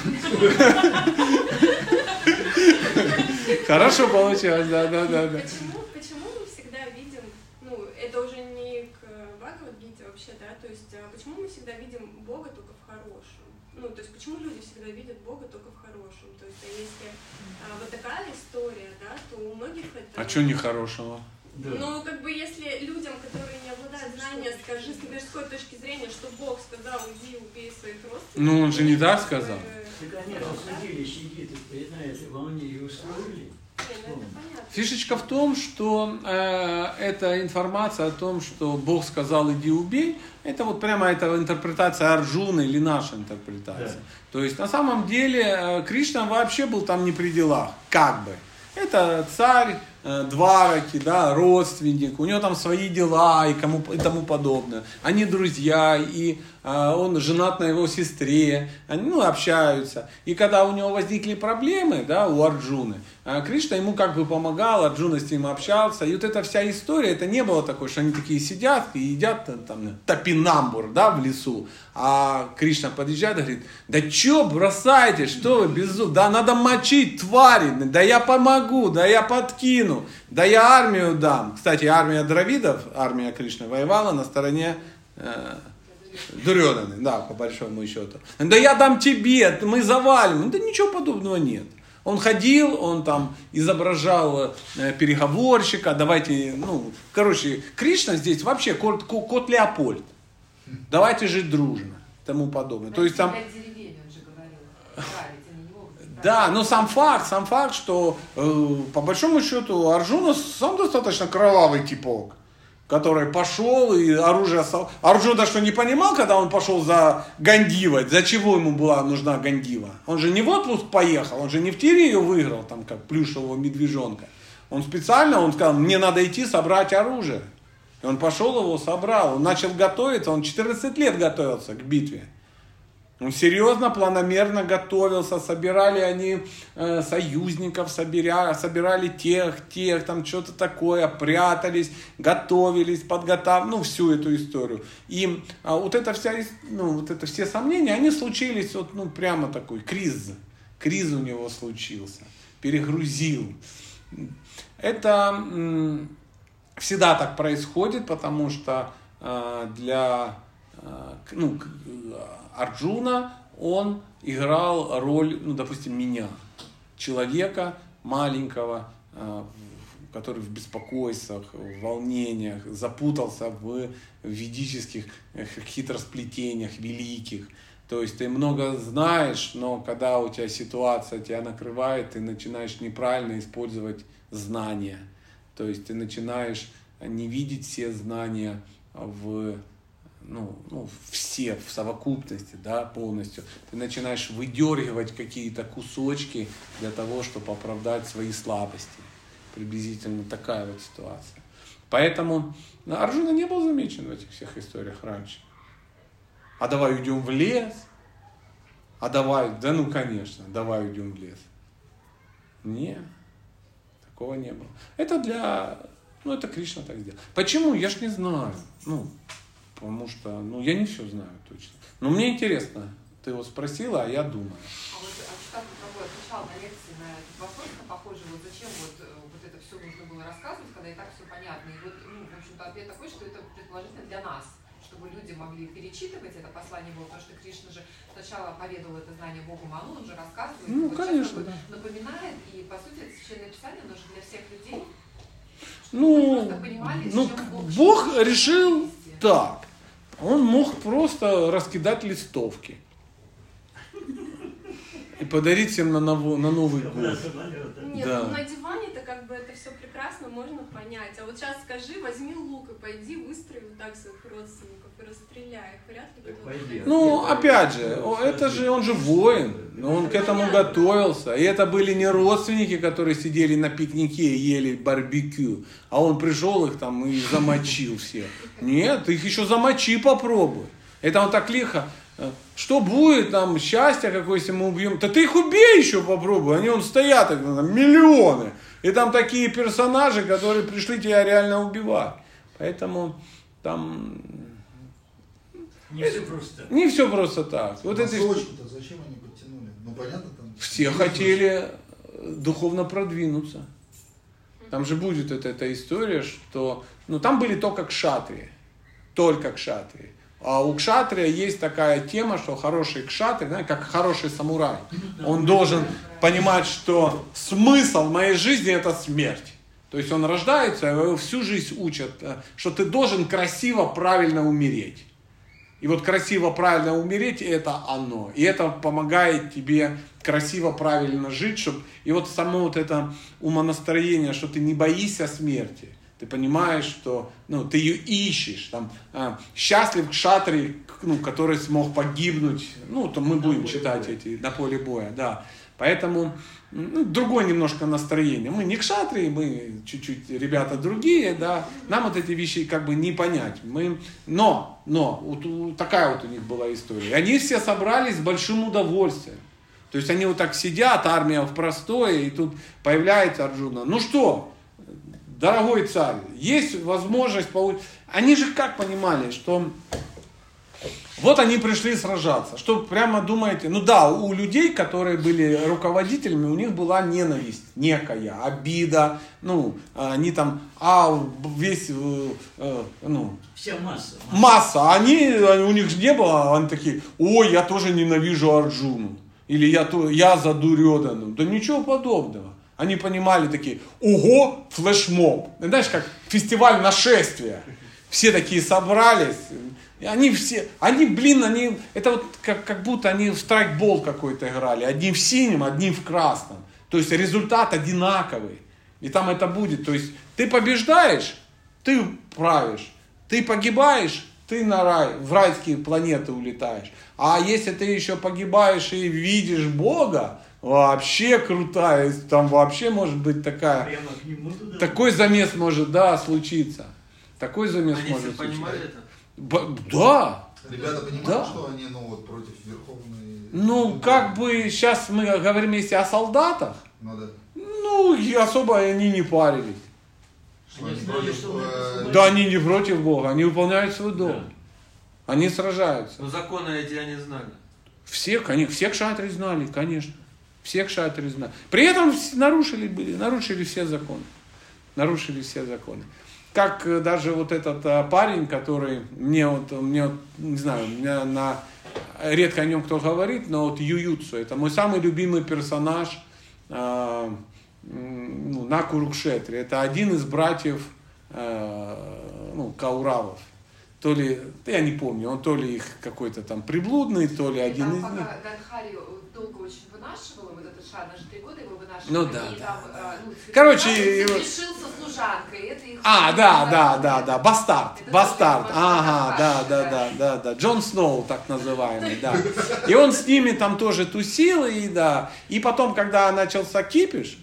<laughs> Хорошо получилось, да, да, да, да. Почему, почему мы всегда видим, ну, это уже не к Бхагавадгите вообще, да, то есть а почему мы всегда видим Бога только в хорошем? Ну, то есть почему люди всегда видят Бога только в хорошем? То есть, а если а, вот такая история, да, то у многих это... А что нехорошего? Да. Ну, как бы, если людям, которые не обладают знанием, скажи с мирской точки зрения, что Бог сказал, иди убей своих родственников. Ну, он же не так бы, сказал. Так они там судили, сидит и на этой волне и устроили. Фишечка в том, что э, эта информация о том, что Бог сказал иди убей, это вот прямо эта интерпретация Арджуны или наша интерпретация. Да. То есть на самом деле э, Кришна вообще был там не при делах, как бы. Это царь, э, Двараки, да, родственник, у него там свои дела и, кому, и тому подобное. Они друзья, и э, он женат на его сестре, они ну, общаются. И когда у него возникли проблемы, да, у Арджуны, Кришна ему как бы помогал, Арджуна с ним общался. И вот эта вся история, это не было такое, что они такие сидят и едят э, там топинамбур, да, в лесу. А Кришна подъезжает и говорит, да чё бросайте, что вы безумно, да надо мочить твари, да я помогу, да я подкину, да я армию дам. Кстати, армия дравидов, армия Кришны воевала на стороне э, Дурёданы, да, по большому счету. Да я дам тебе, мы завалим. Да ничего подобного нет. Он ходил, он там изображал э, переговорщика, давайте, ну, короче, Кришна здесь вообще кот, ко- кот Леопольд. Давайте жить дружно, тому подобное. То есть там, а да, но сам факт, сам факт, что э, по большому счету Арджуна сам достаточно кровавый типок, который пошел и оружие... Арджуна что не понимал, когда он пошел за Гандивой, за чего ему была нужна Гандива? Он же не в отпуск поехал, он же не в тире ее выиграл, там как плюшевого медвежонка. Он специально, он сказал, мне надо идти собрать оружие. И он пошел его, собрал, он начал готовиться, он 14 лет готовился к битве. Он серьезно, планомерно готовился, собирали они э, союзников, собирали, собирали тех, тех, там что-то такое, прятались, готовились, подготавливали, ну, всю эту историю. И а, вот это вся, ну, вот это все сомнения, они случились, вот, ну, прямо такой криз, криз у него случился, перегрузил. Это м, всегда так происходит, потому что э, для э, к- ну, э, Арджуна он играл роль, ну, допустим, меня, человека маленького, э, который в беспокойствах, в волнениях, запутался в ведических хитросплетениях великих. То есть ты много знаешь, но когда у тебя ситуация тебя накрывает, ты начинаешь неправильно использовать знания. То есть ты начинаешь не видеть все знания в ну, ну, все в совокупности, да, полностью. Ты начинаешь выдергивать какие-то кусочки для того, чтобы оправдать свои слабости. Приблизительно такая вот ситуация. Поэтому ну, Арджуна не был замечен в этих всех историях раньше. А давай уйдем в лес. А давай, да ну конечно, давай уйдем в лес. Нет, такого не было. Это для, ну это Кришна так сделал. Почему? Я ж не знаю. Ну, потому что, ну я не все знаю точно. Но мне интересно. Ты его спросила, а я думаю. А вот Ачитан Прабhu отвечал на лекции на этот вопрос, на похожий, вот зачем вот, э, вот это все нужно было рассказывать, когда и так все понятно. И вот, ну, в общем-то, ответ такой, что это предположительно для нас, чтобы люди могли перечитывать это послание было, потому что Кришна же сначала поведал это знание Богу Ману, он же рассказывает, Ну, вот конечно, да. напоминает, и по сути это священное писание, же для всех людей. Ну, ну чем Бог Бог решил так. Он мог просто раскидать листовки и подарить всем на, ново- на Новый год. Нет, Да. ну на диване-то как бы это все прекрасно можно понять. А вот сейчас скажи, возьми лук и пойди выстрели вот так своих родственников расстреляй их. Вряд ли. Ну, опять же, это же, он же воин, но он к этому готовился. И это были не родственники, которые сидели на пикнике и ели барбекю, а он пришел их там и замочил всех. Нет, их еще замочи попробуй. Это он так лихо. э, Что будет там, счастье какое, если мы убьем? Да ты их убей еще попробуй. Они он стоят, там, миллионы. И там такие персонажи, которые пришли тебя реально убивать. Поэтому там Не все просто. не все просто так. Вот это Массовочку-то зачем они подтянули? Ну понятно там. все хотели э, духовно продвинуться. Там же будет вот эта история, что ну там были только кшатрии, только кшатрии. А у кшатрия есть такая тема, что хороший кшатрий, знаете, как хороший самурай, он должен понимать, что смысл моей жизни это смерть. То есть он рождается, его всю жизнь учат, э, что ты должен красиво, правильно умереть. И вот красиво, правильно умереть, это оно. И это помогает тебе красиво, правильно жить. Чтоб... И вот само вот это умонастроение, что ты не боишься смерти. Ты понимаешь, что ну, ты ее ищешь. Там, а, счастлив кшатри, ну, который смог погибнуть. Ну, то мы будем поле читать боя. эти на поле боя, да. Поэтому ну, другое немножко настроение. Мы не кшатрии, мы чуть-чуть ребята другие, да. Нам вот эти вещи как бы не понять. Мы, но, но, вот такая вот у них была история. И они все собрались с большим удовольствием. То есть они вот так сидят, армия в простое, и тут появляется Арджуна. Ну что, дорогой царь, есть возможность получить... Они же как понимали, что вот они пришли сражаться. Что прямо думаете, ну да, у людей, которые были руководителями, у них была ненависть некая, обида, ну, они там, а весь, э, э, ну, Вся масса. масса, они, они- у них же не было, они такие, ой, я тоже ненавижу Арджуну, или я, то, я за Дурёдану. Да ничего подобного. Они понимали такие, ого, флешмоб. Знаешь, как фестиваль нашествия. Все такие собрались. И они все, они, блин, они, это вот как, как будто они в страйкбол какой-то играли. Одни в синем, одни в красном. То есть результат одинаковый. И там это будет. То есть ты побеждаешь, ты правишь. Ты погибаешь, ты на рай, в райские планеты улетаешь. А если ты еще погибаешь и видишь Бога, вообще крутая, там вообще может быть такая, Прямо к нему туда. такой замес может, да, случиться. Такой замес Они все может понимали случиться. это? Б- да, Ребята понимают, Да. что они, ну вот, против Верховной... ну как бы сейчас мы говорим если о солдатах, Ну да. ну и особо они не парились. Что Они против... э. Да они не против Бога, они выполняют свой долг. Они сражаются. Но законы эти они знали. Все, конечно, всех шатры знали, конечно. Всех шатры знали. При этом нарушили были, нарушили все законы. Нарушили все законы. Как э, даже вот этот а, парень, который мне вот, мне вот, не знаю, меня на, редко о нем кто говорит, но вот Ююцу, это мой самый любимый персонаж м, ну, на Курукшетре. Это один из братьев э, ну, Кауравов. То ли, я не помню, он то ли их какой-то там приблудный, то ли один там из них. Долго очень вынашивала вот этот шар, она же три года его вынашивала. Ну да, да, там, э, ну, Короче, его- решил со служанкой, это их... А, да, да, да, да, бастард, Это бастард, ага, да, да. да, да, да, Джон Сноу, так называемый, да. И он с ними там тоже тусил, и да, и потом, когда начался кипиш,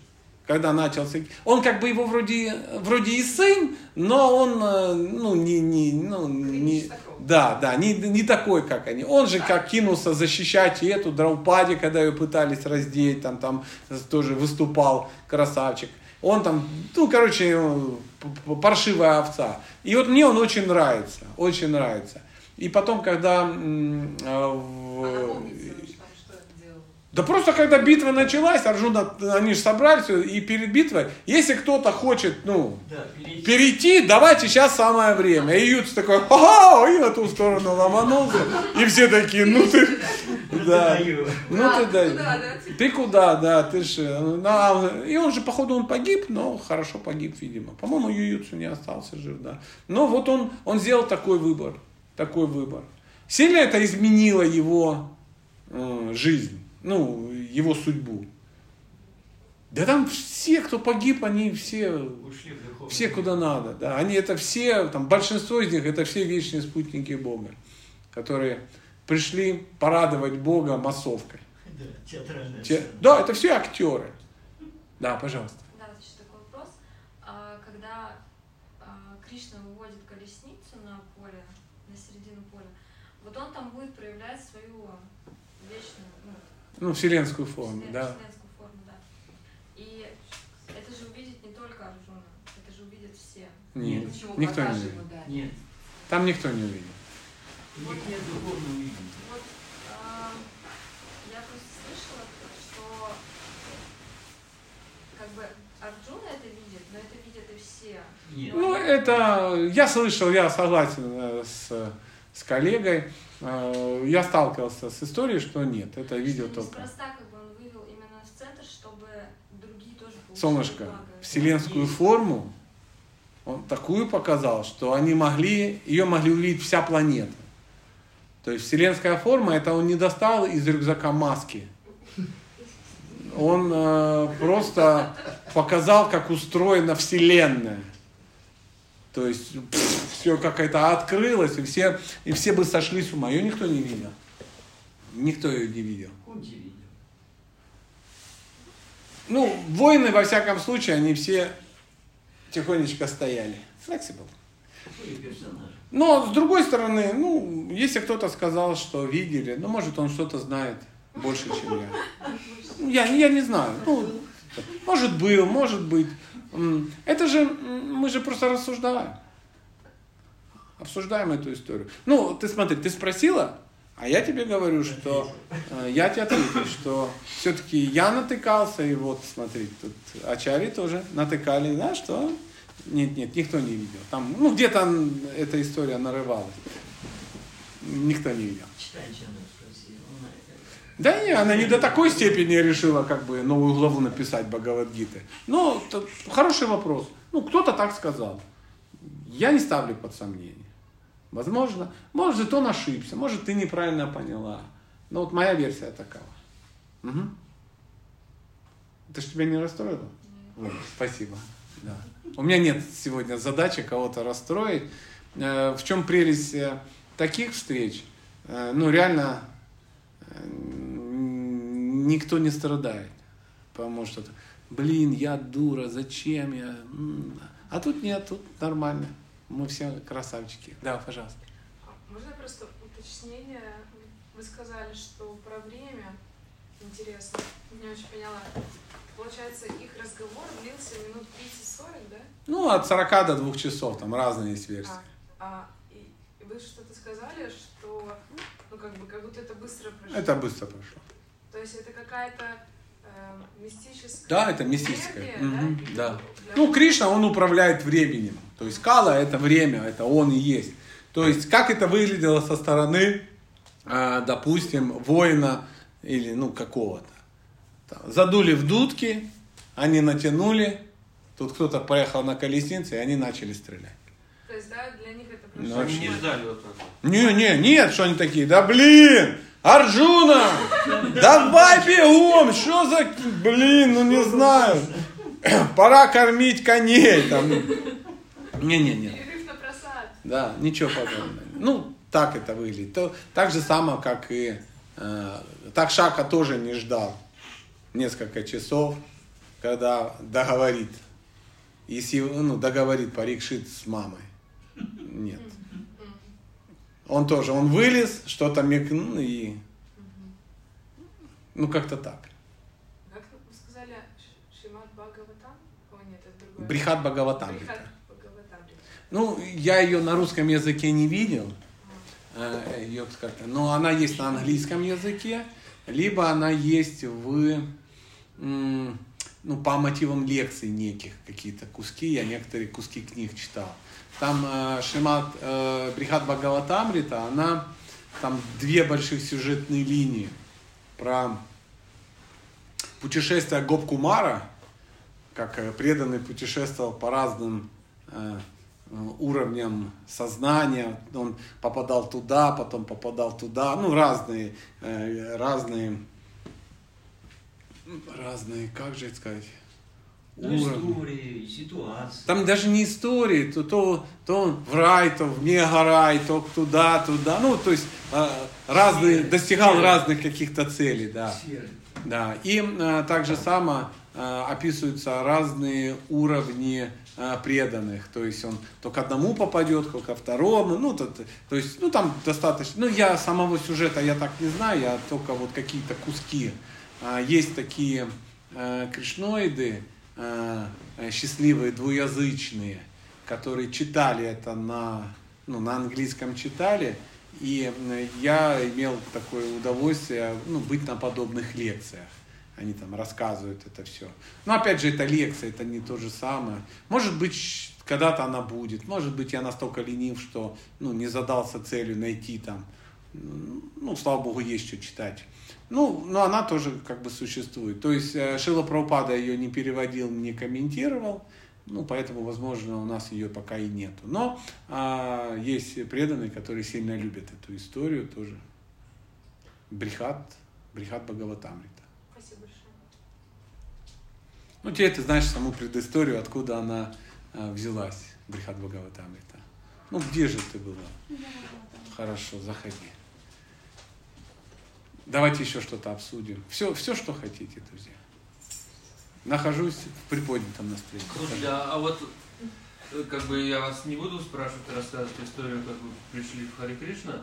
когда начался, он как бы его вроде, вроде и сын, но он, э, ну, не, не, ну, не, да, да, не, не такой, как они. Он же как кинулся защищать и эту Драупади, когда ее пытались раздеть, там, там тоже выступал красавчик. Он там, ну, короче, э, паршивая овца. И вот мне он очень нравится, очень нравится. И потом, когда э, в- А напомните, что там что это делал? Да просто когда битва началась, Арджуна, они же собрались, и перед битвой, если кто-то хочет, ну, Да, перейти. перейти, давайте сейчас самое время. И Ютс такой, ха и на ту сторону ломанулся. И все такие, ну ты, да, Даю. ну ты. Куда, да? Ты куда, да, ты же. И он же, походу, он погиб, но хорошо погиб, видимо. По-моему, Ююцу не остался жив, да. Но вот он, он сделал такой выбор. такой выбор. Сильно это изменило его э, жизнь, ну, его судьбу. Да там все, кто погиб, они все, Ушли все куда надо. Да. Они это все, там, большинство из них это все вечные спутники Бога, которые пришли порадовать Бога массовкой. Да, театральная Те- сцена. Да, это все актеры. Да, пожалуйста. Да, вот еще такой вопрос. А, Когда а, Кришна выводит колесницу на поле, на середину поля, вот он там будет проявлять свою ну, вселенскую форму, вселен- да. вселенскую форму, да. И это же увидит не только Арджуна, это же увидят все. Нет, Почему никто не увидит. да. Нет, Там никто не увидит. них нет духовного видения. Вот а, я просто слышала, что как бы Арджуна это видит, но это видят и все. Нет. Ну, это, я слышал, я согласен э, с, с коллегой, я сталкивался с историей, что нет, это видео Что только. Неспроста как бы он вывел именно в центр, чтобы другие тоже Солнышко, благо. вселенскую форму, он такую показал, что они могли, ее могли увидеть вся планета. То есть вселенская форма, это он не достал из рюкзака маски. Он э, просто показал, как устроена Вселенная. То есть все как-то открылось, и все, и все бы сошли с ума. Ее никто не видел. Никто ее не видел. Ну, воины, во всяком случае, они все тихонечко стояли. Персонаж? Но, с другой стороны, ну, если кто-то сказал, что видели, ну, может, он что-то знает больше, чем я. Я, я не знаю. Ну, может, был, может быть. Это же, мы же просто рассуждаем. Обсуждаем эту историю. Ну, ты смотри, ты спросила, а я тебе говорю, что э, я тебе ответил, что все-таки я натыкался, и вот смотри, тут Ачари тоже натыкали, да, что нет, нет, никто не видел. Там, ну, где-то эта история нарывалась. Никто не видел. Читай, она спросила. Она, э, Да не, она не до такой степени решила как бы новую главу написать Бхагавадгиты. Ну, хороший вопрос. Ну, кто-то так сказал. Я не ставлю под сомнение. Возможно, может, он ошибся, может, ты неправильно поняла. Но вот моя версия такова. Мгм. Это ж тебя не расстроило? Вот, спасибо. Да. У меня нет сегодня задачи кого-то расстроить. Э, В чем прелесть э, таких встреч? Э, Ну, реально, никто не страдает. Потому что, блин, я дура, зачем я? А тут нет, тут нормально. Мы все красавчики. Да, пожалуйста. Можно просто уточнение? Вы сказали, что про время интересно. Не очень поняла. Получается, их разговор длился минут 30-40, да? Ну, от 40 до 2 часов, там разные есть версии. А, а и вы что-то сказали, что как бы как будто это быстро прошло. Это быстро прошло. То есть это какая-то э, мистическая. Да, это мистическое. энергия, И да. для- Ну, Кришна, он управляет временем. То есть Кала это время, это он и есть. То есть, как это выглядело со стороны, а, допустим, воина или ну какого-то. Задули в дудки, они натянули, тут кто-то поехал на колеснице, и они начали стрелять. То есть, да, для них это Ну, вообще. Они не ждали вот так. Не, не, нет, что они такие, да блин, Арджуна, давай бегом, что за, блин, ну не знаю, <laughs> пора кормить коней, там, не-не-не. Да, ничего подобного. Ну, так это выглядит. То, так же само, как и... Э, так Шака тоже не ждал несколько часов, когда договорит. Если, ну, договорит Парикшит с мамой. Нет. Он тоже, он вылез, что-то мекнул и... Ну, как-то так. Как вы сказали, Шримад Бхагаватам? О, нет, это другое. Брихат Бхагаватам. Брихат Бхагаватам. Ну, я ее на русском языке не видел, э, её как-то, но она есть на английском языке, либо она есть в, ну, по мотивам лекций неких какие-то куски, я некоторые куски книг читал. Там э, Шимат э, Брихат Бхагаватамрита, она, там две больших сюжетные линии про путешествие Гопкумара, как э, преданный путешествовал по разным э, уровнем сознания. Он попадал туда, потом попадал туда. Ну, разные, э, разные, разные, как же это сказать? Ну, истории, ситуации. Там даже не истории, то, то, то в рай, то в мега-рай, то туда, туда. Ну, то есть э, разные, Сферы, достигал сферы. разных каких-то целей, да. Сферы. Да, и э, так же само э, описываются разные уровни э, преданных. То есть он то к одному попадет, то ко второму. Ну, то, то есть, ну, там достаточно. Ну, я самого сюжета я так не знаю, я только вот какие-то куски. А, Есть такие э, кришноиды, э, э, счастливые, двуязычные, которые читали это на, ну, на английском читали, и э, я имел такое удовольствие ну, быть на подобных лекциях. Они там рассказывают это все. Но опять же, это лекция, это не то же самое. Может быть, когда-то она будет. Может быть, я настолько ленив, что ну, не задался целью найти там. Ну, слава богу, есть что читать. Ну, но она тоже как бы существует. То есть э, Шила Прабхупада ее не переводил, не комментировал. Ну, поэтому, возможно, у нас ее пока и нету. Но а, есть преданные, которые сильно любят эту историю тоже. Брихат, Брихат Бхагаватамрита. Спасибо большое. Ну, тебе ты знаешь саму предысторию, откуда она а, взялась, Брихат Бхагаватамрита. Ну, где же ты была? Хорошо, заходи. Давайте еще что-то обсудим. Все, все, что хотите, друзья. Нахожусь в приподнятом настроении. Слушайте, а, а вот э, как бы я вас не буду спрашивать рассказывать историю, как вы пришли в Хари Кришна,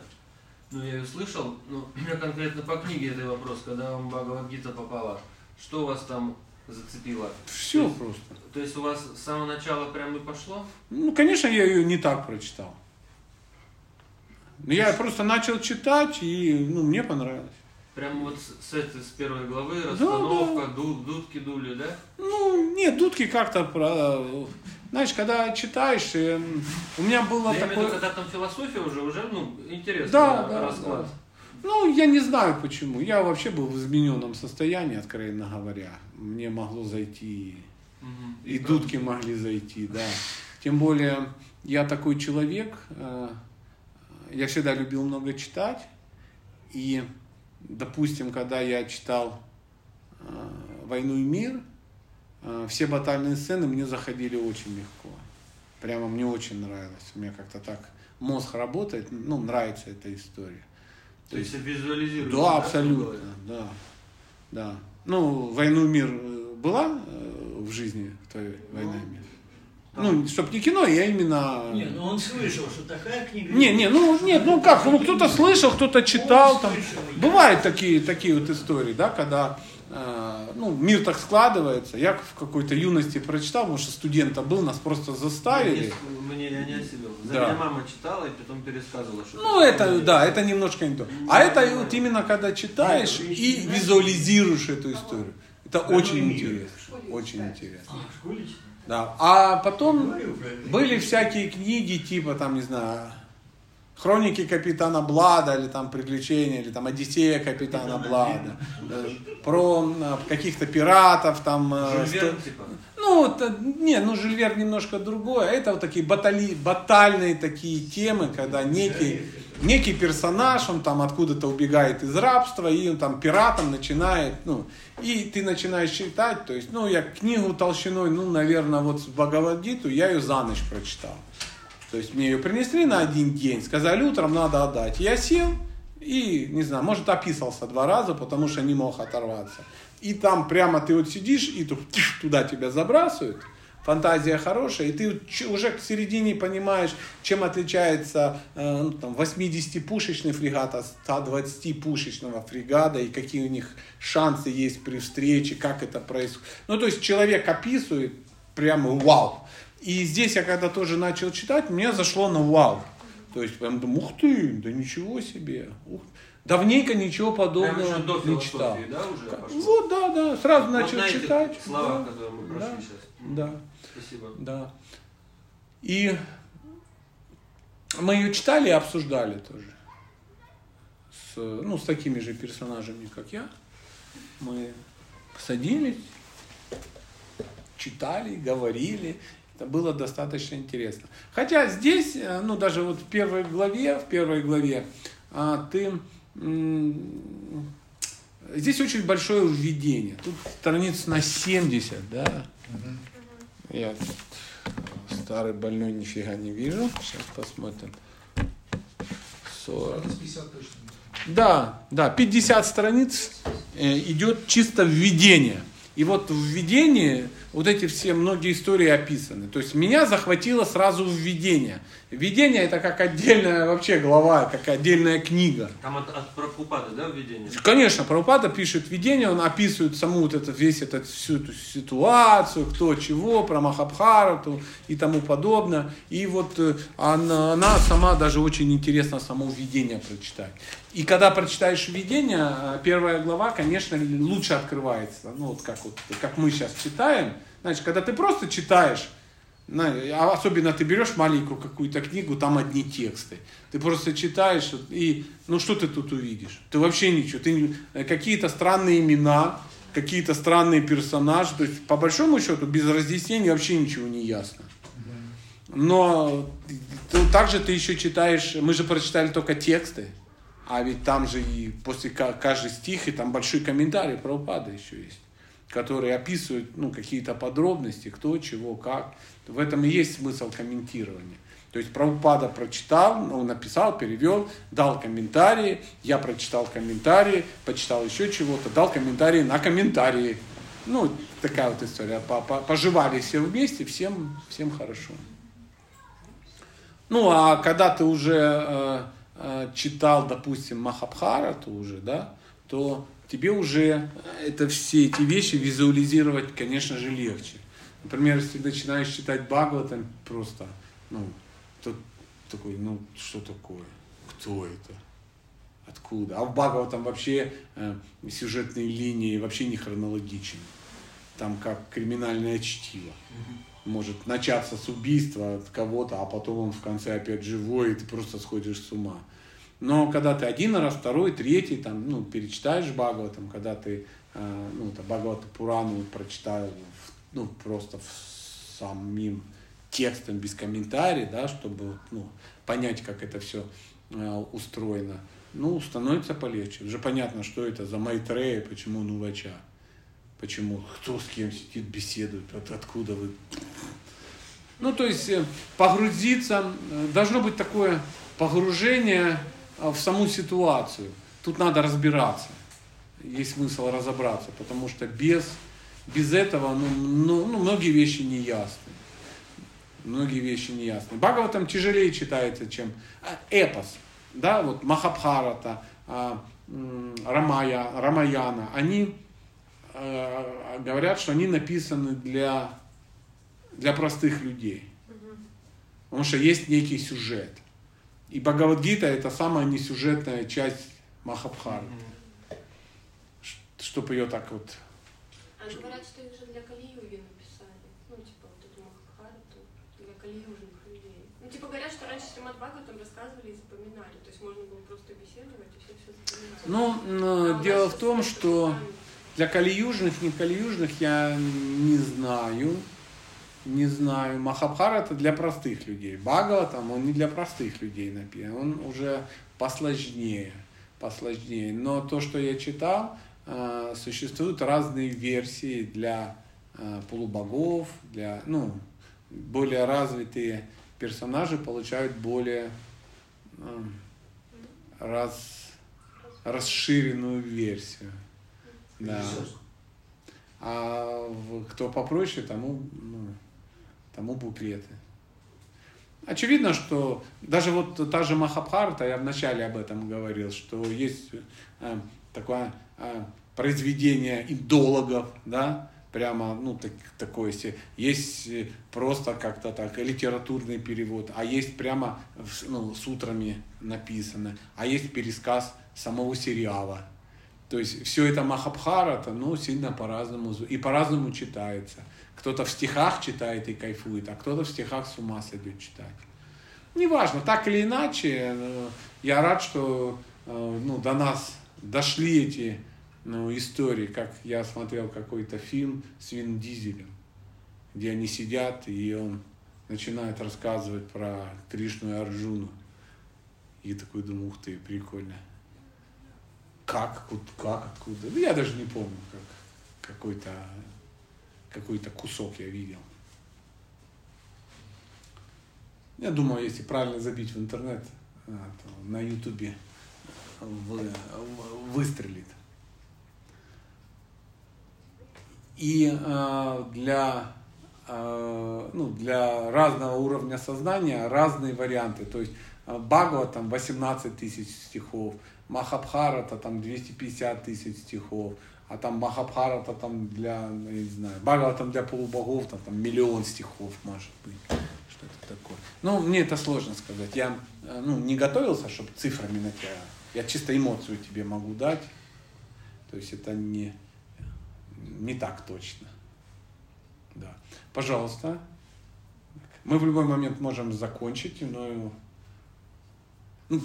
но я ее слышал, но <clears throat> у меня конкретно по книге этот вопрос, когда вам Бхагавадгита попала, что вас там зацепило? Все То есть- просто. То есть у вас с самого начала прям и пошло? Ну, конечно, я ее не так прочитал. Но Я просто начал читать, и ну, мне понравилось. Прям вот с, с первой главы, расстановка, ду- дудки дули, да? Ну, нет, дудки как-то... про- Знаешь, когда читаешь, эм, у меня было Я имею в виду, такое... когда там философия уже, уже, ну, интересно, Да, да, расклад. да. Ну, я не знаю почему. Я вообще был в измененном состоянии, откровенно говоря. Мне могло зайти, Мгм. и дудки могли зайти, да. Тем более, я такой человек, э, я всегда любил много читать. И, допустим, когда я читал э, «Войну и мир», э, все батальные сцены мне заходили очень легко. Прямо мне очень нравилось. У меня как-то так мозг работает, ну, нравится эта история. То есть визуализируешь. Да, абсолютно, да. Да. Ну, «Войну и мир» была э, в жизни твоей «Война и мир»? Ну, чтоб не кино, я именно... Не, ну он слышал, что такая книга. Не, не, ну нет, ну как, ну кто-то слышал, кто-то читал, там. Бывают такие, такие вот истории, да, когда э, ну, мир так складывается. Я в какой-то юности прочитал, потому что студента был, нас просто заставили. Мне, мне я не осилил. За Да. меня мама читала и потом пересказывала, что Ну, это, да, это немножко не то. А это вот именно когда читаешь и визуализируешь эту историю. Это очень интересно. Очень интересно. А, в школе читал? Да. А потом были всякие книги, типа там, не знаю, Хроники капитана Блада, или там Приключения, или там Одиссея капитана Блада, э, про э, каких-то пиратов, там... э, сто- типа. Ну, это, не, ну Жюль Верн немножко другое. Это вот такие батали, батальные такие темы, когда некий, некий персонаж, он там откуда-то убегает из рабства, и он там пиратом начинает, ну, и ты начинаешь читать, то есть, ну, я книгу толщиной, ну, наверное, вот Бхагавадгиту, я ее за ночь прочитал. То есть мне ее принесли на один день, сказали, утром надо отдать. Я сел и, не знаю, может, описался два раза, потому что не мог оторваться. И там прямо ты вот сидишь, и туда тебя забрасывают. Фантазия хорошая, и ты уже к середине понимаешь, чем отличается э, ну, там, 80-пушечный фрегат от 120-пушечного фрегата, и какие у них шансы есть при встрече, как это происходит. Ну, то есть человек описывает прямо вау. И здесь я когда тоже начал читать, мне зашло на вау. То есть прям думаю, ух ты, да ничего себе. Ух. Давненько ничего подобного до не читал. да, уже пошло? Вот, да, да, сразу Вот начал на этих читать. словах, да, которые мы прошли да, сейчас. Да, Спасибо. да. И мы ее читали и обсуждали тоже. С, ну, с такими же персонажами, как я. Мы садились, читали, говорили. Это было достаточно интересно. Хотя здесь, э, ну даже вот в первой главе, в первой главе, а, ты здесь очень большое введение. Тут страниц на 70, да. Я старый больной нифига не вижу. Сейчас посмотрим. 40. Страниц 50 точно. Да, да, 50 страниц э, идет чисто введение. И вот в введении вот эти все многие истории описаны. То есть меня захватило сразу введение. Введение это как отдельная вообще глава, как отдельная книга. Там от, от Прабхупады, да, введение? Конечно, Прабхупада пишет введение, он описывает саму вот это, весь этот, всю эту ситуацию, кто чего, про Махабхарату и тому подобное. И вот э, она, она сама даже очень интересно само введение прочитать. И когда прочитаешь введение, э, первая глава, конечно, лучше открывается. Ну вот как, вот, как мы сейчас читаем. Значит, когда ты просто читаешь, а особенно ты берешь маленькую какую-то книгу, там одни тексты. Ты просто читаешь, и ну что ты тут увидишь? Ты вообще ничего. Ты э, какие-то странные имена, какие-то странные персонажи. То есть, по большому счету, без разъяснений вообще ничего не ясно. Но ты- также ты еще читаешь, мы же прочитали только тексты, а ведь там же и после ка- каждый стих, и там большой комментарий про упады еще есть, который описывает ну, какие-то подробности, кто, чего, как. В этом и есть смысл комментирования. То есть Прабхупада прочитал, ну, написал, перевел, дал комментарии, я прочитал комментарии, почитал еще чего-то, дал комментарии на комментарии. Ну, такая вот история. По- по- Поживали все вместе, всем, всем хорошо. Ну, а когда ты уже э, э, читал, допустим, Махабхарату уже, да, то тебе уже это все эти вещи визуализировать, конечно же, легче. Например, если ты начинаешь читать Бхагаватам, просто, ну, то такой, ну, что такое? Кто это? Откуда? А в Бхагаватам вообще э, сюжетные линии вообще не хронологичны. Там как криминальное чтиво может начаться с убийства от кого-то, а потом он в конце опять живой, и ты просто сходишь с ума. Но когда ты один раз, второй, третий, там, ну, перечитаешь Бхагаватам, когда ты, э, ну, это Бхагавата Пурану прочитал, ну, просто в самим текстом без комментариев, да, чтобы, ну, понять, как это все устроено, ну, становится полегче. Уже понятно, что это за Майтрея, почему он увача. Почему? Кто с кем сидит, беседует, от, откуда вы. Ну, то есть э, погрузиться, э, должно быть такое погружение э, в саму ситуацию. Тут надо разбираться. Есть смысл разобраться, потому что без, без этого ну, ну, ну, многие вещи не ясны. Многие вещи не ясны. Бхагаватам тяжелее читается, чем а, эпос. Да, вот Махабхарата, а, Рамая, Рамаяна, они э, говорят, что они написаны для, для простых людей. Потому что есть некий сюжет. И Бхагавадгита это самая несюжетная часть Махабхараты. Чтобы ее так вот... А говорят, что их же для Калиюги написали. Ну, типа, вот эту Махабхарату для калиюжных людей. Ну, типа, говорят, что раньше Сримад там рассказывали и запоминали. То есть можно было просто беседовать и все все запоминать. Ну, А дело в том, что для калиюжных, не калиюжных я не знаю. Не знаю. Махабхарата для простых людей. Бхагаватам, он не для простых людей написан. Он уже посложнее. Посложнее. Но то, что я читал, э, существуют разные версии для э, полубогов, для, ну, более развитые персонажи получают более э, раз, расширенную версию. Да. А кто попроще, тому, ну, тому буклеты. Очевидно, что даже вот та же Махабхарта, я вначале об этом говорил, что есть э, такое э, произведение идологов, да, прямо, ну, так- такое себе. Есть э, просто как-то так литературный перевод, а есть прямо ну, с утрами написано, а есть пересказ самого сериала. То есть все это Махабхарата, ну, сильно по-разному, и по-разному читается. Кто-то в стихах читает и кайфует, а кто-то в стихах с ума сойдет читать. Неважно, так или иначе, э, я рад, что э, ну, до нас дошли эти ну, истории, как я смотрел какой-то фильм с Вин Дизелем. где они сидят, и он начинает рассказывать про Кришну и Арджуну. И такой думаю, ух ты, прикольно. Как, как, откуда? Ну, я даже не помню, как какой-то какой-то кусок я видел. Я думаю, если правильно забить в интернет, а, то на ютубе вы- выстрелит. И э, для, э, ну, для разного уровня сознания разные варианты. То есть э, Бхагава там 18 тысяч стихов, Махабхарата там 250 тысяч стихов, а там Махабхарата там для, я не знаю, Бхагава там для полубогов там, там миллион стихов может быть. Что-то такое. Ну, мне это сложно сказать. Я э, ну, не готовился, чтобы цифрами на тебя. Я чисто эмоцию тебе могу дать. То есть это не, не так точно. Да. Пожалуйста. Мы в любой момент можем закончить, но ну,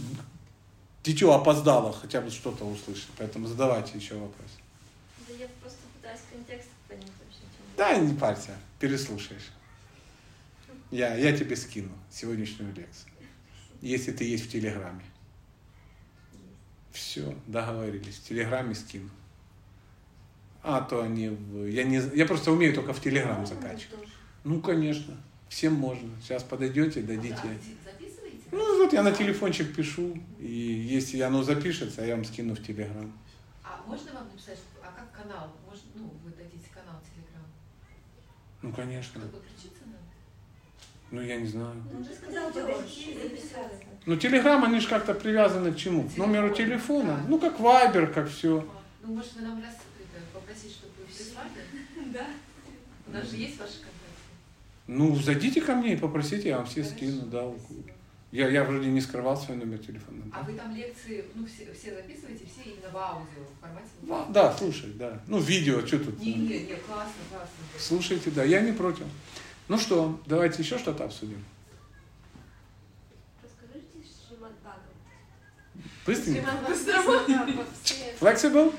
дитё опоздало хотя бы что-то услышать, поэтому задавайте еще вопрос. Я просто пытаюсь контекст понять вообще, Да, не парься, переслушаешь. Я, я тебе скину сегодняшнюю лекцию, если ты есть в Телеграме. Все, договорились. В Телеграме скину. А, то они... Я, не, я просто умею только в Телеграм закачивать. Ну, конечно. Всем можно. Сейчас подойдете, дадите. Записываете? Ну, вот я на телефончик пишу, и если оно запишется, я вам скину в Телеграм. А можно вам написать, а канал? Может, ну, вы дадите канал Телеграм? Ну, конечно. Как подключиться надо? Ну, я не знаю. Ну, ты сказал, подойти и записаться. Ну, Телеграм, они же как-то привязаны к чему? К номеру телефона. Ну, как Вайбер, как все. Ну, может, вы нам раз это, попросить, чтобы вы прислали? <laughs> Да. У нас же есть ваши контакты. Ну, зайдите ко мне и попросите, я вам все скину, да. Я, я вроде не скрывал свой номер телефона. А Да, вы там лекции, ну, все, все записываете, все именно в аудио, в формате? Ва- да слушай, да. Ну, видео, что тут? Не, не, не, классно, классно. Слушайте, да, я не против. Ну что, давайте еще что-то обсудим. Расскажите Шримад Бхагават. Быстренько. Flexible?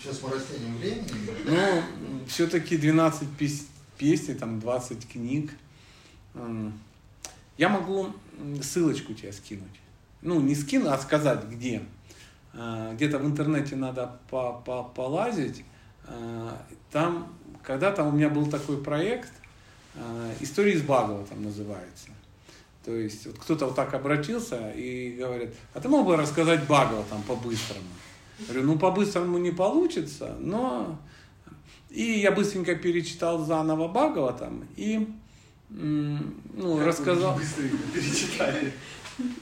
Сейчас мы растянем времени. Ну, все-таки 12 пес- песней, там 20 книг. Я могу ссылочку тебе скинуть. Ну, не скину, а сказать, где. А, Где-то в интернете надо по- по- полазить. А, Там, когда-то у меня был такой проект, а, «Истории из Багова» там называется. То есть вот кто-то вот так обратился и говорит, а ты мог бы рассказать Багова там по-быстрому? Я Говорю, ну по-быстрому не получится, но... И я быстренько перечитал заново Багова там и ну, рассказал... Быстренько перечитали.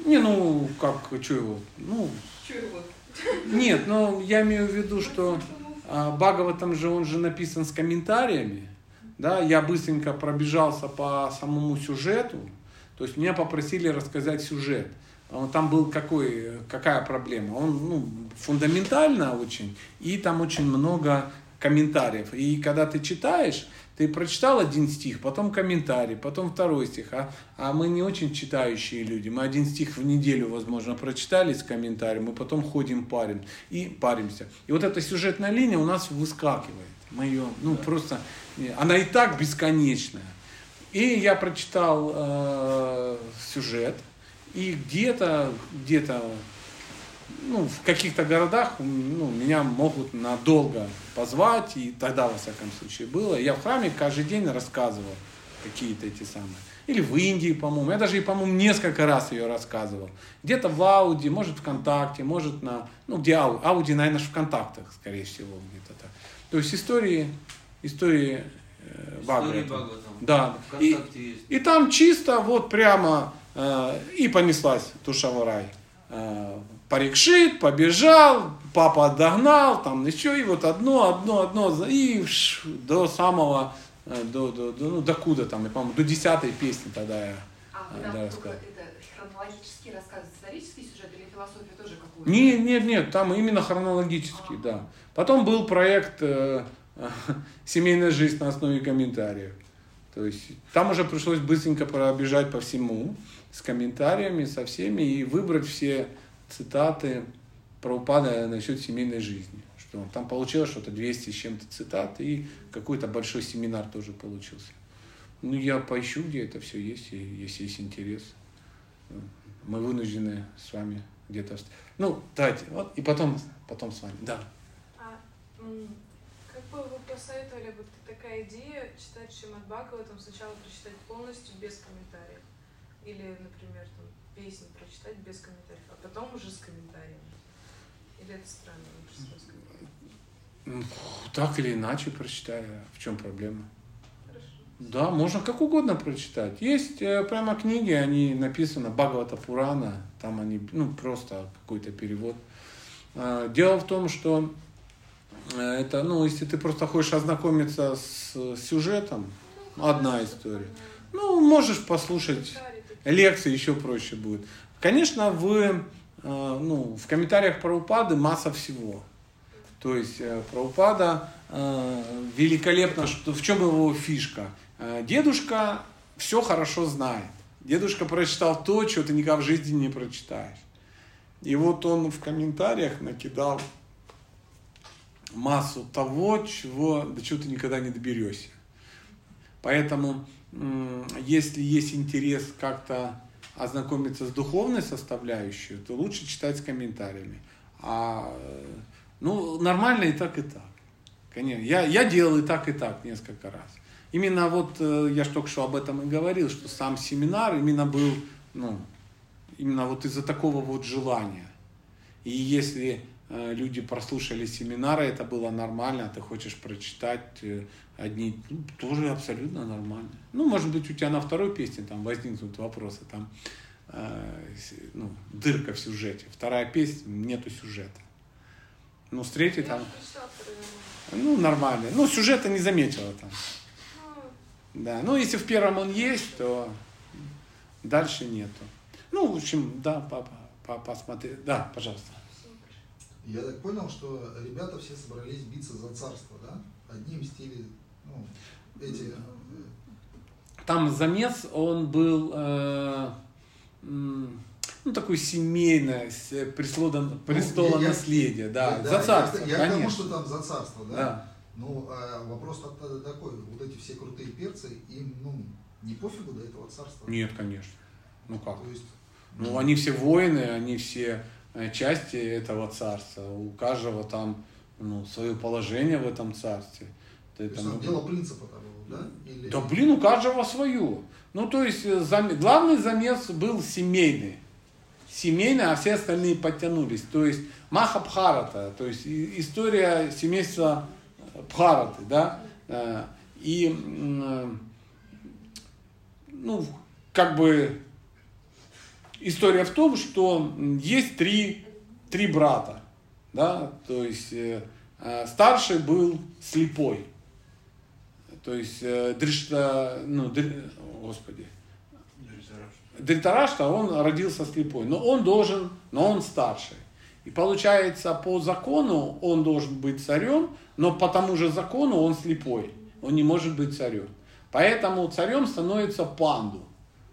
Не, ну, как, что его, ну, Что его? нет, ну, я имею в виду, что а, Багова там же, он же написан с комментариями, да, я быстренько пробежался по самому сюжету, то есть меня попросили рассказать сюжет. Там был какой, какая проблема? Он ну, фундаментально очень, и там очень много комментариев. И когда ты читаешь, ты прочитал один стих, потом комментарий, потом второй стих. А, а мы не очень читающие люди. Мы один стих в неделю, возможно, прочитали с комментарием, мы потом ходим парим и паримся. И вот эта сюжетная линия у нас выскакивает. Мы ее, ну просто, э, она и так бесконечная. И я прочитал э, сюжет, и где-то, где-то, ну, в каких-то городах ну, меня могут надолго позвать, и тогда, во всяком случае, было. Я в храме каждый день рассказывал какие-то эти самые. Или в Индии, по-моему. Я даже, и, по-моему, несколько раз ее рассказывал. Где-то в Ауди, может, ВКонтакте, может, на... Ну, где Ауди? Ауди, наверное, в ВКонтактах, скорее всего, где-то так. То есть истории, истории э, Бхагавата. Да. И, есть. и там чисто вот прямо э, и понеслась душа в рай. Э, Парикшит, побежал, папа догнал, там еще и вот одно, одно, одно, и ш- до самого, э, до, до, до, ну, докуда там, я по-моему, до десятой песни тогда я. А вы Да, там только рассказывай. это хронологически рассказываете, исторический сюжет или философию тоже какую-то? Нет, нет, нет, там именно хронологически, да. Потом был проект э, <laughs> «Семейная жизнь на основе комментариев». То есть там уже пришлось быстренько пробежать по всему, с комментариями, со всеми, и выбрать все цитаты Прабхупада насчет семейной жизни. что там получилось что-то 200 с чем-то цитат, и какой-то большой семинар тоже получился. Ну, я поищу, где это все есть, если есть интерес. Мы вынуждены с вами где-то... Ну, давайте, вот, и потом, потом с вами. Да. А как бы вы посоветовали, вот такая идея, читать Шримад Бхагаватам, сначала прочитать полностью без комментариев? Или, например, там, песни прочитать без комментариев, а потом уже с комментариями? Или это странно, вы просто рассказываете? М, Так или иначе прочитай, а в чем проблема? Хорошо. Да, можно как угодно прочитать. Есть э, прямо книги, они написаны Бхагавата Пурана, там они, ну, просто какой-то перевод. А, Дело в том, что э, это, ну, если ты просто хочешь ознакомиться с сюжетом, одна история. Ну, можешь послушать. Лекции, еще проще будет. Конечно, в, э, ну, в комментариях про упады масса всего. То есть э, Прабхупада э, великолепно, что, в чем его фишка? Дедушка все хорошо знает. Дедушка прочитал то, чего ты никогда в жизни не прочитаешь. И вот он в комментариях накидал массу того, чего, до чего ты никогда не доберешься. Поэтому, если есть интерес как-то ознакомиться с духовной составляющей, то лучше читать с комментариями. А, ну, нормально и так, и так. Конечно. Я, я делал и так, и так несколько раз. Именно вот, э, я же только что об этом и говорил, что сам семинар именно был, ну, именно вот из-за такого вот желания. И если люди прослушали семинары, это было нормально, а ты хочешь прочитать э, одни, ну, тоже абсолютно нормально. Ну, может быть, у тебя на второй песне там возникнут вопросы, там э, ну, дырка в сюжете. Вторая песня, нету сюжета. Ну, с третьей там, ну, нормально. Ну, сюжета не заметила там. Ну, Да, ну, если в первом он есть, то дальше нету. Ну, в общем, да, папа, папа, посмотри. Да, пожалуйста. Я так понял, что ребята все собрались биться за царство, да? Одни мстили, ну, эти... э, Там замес, он был, э, ну, такой семейное, э, престола Ну, я- наследия, да, я- за я- царство, Я, к тому, конечно. что там за царство, да? Да. Ну, а вопрос та- такой, вот эти все крутые перцы, им, ну, не пофигу до этого царства? Нет, конечно. Ну как? То есть, Ну, они все воины, они все части этого царства. У каждого там ну, свое положение в этом царстве. Ты то есть там- там дело принципа того, да? Или... Да блин, у каждого свое. Ну, то есть, э, зам- главный замес был семейный. Семейный, а все остальные подтянулись. То есть, Махабхарата, то есть, история семейства э, Бхараты, да. Э, И, э, ну, как бы, история в том, что есть три, три брата, да, то есть, э, э, старший был слепой, то есть э, Дришта, ну, Дри- господи, Дритарашта, он родился слепой, но он должен, но он старший. И получается, по закону он должен быть царем, но по тому же закону он слепой, он не может быть царем. Поэтому царем становится Панду,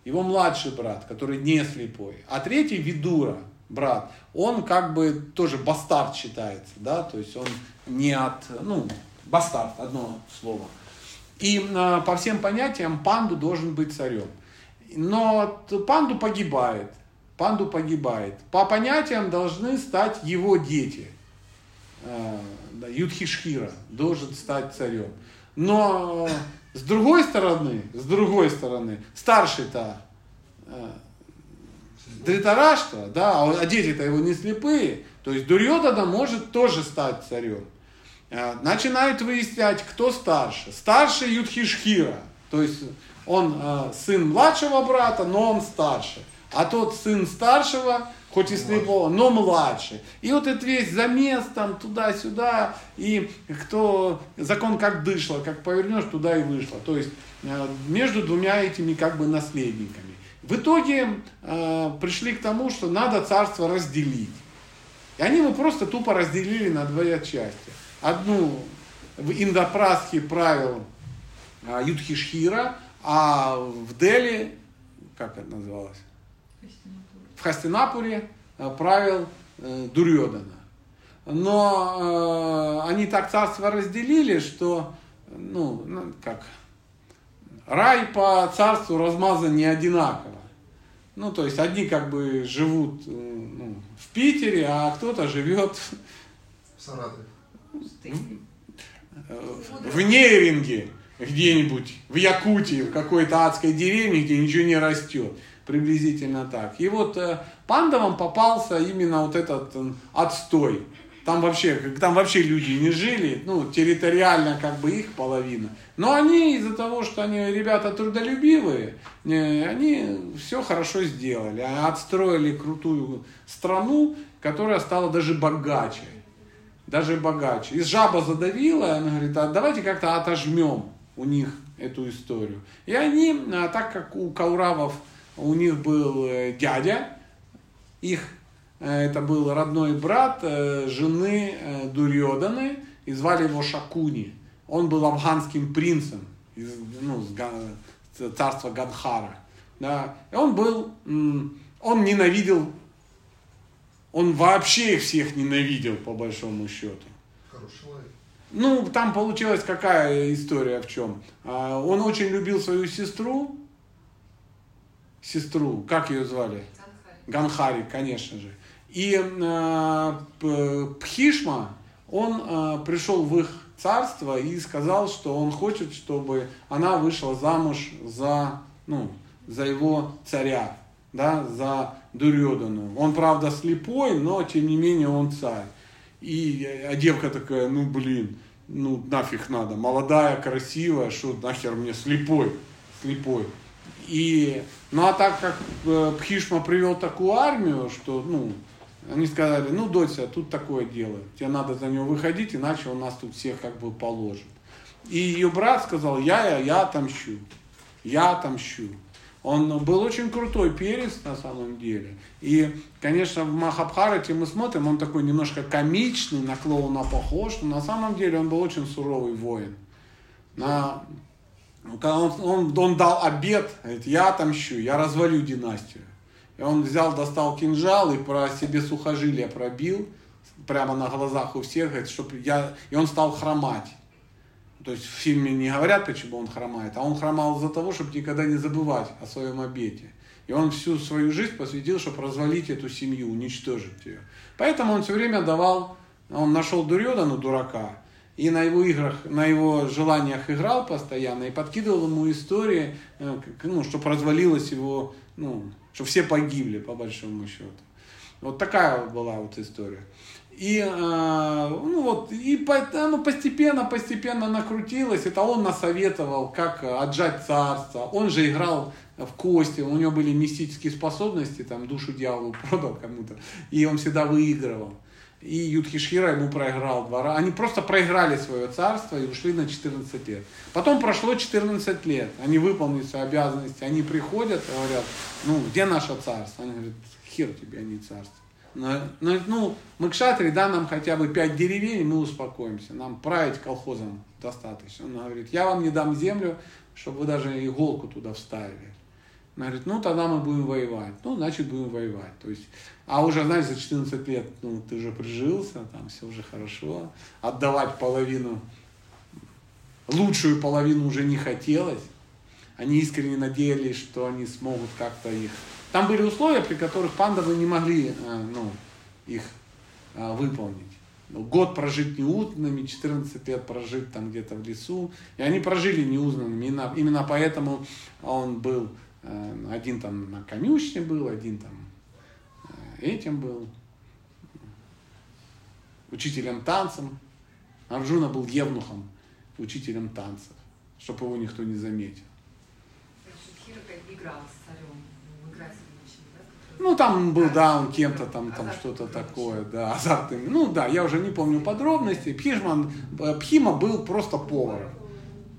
его младший брат, который не слепой. А третий Видура, брат, он как бы тоже бастард считается, да, то есть он не от, ну, бастард, одно слово. И э, по всем понятиям Панду должен быть царем. Но Панду погибает. Панду погибает. По понятиям должны стать его дети. Э, Юдхишхира должен стать царем. Но э, с другой стороны, с другой стороны, старший-то э, Дритарашта, да, а дети-то его не слепые, то есть Дурьодана может тоже стать царем. Э, Начинают выяснять, кто старше. Старший Юдхишхира, то есть он э, сын младшего брата, но он старше. А тот сын старшего, хоть и слепого, но младший. И вот этот весь замес там туда-сюда, и кто, закон как дышло, как повернешь, туда и вышло. То есть э, между двумя этими как бы наследниками. В итоге э, пришли к тому, что надо царство разделить. И они его просто тупо разделили на две части. Одну в Индопрасхе правил а, Юдхишхира, а в Дели, как это называлось? В Хастинапуре а, правил э, Дурьодана. но э, они так царство разделили, что, ну, ну, как, рай по царству размазан не одинаково. Ну, то есть одни как бы живут э, ну, в Питере, а кто-то живет В Саратове. э, в Нейринге где-нибудь, в Якутии, в какой-то адской деревне, где ничего не растет. Приблизительно так. И вот э, пандавам попался именно вот этот э, отстой. Там вообще, там вообще люди не жили, ну, территориально как бы их половина. Но они из-за того, что они ребята трудолюбивые, они все хорошо сделали. А Отстроили крутую страну, которая стала даже богаче. Даже богаче. И жаба задавила, она говорит, а давайте как-то отожмем у них эту историю. И они, а, так как у Кауравов у них был э, дядя, их э, это был родной брат э, жены Дурьоданы, и звали его Шакуни. Он был афганским принцем из ну, с царства Гадхара. Да. И он был, он ненавидел, он вообще их всех ненавидел, по большому счету. Хороший человек. Ну, там получилась какая история в чем? А, Он очень любил свою сестру, сестру, как ее звали? Ганхари, конечно же. И э, Пхишма, он э, пришел в их царство и сказал, что он хочет, чтобы она вышла замуж за, ну, за его царя, да, за Дурьодану. Он, правда, слепой, но, тем не менее, он царь. И а девка такая, ну, блин, ну, нафиг надо, молодая, красивая, что нахер мне слепой, слепой. И, ну, а так как э, Пхишма привел такую армию, что, ну, они сказали, ну, Дося, тут такое дело, тебе надо за него выходить, иначе он нас тут всех как бы положит. И ее брат сказал, я, я, я отомщу, я отомщу. Он был очень крутой перец на самом деле. И, конечно, в Махабхарате мы смотрим, он такой немножко комичный, на клоуна похож, но на самом деле он был очень суровый воин. На, он, он, он дал обед, говорит, я отомщу, я развалю династию. И он взял, достал кинжал и про себе сухожилие пробил, прямо на глазах у всех, говорит, чтоб я... И он стал хромать. То есть в фильме не говорят, почему он хромает, а он хромал из-за того, чтобы никогда не забывать о своем обете. И он всю свою жизнь посвятил, чтобы развалить эту семью, уничтожить ее. Поэтому он все время давал, он нашел Дурьодану, дурака, и на его играх, на его желаниях играл постоянно, и подкидывал ему истории, э, ну, чтобы развалилась его, ну, чтобы все погибли, по большому счету. Вот такая была вот история. И, э, ну вот, и оно постепенно, постепенно накрутилось. Это он насоветовал, как отжать царство. Он же играл в кости, у него были мистические способности, там душу дьяволу <laughs> продал кому-то, и он всегда выигрывал. И Юдхишхира ему проиграл два раза. Они просто проиграли свое царство и ушли на 14 лет. Потом прошло 14 лет. Они выполнили свои обязанности. Они приходят и говорят, ну, где наше царство? Они говорят, хер тебе, а не царство. Но, но, ну, мы кшатри, да, нам хотя бы пять деревень, и мы успокоимся. Нам править колхозом достаточно. Он говорит, я вам не дам землю, чтобы вы даже иголку туда вставили. Она говорит, ну тогда мы будем воевать. Ну, значит, будем воевать. То есть, а уже, знаешь, за 14 лет, ну, ты уже прижился, там все уже хорошо. Отдавать половину, лучшую половину уже не хотелось. Они искренне надеялись, что они смогут как-то их... Там были условия, при которых пандавы не могли э, ну, их э, выполнить. Ну, Год прожить неузнанными, 14 лет прожить там где-то в лесу. И они прожили неузнанными. Именно, поэтому он был, один там на конюшне был, один там э, этим был, учителем танцем. Арджуна был евнухом, учителем танцев, чтобы его никто не заметил. Ну? Ну, там был, да, он кем-то там, там что-то такое, да, азартным. Ну, да, я уже не помню подробностей. Пхишман, э, Пхима был просто поваром.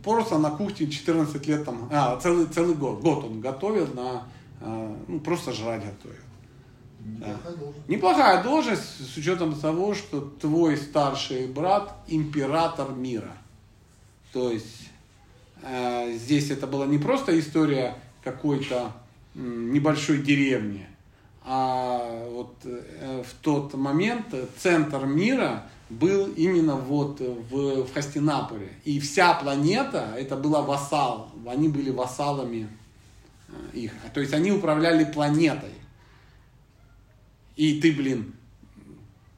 Просто на кухне 14 лет там, а, целый, целый год, год он готовил на, э, ну, просто жрать готовил. Неплохая должность. Неплохая должность с учетом того, что твой старший брат император мира. То есть э, здесь это была не просто история какой-то м, небольшой деревни, а вот э, в тот момент центр мира был именно вот в, в Хастинаполе. И вся планета, это была вассал, они были вассалами э, их. То есть они управляли планетой. И ты, блин,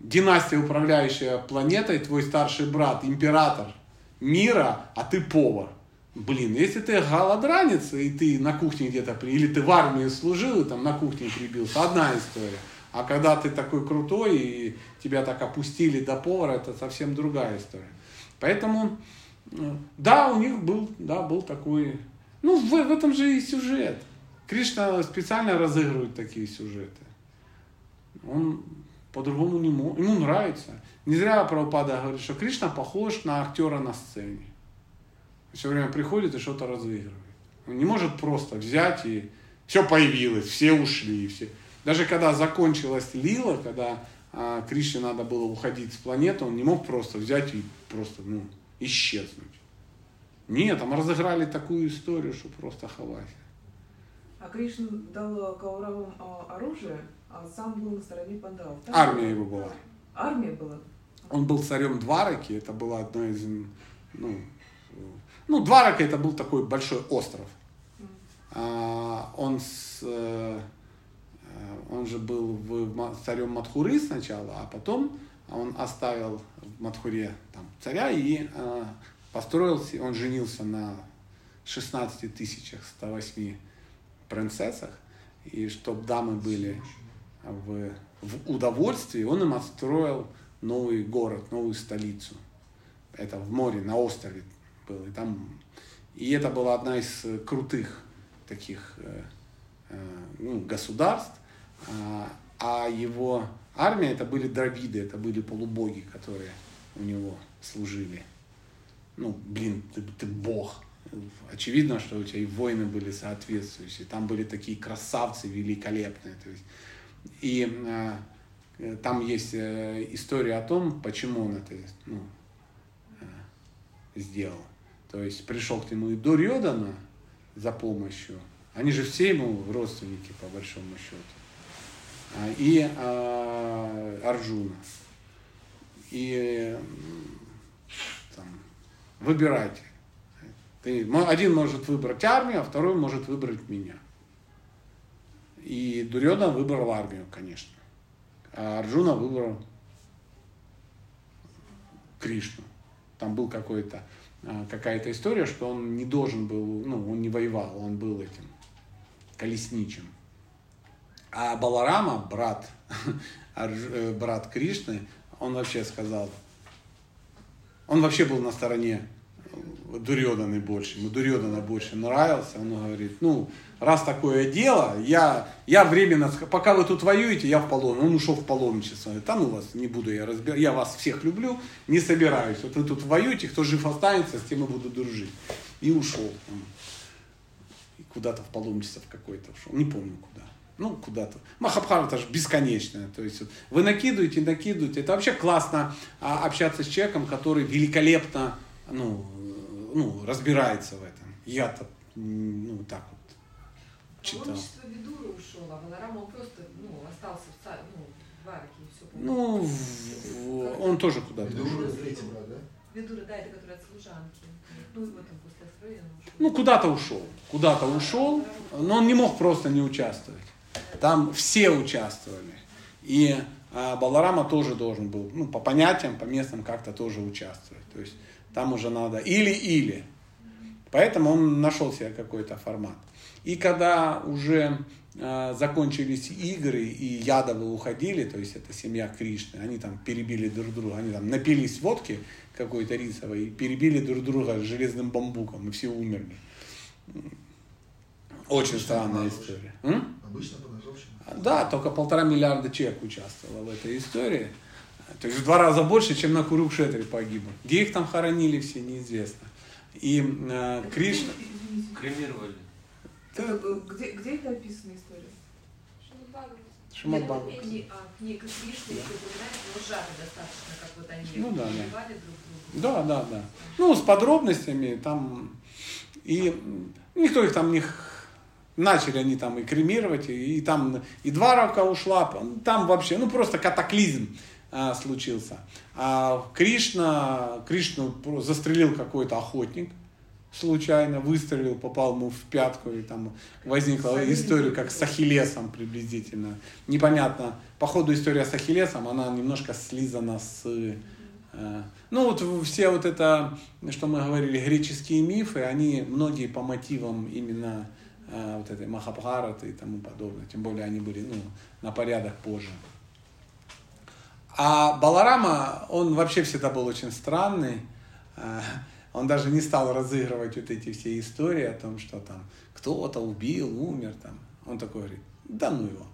династия, управляющая планетой, твой старший брат, император мира, а ты повар. Блин, если ты голодранец, и ты на кухне где-то, при- или ты в армии служил, и там на кухне прибился, одна история. А когда ты такой крутой, и тебя так опустили до повара, это совсем другая история. Поэтому, э, да, у них был, да, был такой, ну, в, в этом же и сюжет. Кришна специально разыгрывает такие сюжеты. Он по-другому не может, ему нравится. Не зря Прабхупада говорит, что Кришна похож на актера на сцене. Все время приходит и что-то разыгрывает. Он не может просто взять и все появилось, все ушли, все. Даже когда закончилась Лила, когда а, Кришне надо было уходить с планеты, он не мог просто взять и просто ну, исчезнуть. Нет, там разыграли такую историю, что просто хавать. А Кришна дал Кауравам а, оружие, а сам был на стороне пандавов. Так? Армия его была. Армия была? Он был царем Двараки, это была одна из, ну, ну, Дварака это был такой большой остров. А, Он с, э, он же был в царем Мадхуры сначала, а потом он оставил в Мадхуре там, царя и э, построился, он женился на 16 тысячах 108 принцессах, и чтобы дамы были в, в удовольствии, он им отстроил новый город, новую столицу. Это в море, на острове был. И, там, и это была одна из э, крутых таких э, э, ну, государств. А, а его армия это были дравиды, это были полубоги, которые у него служили. Ну, блин, ты, ты бог. Очевидно, что у тебя и воины были соответствующие. Там были такие красавцы великолепные. То есть, и э, там есть э, история о том, почему он это ну, э, сделал. То есть пришел к нему и Дурьодана за помощью. Они же все ему родственники, по большому счету. И а, Арджуна. И там, выбирайте. Ты, один может выбрать армию, а второй может выбрать меня. И Дурьодан выбрал армию, конечно. А Арджуна выбрал Кришну. Там был какой-то а, какая-то история, что он не должен был, ну, он не воевал, он был этим колесничим. А Баларама, брат, <laughs> э, брат Кришны, он вообще сказал, он вообще был на стороне Дурьоданы больше, ему Дурьодана больше нравился, он говорит, ну, раз такое дело, я, я временно, пока вы тут воюете, я в паломничество. Он ушел в паломничество. Говорит, да ну вас, не буду я разбирать, я вас всех люблю, не собираюсь. Вот вы тут воюете, кто жив останется, с тем и буду дружить. И ушел. И куда-то в паломничество какой-то ушел, не помню куда. Ну, куда-то. Махабхарата же бесконечная. То есть вы накидываете, накидываете. Это вообще классно а, общаться с человеком, который великолепно ну, э, ну, разбирается в этом. Я-то ну, так вот читал. Паломничество Видуры ушел, а Баларама он просто ну, остался в, ца- ну, в Двараке и все. Ну, в- он тоже куда-то Видура ушел. брат, да? Видура, да, это который от служанки. Ну, и вот он после Астроена ушел. Ну, куда-то ушел. Куда-то ушел, но он не мог просто не участвовать. Там все участвовали. И а, Баларама тоже должен был, ну, по понятиям, по местным как-то тоже участвовать. То есть там уже надо или-или. Поэтому он нашел себе какой-то формат. И когда уже а, закончились игры и Ядовы уходили, то есть это семья Кришны, они там перебили друг друга, они там напились водки какой-то рисовой и перебили друг друга железным бамбуком, и все умерли. Очень странная история. М? Обычно. Да, только полтора миллиарда человек участвовало в этой истории. То есть в два раза больше, чем на Курукшетре погибло. Где их там хоронили, все неизвестно. И э, Кришна... Кремировали. Так, э, где, где это описана история? Шримад Нет, кни- а, Книга Кришны, если упоминать, но сжато достаточно, как вот они Ну да, да. друг друга. Да, да, да. Ну, с подробностями там... И никто их там не, начали они там и кремировать, и, и там и два рака ушла, там вообще, ну просто катаклизм а, случился. А Кришна, Кришну застрелил какой-то охотник, случайно выстрелил, попал ему в пятку, и там возникла история как с Ахиллесом приблизительно. Непонятно. По ходу история с Ахиллесом, она немножко слизана с... Э, ну вот все вот это, что мы говорили, греческие мифы, они многие по мотивам именно вот этой Махабхараты и тому подобное. Тем более они были ну, на порядок позже. А Баларама, он вообще всегда был очень странный. Э, он даже не стал разыгрывать вот эти все истории о том, что там кто-то убил, умер там. Он такой говорит, да ну его.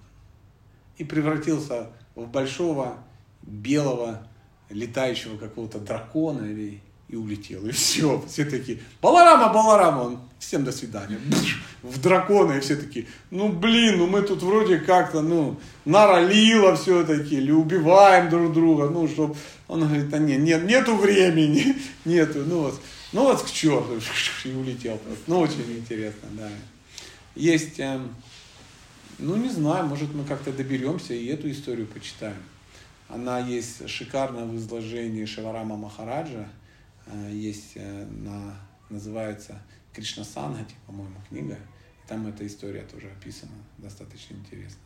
И превратился в большого белого летающего какого-то дракона или и улетел. И все. Все такие, Баларама, Баларама. Он, всем до свидания. <laughs> В дракона. И все такие, ну блин, ну мы тут вроде как-то, ну, наролило все-таки, или убиваем друг друга. Ну, чтоб... Он говорит, а нет, нет, нету времени. <laughs> Нету. Ну вот, ну вот к черту. <laughs> И улетел просто. Ну, очень интересно, да. Есть, эм, ну не знаю, может мы как-то доберемся и эту историю почитаем. Она есть шикарно в изложении Шиварама Махараджа. Э, есть, э, на, называется Кришна Сангати, по-моему, книга. И там эта история тоже описана, достаточно интересно.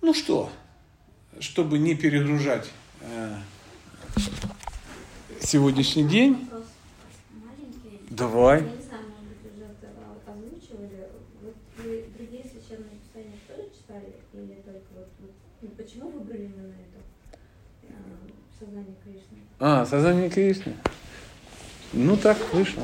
Ну что, чтобы не перегружать э, сегодняшний день. Давай. Вот почему выбрали именно это сознание Кришны? А, сознание Кришны. Ну так вышло.